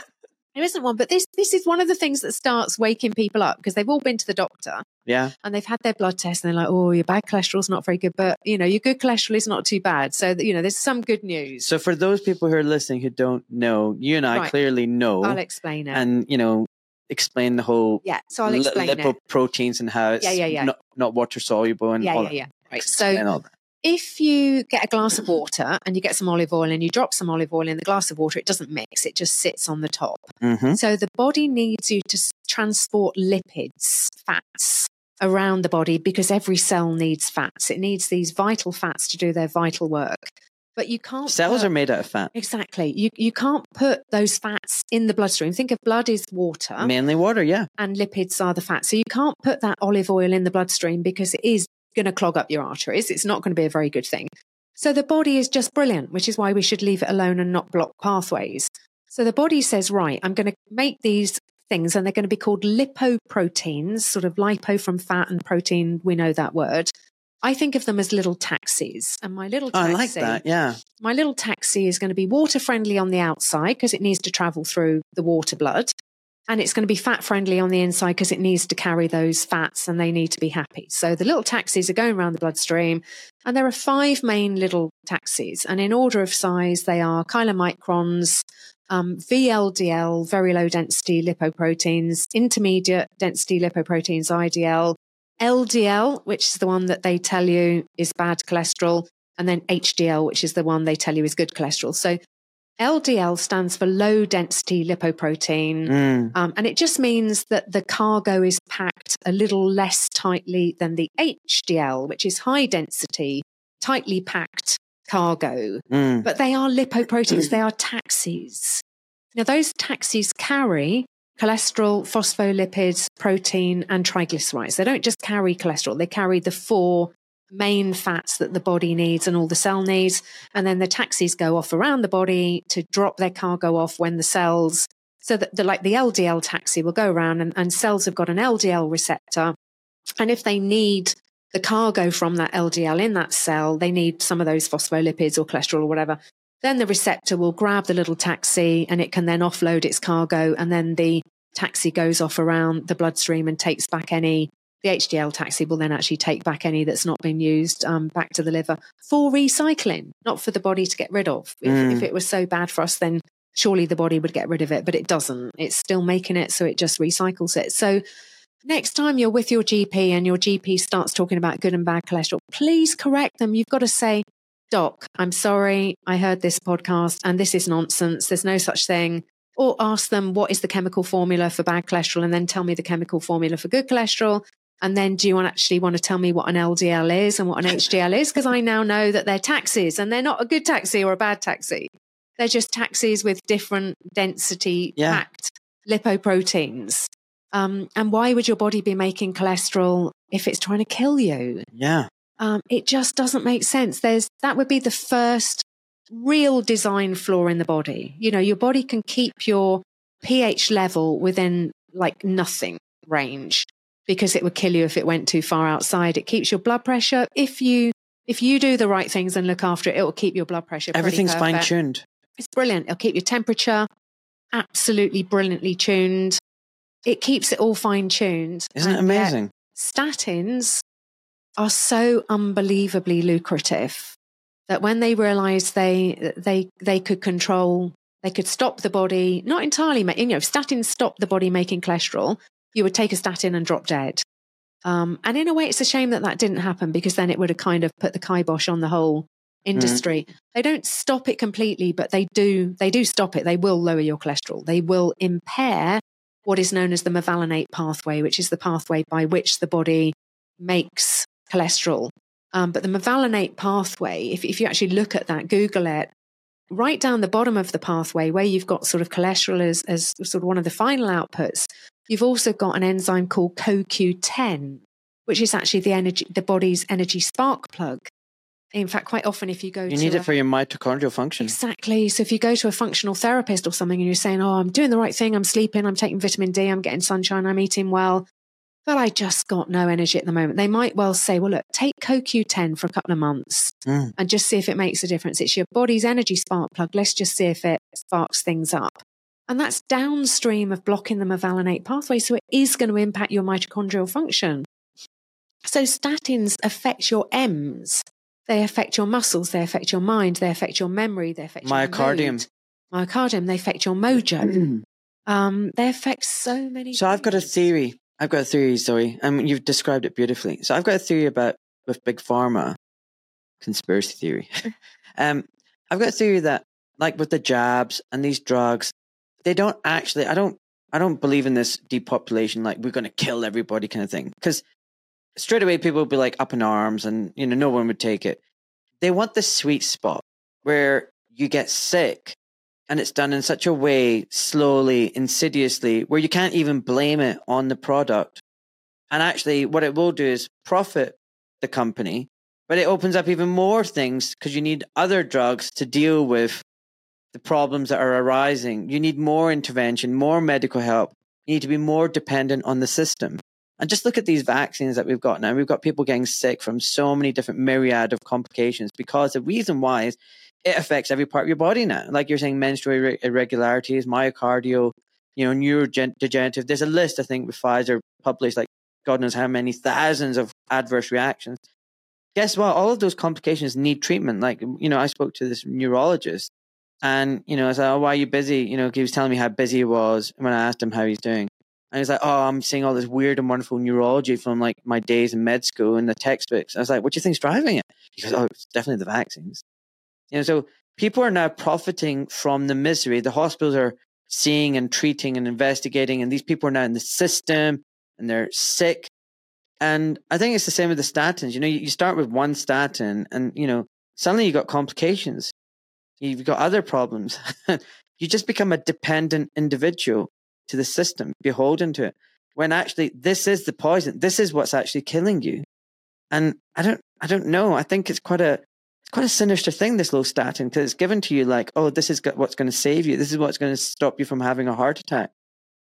There isn't one. But this this is one of the things that starts waking people up because they've all been to the doctor Yeah. and they've had their blood test and they're like, oh, your bad cholesterol's not very good, but you know, your good cholesterol is not too bad. So you know, there's some good news. So for those people who are listening who don't know, you and I Right. clearly know, I'll explain it. and you know, explain the whole yeah, so I'll explain it. lipoproteins and how it's Yeah, yeah, yeah. Not, not water soluble and Yeah, all yeah, that. yeah. Right. So all that. If you get a glass of water and you get some olive oil and you drop some olive oil in the glass of water, it doesn't mix, it just sits on the top. Mhm. So the body needs you to transport lipids, fats around the body because every cell needs fats. It needs these vital fats to do their vital work. But you can't Cells put- are made out of fat, Exactly. You you can't put those fats in the bloodstream. Think of blood is water mainly water. Yeah. and lipids are the fat. So you can't put that olive oil in the bloodstream because it is going to clog up your arteries. It's not going to be a very good thing. So the body is just brilliant, which is why we should leave it alone and not block pathways. So the body says, right, I'm going to make these things and they're going to be called lipoproteins, sort of lipo from fat and protein. We know that word. I think of them as little taxis. And my little Oh, I like that. Yeah. my little taxi is going to be water friendly on the outside because it needs to travel through the water blood. And it's going to be fat friendly on the inside because it needs to carry those fats and they need to be happy. So the little taxis are going around the bloodstream. And there are five main little taxis. And in order of size, they are chylomicrons, um, VLDL, very low density lipoproteins, intermediate density lipoproteins, IDL, LDL, which is the one that they tell you is bad cholesterol, and then HDL, which is the one they tell you is good cholesterol. So LDL stands for low density lipoprotein. Mm. Um, and it just means that the cargo is packed a little less tightly than the HDL, which is high density, tightly packed cargo. Mm. But they are lipoproteins, they are taxis. Now, those taxis carry cholesterol, phospholipids, protein, and triglycerides. They don't just carry cholesterol, they carry the four main fats that the body needs and all the cell needs. And then the taxis go off around the body to drop their cargo off when the cells, so that the, like the LDL taxi will go around and, and cells have got an LDL receptor. And if they need the cargo from that LDL in that cell, they need some of those phospholipids or cholesterol or whatever. Then the receptor will grab the little taxi and it can then offload its cargo. And then the taxi goes off around the bloodstream and takes back any the HDL taxi will then actually take back any that's not been used um, back to the liver for recycling, not for the body to get rid of. If, mm. if, it was so bad for us, then surely the body would get rid of it, but it doesn't. It's still making it, so it just recycles it. So next time you're with your GP and your GP starts talking about good and bad cholesterol, please correct them. You've got to say, Doc, I'm sorry, I heard this podcast and this is nonsense. There's no such thing. Or ask them, what is the chemical formula for bad cholesterol? And then tell me the chemical formula for good cholesterol. And then do you want actually want to tell me what an LDL is and what an HDL is? Because I now know that they're taxis and they're not a good taxi or a bad taxi. They're just taxis with different density yeah. packed lipoproteins. Um, and why would your body be making cholesterol if it's trying to kill you? Yeah. Um, it just doesn't make sense. There's that would be the first real design flaw in the body. You know, your body can keep your pH level within like nothing range because it would kill you if it went too far outside. It keeps your blood pressure. If you if you do the right things and look after it, it will keep your blood pressure. Everything's fine tuned. It's brilliant. It'll keep your temperature absolutely brilliantly tuned. It keeps it all fine tuned. Isn't it amazing? Statins are so unbelievably lucrative that when they realized they they they could control they could stop the body not entirely you know if statins stop the body making cholesterol you would take a statin and drop dead. Um, and in a way, it's a shame that that didn't happen because then it would have kind of put the kibosh on the whole industry. Mm. They don't stop it completely, but they do. They do stop it. They will lower your cholesterol. They will impair what is known as the mevalonate pathway, which is the pathway by which the body makes cholesterol. Um, but the mevalonate pathway, if, if you actually look at that, Google it, right down the bottom of the pathway where you've got sort of cholesterol as, as sort of one of the final outputs, You've also got an enzyme called CoQ10, which is actually the energy, the body's energy spark plug. In fact, quite often, if you go, to you need a, it for your mitochondrial function. Exactly. So if you go to a functional therapist or something, and you're saying, "Oh, I'm doing the right thing. I'm sleeping. I'm taking vitamin D. I'm getting sunshine. I'm eating well." But I just got no energy at the moment. They might well say, well, look, take CoQ10 for a couple of months mm. and just see if it makes a difference. It's your body's energy spark plug. Let's just see if it sparks things up. And that's downstream of blocking the mevalonate pathway. So it is going to impact your mitochondrial function. So statins affect your M's. They affect your muscles. They affect your mind. They affect your memory. They affect myocardium. Your myocardium. They affect your mojo. *clears throat* um, they affect so many. So things. I've got a theory. I've got a theory. Sorry, I mean you've described it beautifully. So I've got a theory about with big pharma, conspiracy theory. *laughs* *laughs* um, I've got a theory that like with the jabs and these drugs, they don't actually i don't i don't believe in this depopulation like we're going to kill everybody kind of thing because straight away people would be like up in arms and you know no one would take it they want the sweet spot where you get sick and it's done in such a way slowly insidiously where you can't even blame it on the product and actually what it will do is profit the company but it opens up even more things because you need other drugs to deal with the problems that are arising. You need more intervention, more medical help. You need to be more dependent on the system. And just look at these vaccines that we've got now. We've got people getting sick from so many different myriad of complications because the reason why is it affects every part of your body now. Like you're saying, menstrual irregularities, myocardial, you know, neurodegenerative. There's a list, I think, with Pfizer published, like God knows how many thousands of adverse reactions. Guess what? All of those complications need treatment. Like, you know, I spoke to this neurologist And, you know, I said, oh, why are you busy? You know, he was telling me how busy he was when I asked him how he's doing. And he's like, oh, I'm seeing all this weird and wonderful neurology from like my days in med school and the textbooks. I was like, what do you think's driving it? He goes, oh, it's definitely the vaccines. You know, so people are now profiting from the misery. The hospitals are seeing and treating and investigating, and these people are now in the system and they're sick. And I think it's the same with the statins. You know, you start with one statin, and you know, suddenly you got complications. You've got other problems. *laughs* you just become a dependent individual to the system, beholden to it. When actually, this is the poison. This is what's actually killing you. And I don't, I don't know. I think it's quite a, quite a sinister thing. This low statin because it's given to you like, oh, this is what's going to save you. This is what's going to stop you from having a heart attack.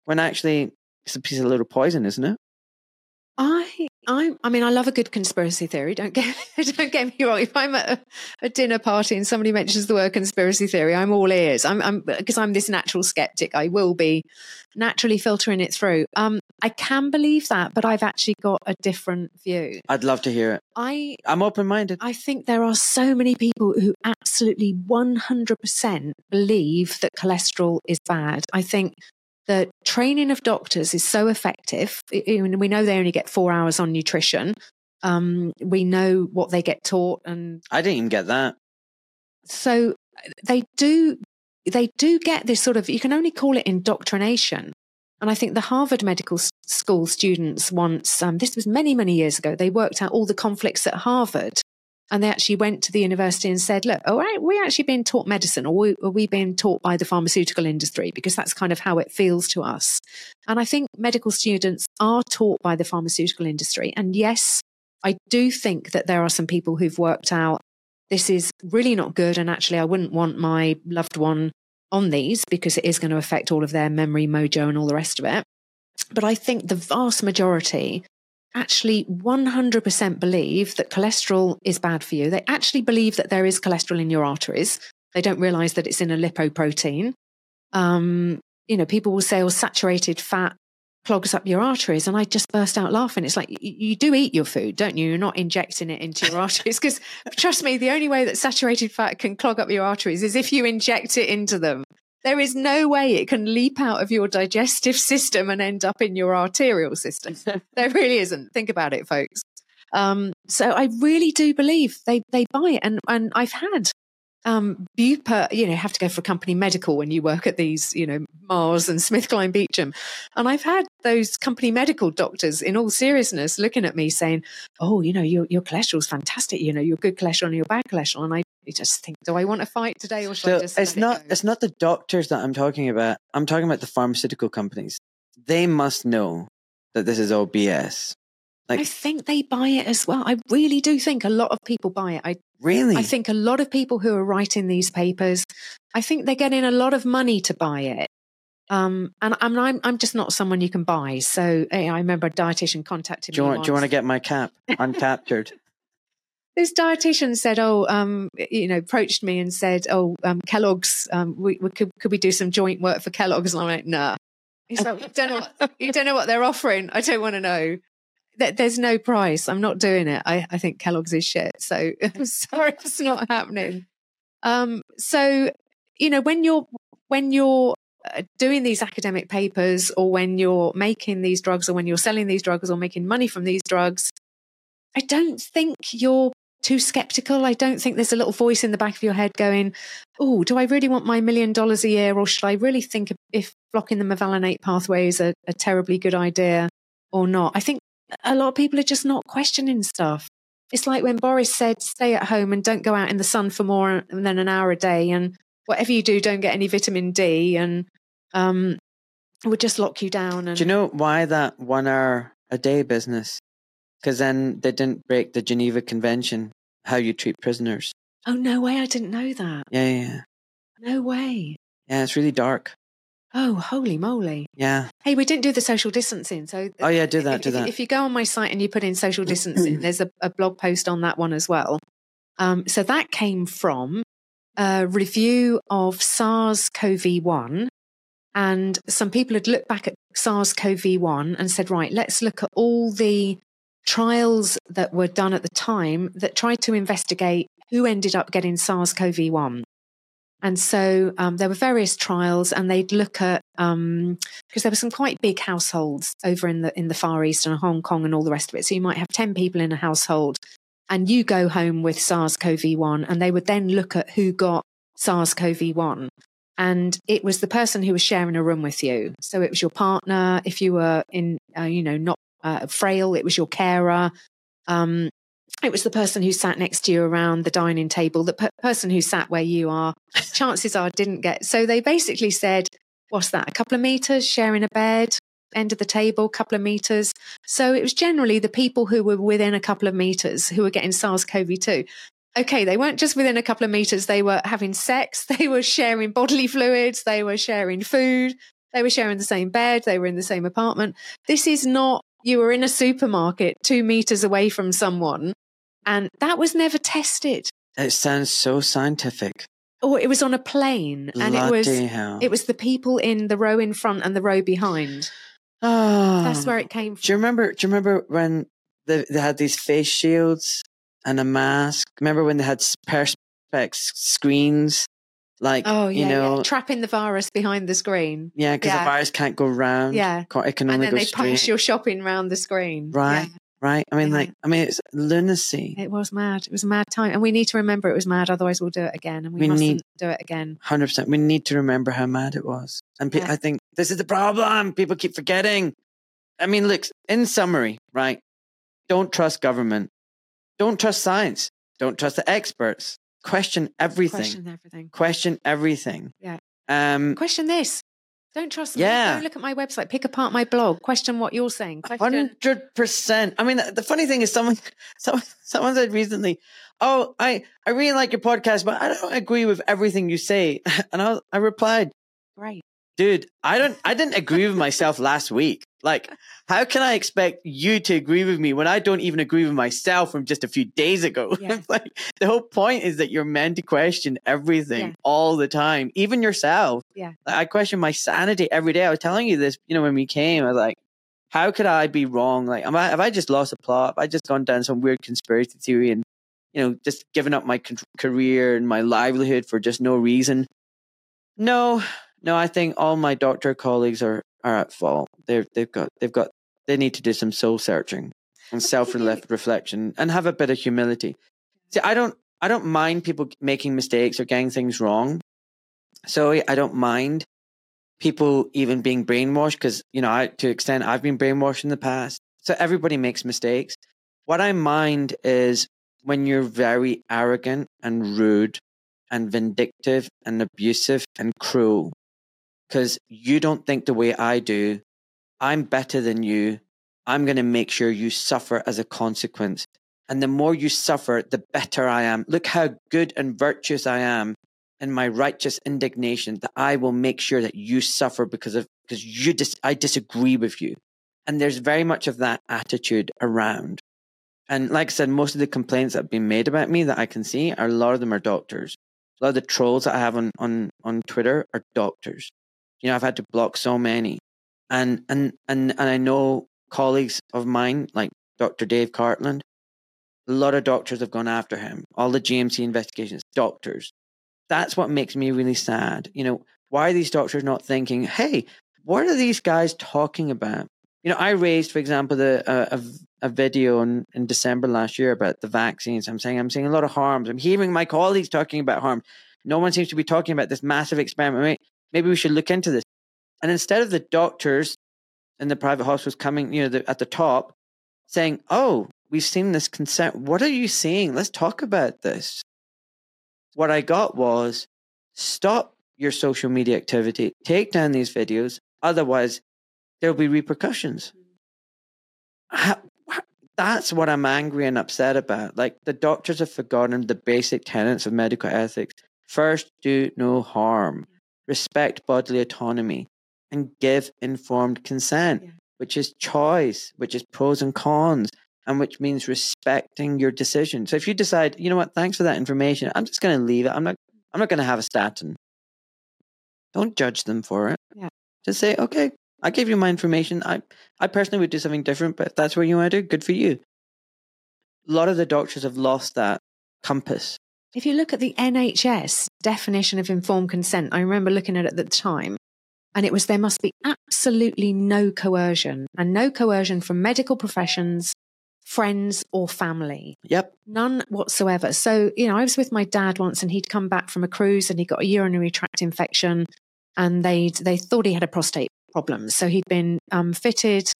When actually, it's a piece of little poison, isn't it? I I, I mean, I love a good conspiracy theory. Don't get *laughs* don't get me wrong. If I'm at a, a dinner party and somebody mentions the word conspiracy theory, I'm all ears. I'm, I'm because I'm this natural skeptic. I will be naturally filtering it through. Um, I can believe that, but I've actually got a different view. I'd love to hear it. I I'm open minded. I think there are so many people who absolutely 100% believe that cholesterol is bad. I think the training of doctors is so effective. We know they only get four hours on nutrition. Um, we know what they get taught, and I didn't even get that. So they do. They do get this sort of. You can only call it indoctrination. And I think the Harvard Medical School students once, um, this was many, many years ago, they worked out all the conflicts at Harvard and they actually went to the university and said, look, are we actually being taught medicine or we, are we being taught by the pharmaceutical industry? Because that's kind of how it feels to us. And I think medical students are taught by the pharmaceutical industry. And yes, I do think that there are some people who've worked out this is really not good. And actually, I wouldn't want my loved one on these because it is going to affect all of their memory, mojo, and all the rest of it. But I think the vast majority actually 100% believe that cholesterol is bad for you. They actually believe that there is cholesterol in your arteries. They don't realize that it's in a lipoprotein. Um, you know, people will say, oh, saturated fat clogs up your arteries. And I just burst out laughing. It's like, you, you do eat your food, don't you? You're not injecting it into your arteries. Because trust me, the only way that saturated fat can clog up your arteries is if you inject it into them. There is no way it can leap out of your digestive system and end up in your arterial system. *laughs* there really isn't. Think about it, folks. Um, so I really do believe they, they buy it. And, and I've had um, Bupa, you know, have to go for a company medical when you work at these, you know, Mars and SmithKline *laughs* Beecham. And I've had those company medical doctors, in all seriousness, looking at me saying, "Oh, you know, your your cholesterol's fantastic. You know, your good cholesterol and your bad cholesterol." And I just think, do I want to fight today or should so I just? It's not. It it's not the doctors that I'm talking about. I'm talking about the pharmaceutical companies. They must know that this is all BS. Like, I think they buy it as well. I really do think a lot of people buy it. I really, I think a lot of people who are writing these papers, I think they're getting a lot of money to buy it. Um, and I'm, I'm, I'm just not someone you can buy. So hey, I remember a dietitian contacted do me. Want, do you want to get my cap uncaptured? *laughs* this dietitian said, "Oh, um, you know, approached me and said, oh, um, Kellogg's, um, we, we, could could we do some joint work for Kellogg's?" And I'm like, "Nah." He's like, "You don't know, what, *laughs* you don't know what they're offering. I don't want to know." There's no price. I'm not doing it. I, I think Kellogg's is shit. So *laughs* I'm sorry, it's not happening. Um, so you know, when you're when you're uh, doing these academic papers or when you're making these drugs or when you're selling these drugs or making money from these drugs, I don't think you're too skeptical. I don't think there's a little voice in the back of your head going, Oh, do I really want my million dollars a year? Or should I really think if blocking the mevalonate pathway is a, a terribly good idea or not? I think a lot of people are just not questioning stuff. It's like when Boris said, stay at home and don't go out in the sun for more than an hour a day. And whatever you do, don't get any vitamin D. And um, would just lock you down. And... Do you know why that one hour a day business? Because then they didn't break the Geneva Convention, how you treat prisoners. Oh, no way. I didn't know that. Yeah, yeah, yeah. No way. Yeah, it's really dark. Oh, holy moly. Yeah. Hey, we didn't do the social distancing. So, oh, yeah, do that, if, do that. If you go on my site and you put in social *clears throat* distancing, there's a, a, blog post on that one as well. Um, so, that came from a review of SARS CoV 1. And some people had looked back at SARS CoV 1 and said, right, let's look at all the trials that were done at the time that tried to investigate who ended up getting SARS CoV 1. And so um, there were various trials, and they'd look at because um, there were some quite big households over in the in the Far East and Hong Kong and all the rest of it. So you might have ten people in a household, and you go home with SARS-CoV-1, and they would then look at who got SARS-CoV-1. And it was the person who was sharing a room with you. So it was your partner. If you were in, uh, you know, not uh, frail, it was your carer. Um, it was the person who sat next to you around the dining table, the per- person who sat where you are, chances are didn't get. So they basically said, what's that, a couple of meters, sharing a bed, end of the table, couple of meters. So it was generally the people who were within a couple of meters who were getting SARS CoV 2. Okay, they weren't just within a couple of meters, they were having sex, *laughs* they were sharing bodily fluids, they were sharing food, they were sharing the same bed, they were in the same apartment. This is not you were in a supermarket two meters away from someone and that was never tested. It sounds so scientific. Or it was on a plane, and Bloody it was hell. it was the people in the row in front and the row behind. Oh. That's ah. where it came from. Do you remember? Do you remember when they, they had these face shields and a mask? Remember when they had perspex screens? Like, Oh you yeah, know, yeah. trapping the virus behind the screen. yeah, because Yeah. the virus can't go round. Yeah. It can and then go they straight. push your shopping round the screen. Right. Right? I mean, Yeah. like, I mean, it's lunacy. It was mad. It was a mad time, and we need to remember it was mad. Otherwise, we'll do it again, and we, We mustn't need- do it again. Hundred percent. We need to remember how mad it was, and pe- Yeah. I think this is the problem. People keep forgetting. I mean, look. In summary, right? Don't trust government. Don't trust science. Don't trust the experts. Question everything. Question everything. Question everything. Yeah. Um. Question this. Don't trust me. Yeah. Go look at my website. Pick apart my blog. Question what you're saying. Hundred percent. I mean, the funny thing is, someone, *laughs* someone, someone said recently, "Oh, I, I really like your podcast, but I don't agree with everything you say." *laughs* And I, I replied, Great. Dude i don't i didn't agree with myself last week. Like how can i expect you to agree with me when i don't even agree with myself from just a few days ago? *laughs* Yeah. Like the whole point is that you're meant to question everything Yeah. all the time even yourself. Yeah. Like, i question my sanity every day. I was telling you this you know when we came i was like how could i be wrong? Like am I, have i just lost a plot? Have i just gone down some weird conspiracy theory and you know just given up my con- career and my livelihood for just no reason? No no, I think all my doctor colleagues are, are at fault. They're, they've got they've got they need to do some soul searching and self reflection and have a bit of humility. See, I don't I don't mind people making mistakes or getting things wrong. So I don't mind people even being brainwashed because you know I to extent I've been brainwashed in the past. So everybody makes mistakes. What I mind is when you're very arrogant and rude and vindictive and abusive and cruel because you don't think the way I do. I'm better than you. I'm going to make sure you suffer as a consequence. And the more you suffer, the better I am. Look how good and virtuous I am in my righteous indignation that I will make sure that you suffer because of because you dis- I disagree with you. And there's very much of that attitude around. And like I said, most of the complaints that have been made about me that I can see are a lot of them are doctors. A lot of the trolls that I have on, on, on Twitter are doctors. You know, I've had to block so many. And and and and I know colleagues of mine, like Dr. Dave Cartland, a lot of doctors have gone after him. All the GMC investigations, doctors. That's what makes me really sad. You know, why are these doctors not thinking, hey, what are these guys talking about? You know, I raised, for example, the uh, a, a video in, in December last year about the vaccines. I'm saying I'm seeing a lot of harms. I'm hearing my colleagues talking about harm. No one seems to be talking about this massive experiment. Maybe we should look into this. And instead of the doctors in the private hospitals coming, you know, the, at the top, saying, "Oh, we've seen this consent. What are you seeing? Let's talk about this." What I got was, stop your social media activity. Take down these videos. Otherwise, there'll be repercussions. Mm-hmm. How- that's what I'm angry and upset about. Like the doctors have forgotten the basic tenets of medical ethics. First, do no harm, respect bodily autonomy, and give informed consent, Yeah. which is choice, which is pros and cons, and which means respecting your decision. So if you decide, you know what, thanks for that information, I'm just going to leave it. I'm not. I'm not going to have a statin. Don't judge them for it. Yeah. Just say, okay, I gave you my information. I, I personally would do something different, but if that's what you want to do, good for you. A lot of the doctors have lost that compass. If you look at the NHS definition of informed consent, I remember looking at it at the time, and it was there must be absolutely no coercion and no coercion from medical professions, friends, or family. Yep. None whatsoever. So, you know, I was with my dad once and he'd come back from a cruise and he got a urinary tract infection and they they thought he had a prostate problem. So he'd been um, fitted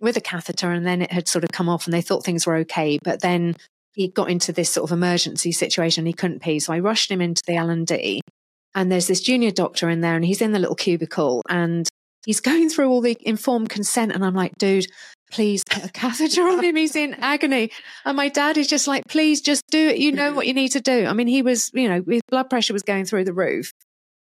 with a catheter and then it had sort of come off and they thought things were okay. But then he got into this sort of emergency situation. And he couldn't pee. So I rushed him into the L&D and there's this junior doctor in there and he's in the little cubicle and he's going through all the informed consent. And I'm like, dude, please put a catheter on him. He's in agony. And my dad is just like, please just do it. You know what you need to do. I mean, he was, you know, his blood pressure was going through the roof.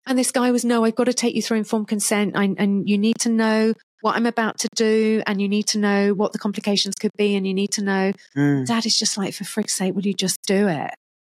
And this guy was, no, I've got to take you through informed consent. I, and you need to know what I'm about to do. And you need to know what the complications could be. And you need to know. Mm. Dad is just like, for frick's sake, will you just do it?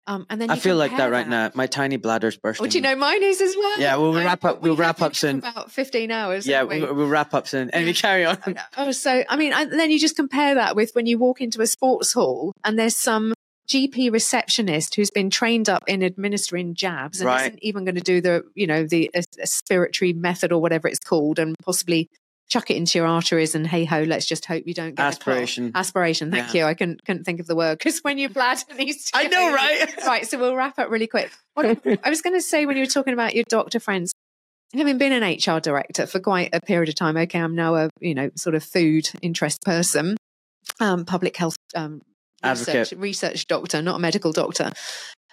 Um, and then I feel like that right now. My tiny bladder's bursting. Oh, do you know mine is as well? Yeah, we'll wrap up- we we'll wrap up soon. About 15 hours. Yeah, we? we'll, we'll wrap up soon. Anyway, carry on. Oh, so I mean, and then you just compare that with when you walk into a sports hall and there's some GP receptionist who's been trained up in administering jabs and Right. isn't even going to do the, you know, the uh, aspiratory method or whatever it's called, and possibly chuck it into your arteries and hey ho, let's just hope you don't get. Aspiration. Aspiration. Thank Yeah. you. I couldn't couldn't think of the word because when your bladder needs to I know, right? *laughs* right. So we'll wrap up really quick. What I was going to say when you were talking about your doctor friends, having been an HR director for quite a period of time, okay, I'm now a you know sort of food interest person, um, public health um, research, research doctor, not a medical doctor.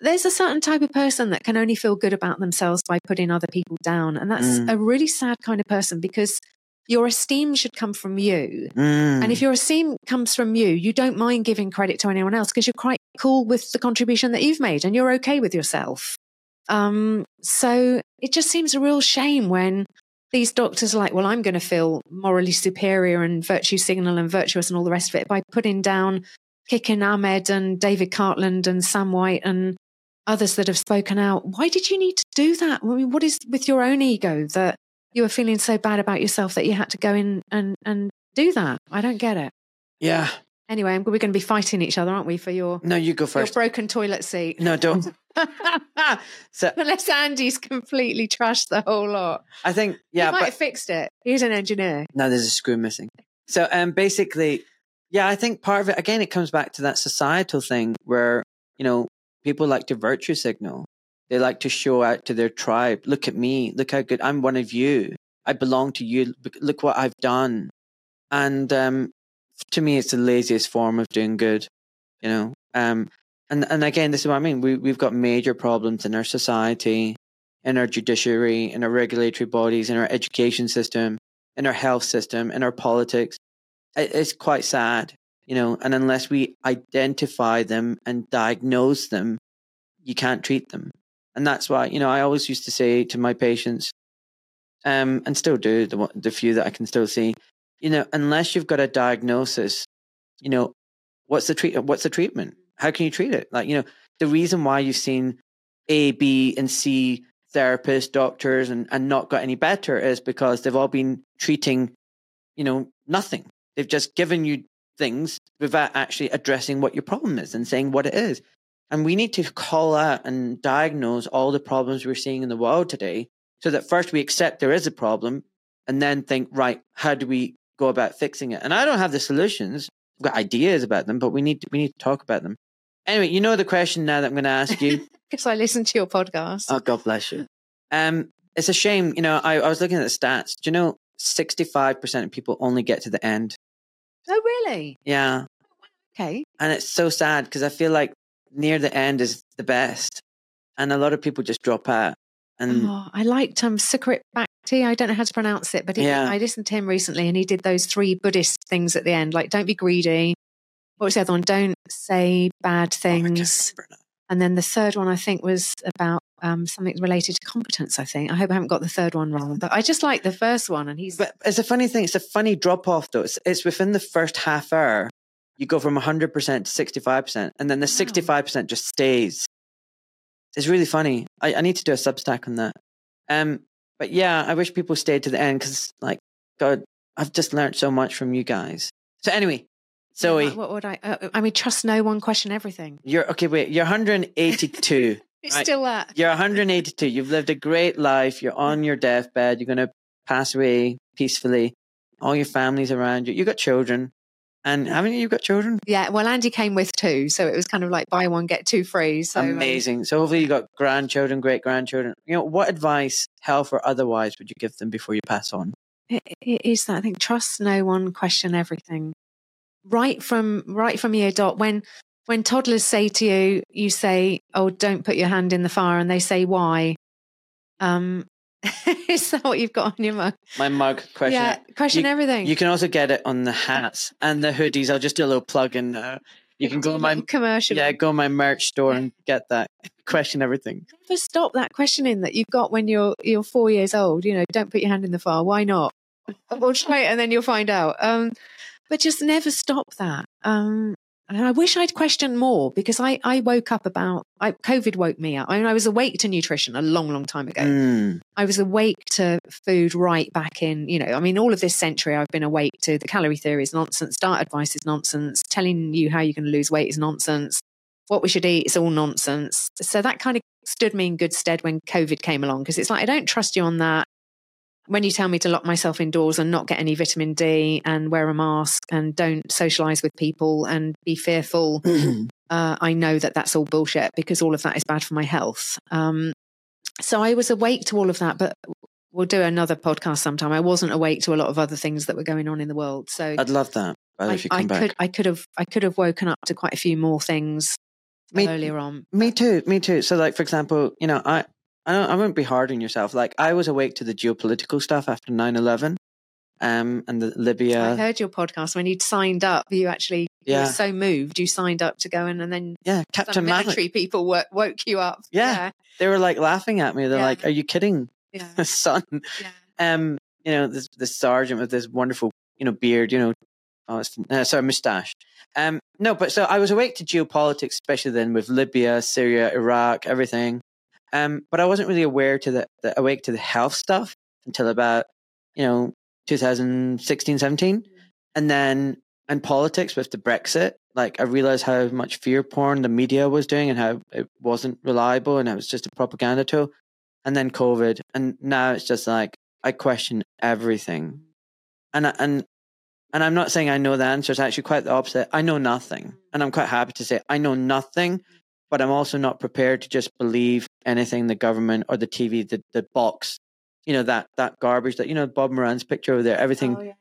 There's a certain type of person that can only feel good about themselves by putting other people down, and that's Mm. a really sad kind of person because your esteem should come from you. Mm. And if your esteem comes from you, you don't mind giving credit to anyone else because you're quite cool with the contribution that you've made and you're okay with yourself. Um, so it just seems a real shame when these doctors are like, well, I'm going to feel morally superior and virtue signal and virtuous and all the rest of it by putting down Kikin Ahmed and David Cartland and Sam White and others that have spoken out. Why did you need to do that? I mean, what is with your own ego that you were feeling so bad about yourself that you had to go in and, and do that? I don't get it. yeah. Anyway, we're going to be fighting each other, aren't we, for your, No, you go your first. broken toilet seat? No, don't. *laughs* so *laughs* Unless Andy's completely trashed the whole lot. I think yeah. he might but have fixed it. He's an engineer. no, there's a screw missing. So um, basically, yeah, I think part of it again, it comes back to that societal thing where you know people like to virtue signal. They like to show out to their tribe. Look at me. Look how good I'm. One of you. I belong to you. Look- what I've done. And um, to me, it's the laziest form of doing good. You know. Um, and and again, this is what I mean. We we've got major problems in our society, in our judiciary, in our regulatory bodies, in our education system, in our health system, in our politics. It- It's quite sad, you know. And unless we identify them and diagnose them, you can't treat them. And that's why, you know, I always used to say to my patients, um, and still do the the few that I can still see, you know, unless you've got a diagnosis, you know, what's the treat? What's the treatment? How can you treat it? Like, you know, the reason why you've seen A, B, and C therapists, doctors, and, and not got any better is because they've all been treating, you know, nothing. They've just given you things without actually addressing what your problem is and saying what it is. And we need to call out and diagnose all the problems we're seeing in the world today so that first we accept there is a problem and then think, right, how do we go about fixing it? And I don't have the solutions. I've got ideas about them, but we need to, we need to talk about them. Anyway, you know the question now that I'm going to ask you. *laughs* Because I listened to your podcast. Oh, God bless you. Um, it's a shame, you know. I, I was looking at the stats. Do you know, sixty-five percent of people only get to the end. oh, really? Yeah, Okay. and it's so sad because I feel like near the end is the best, and a lot of people just drop out. And Oh, I liked um, Sukrit Bhakti. I don't know how to pronounce it, but he, Yeah. I listened to him recently and he did those three Buddhist things at the end, like don't be greedy. What was the other one? Don't say bad Oh, things. now. and then the third one, I think, was about um, something related to competence, I think. I hope I haven't got the third one wrong, but I just like the first one. And he's, But it's a funny thing. It's a funny drop off though. It's, it's within the first half hour, you go from hundred percent to sixty-five percent, and then the Wow. sixty-five percent just stays. It's really funny. I, I need to do a Substack on that. Um, but yeah, I wish people stayed to the end because, like, God, I've just learned so much from you guys. So anyway, Zoe, what, what would I, uh, I mean, trust no one, question everything. you're okay. Wait, you're 182. It's *laughs* Right. still that. You're 182. You've lived a great life. You're on your deathbed. You're going to pass away peacefully. All your family's around you. You got children. And haven't you got children? Yeah, well, Andy came with two, so it was kind of like buy one get two free. So um, Amazing. So hopefully you got grandchildren, great grandchildren. You know, what advice, health or otherwise, would you give them before you pass on? it, it is that I think trust no one, question everything. Right from right from year dot when when toddlers say to you, you say, "Oh, don't put your hand in the fire," and they say, "Why?" Um, *laughs* is that what you've got on your mug? My mug question. yeah, question You- everything. You can also get it on the hats and the hoodies. I'll just do a little plug in. Uh, you can go on my commercial. yeah, go on my merch store and *laughs* get that. Question everything. never stop that questioning that you've got when you're you're four years old. You know, don't put your hand in the fire. Why not? We'll try it and then you'll find out. Um, but just never stop that. Um, and I wish I'd questioned more because I I woke up about I, COVID woke me up. I mean, I was awake to nutrition a long, long time ago. Mm. I was awake to food right back in, you know, I mean, all of this century, I've been awake to the calorie theory is nonsense, diet advice is nonsense, telling you how you're going to lose weight is nonsense, what we should eat is all nonsense. So that kind of stood me in good stead when COVID came along because it's like, I don't trust you on that. When you tell me to lock myself indoors and not get any vitamin D and wear a mask and don't socialize with people and be fearful, *clears throat* uh, I know that that's all bullshit because all of that is bad for my health. Um, so I was awake to all of that, but we'll do another podcast sometime. I wasn't awake to a lot of other things that were going on in the world. So I'd love that. By the way, I, if you I could, I could have, I could have woken up to quite a few more things Me- earlier on. Me too. Me too. So, like for example, you know, I I don't, I won't be hard on yourself. Like I was awake to the geopolitical stuff after 9-11, um, and the Libya. I heard your podcast when you'd signed up. You actually you Yeah. were so moved. You signed up to go in, and then Yeah, Captain Malik. military people wo- woke you up. Yeah. They were like laughing at me. They're Yeah. like, "Are you kidding, yeah, yeah. *laughs* son?" yeah. Um, you know, this this sergeant with this wonderful, you know, beard. You know, oh, it's, uh, sorry, mustache. Um, no, but so I was awake to geopolitics, especially then with Libya, Syria, Iraq, everything. Um, but I wasn't really aware to the, the awake to the health stuff until about you know 2016, 17, and then and politics with the Brexit. Like I realized how much fear porn the media was doing and how it wasn't reliable and it was just a propaganda tool. And then COVID, and now it's just like I question everything, and I- and and I'm not saying I know the answer. It's actually quite the opposite. I know nothing, and I'm quite happy to say I know nothing. But I'm also not prepared to just believe anything the government or the TV, the the box, you know that that garbage that you know Bob Moran's picture over there. Everything, Oh, yeah.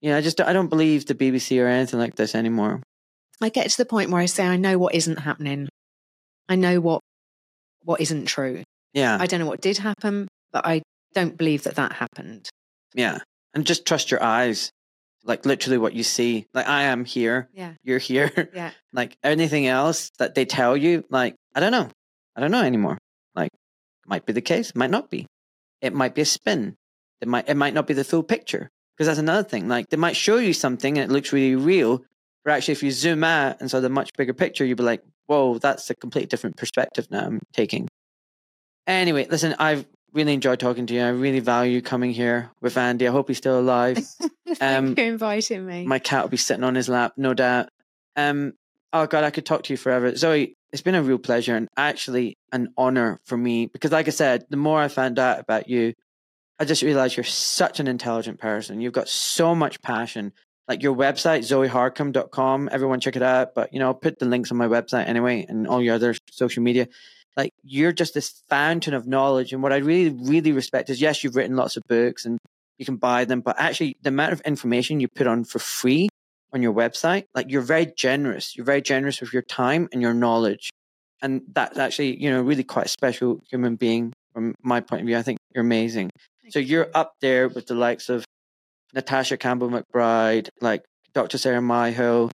yeah. I just I don't believe the BBC or anything like this anymore. I get to the point where I say I know what isn't happening. I know what what isn't true. Yeah, I don't know what did happen, but I don't believe that that happened. yeah, and just trust your eyes, like literally what you see. Like I am here, Yeah, you're here. *laughs* yeah. like anything else that they tell you, like I don't know, I don't know anymore. Like might be the case, might not be. It might be a spin. It might it might not be the full picture because that's another thing. Like they might show you something and it looks really real, but actually if you zoom out and saw the much bigger picture, you'd be like, "Whoa, that's a completely different perspective now I'm taking." Anyway, listen, I've really enjoyed talking to you. I really value coming here with Andy. I hope he's still alive. *laughs* Thank Um, you for inviting me. My cat will be sitting on his lap, no doubt. Um, oh God, I could talk to you forever, Zoe. It's been a real pleasure and actually an honor for me because, like I said, the more I found out about you, I just realized you're such an intelligent person. You've got so much passion. Like your website, zoeharcombe.com. Everyone check it out. But, you know, I'll put the links on my website anyway and all your other social media. Like you're just this fountain of knowledge. And what I really, really respect is yes, you've written lots of books and you can buy them, but actually the amount of information you put on for free on your website, like you're very generous. You're very generous with your time and your knowledge. And that's actually, you know, really quite a special human being from my point of view. I think you're amazing. So you're up there with the likes of Natasha Campbell McBride, like Dr. Sarah Myhill,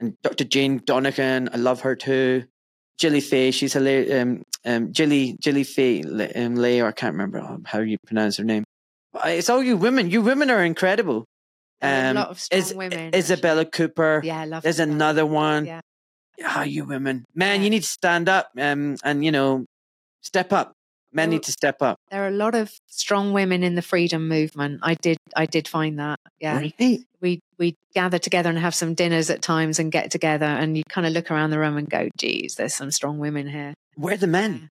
and Dr. Jayne Donegan. I love her too. Jilly Fay, she's hilarious. Um, um, Jilly, Jilly um, Lay, or I can't remember how you pronounce her name. It's all you women. You women are incredible. Um, a lot of strong Is- women. Isabella Cooper. Yeah, I love There's another one. Yeah. Ah, you women, man, Yeah. you need to stand up um, and you know step up. Men need to step up. There are a lot of strong women in the freedom movement. I did I did find that. Yeah. Right? We we gather together and have some dinners at times and get together and you kind of look around the room and go, geez, there's some strong women here. Where are the men?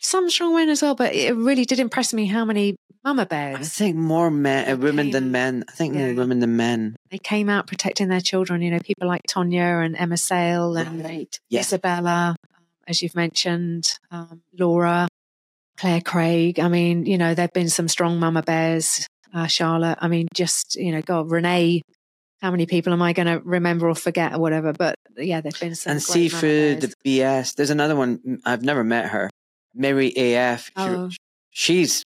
some strong men as well, but it really did impress me how many mama bears. I think more men, uh, women than men. I think more yeah. women than men. they came out protecting their children. You know, people like Tonya and Emma Sale and Right. Yes. Isabella, as you've mentioned, um, Laura, Clare Craig. I mean, you know, there've been some strong mama bears. Uh, Charlotte. I mean, just you know, God, Renee. How many people am I going to remember or forget or whatever? But yeah, there've been some and seafood, the BS. There's another one. I've never met her. Mary AF. She- Oh. She's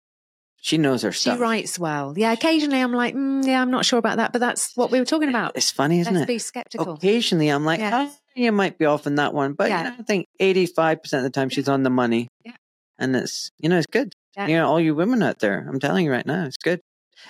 she knows her stuff. She writes well. Yeah, occasionally I'm like, mm, yeah, I'm not sure about that, but that's what we were talking about. It's funny, isn't Let's it? be skeptical. Occasionally, I'm like, Yeah. oh, you might be off on that one, but Yeah. you know, I think 85 percent of the time she's on the money. Yeah. And it's you know it's good. Yeah. You know, all you women out there, I'm telling you right now, it's good.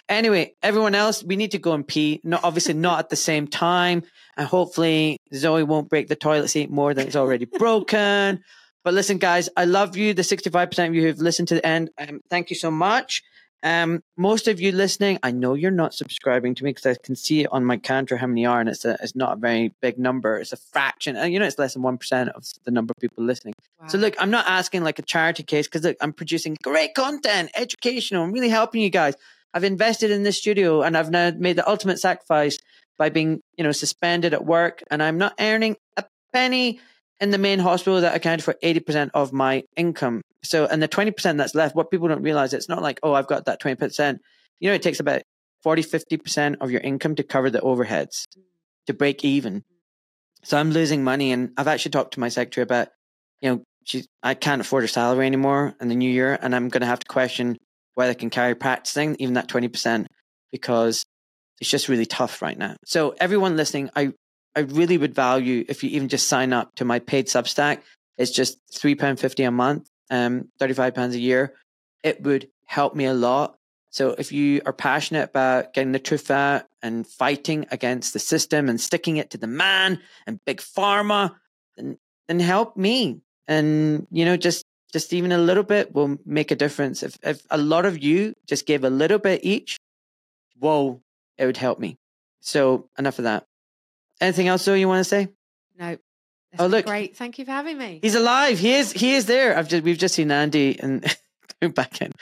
Anyway, everyone else, we need to go and pee. No, obviously not at the same time, and hopefully Zoe won't break the toilet seat more than it's already broken. But listen, guys, I love you. The 65% of you who've listened to the end, um, thank you so much. Um, most of you listening, I know you're not subscribing to me because I can see it on my counter how many are, and it's a, it's not a very big number. It's a fraction, and you know it's less than one percent of the number of people listening. So look, I'm not asking like a charity case because I'm producing great content, educational. I'm really helping you guys. I've invested in this studio, and I've now made the ultimate sacrifice by being, you know, suspended at work, and I'm not earning a penny in the main hospital that accounted for 80% of my income. So, and the 20% that's left, what people don't realize, it's not like, oh, I've got that 20%. You know, it takes about 40, 50% of your income to cover the overheads to break even. So I'm losing money. And I've actually talked to my secretary about, you know, she's, I can't afford her salary anymore in the new year. And I'm going to have to question whether I can carry practicing, even that 20%, because it's just really tough right now. So everyone listening, I, I really would value if you even just sign up to my paid Substack. It's just £3.50 a month, um, £35 a year. It would help me a lot. So if you are passionate about getting the truth out and fighting against the system and sticking it to the man and big pharma, then, then help me. And, you know, just just even a little bit will make a difference. If if a lot of you just gave a little bit each, whoa, it would help me. So enough of that. Anything else though you want to say? no. That's Oh, look. great. Thank you for having me. He's alive. He is he is there. I've just we've just seen Andy and *laughs* going back in.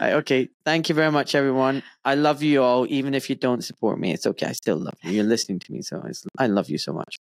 Right, okay. Thank you very much, everyone. I love you all, even if you don't support me. It's okay. I still love you. You're listening to me, so I love you so much.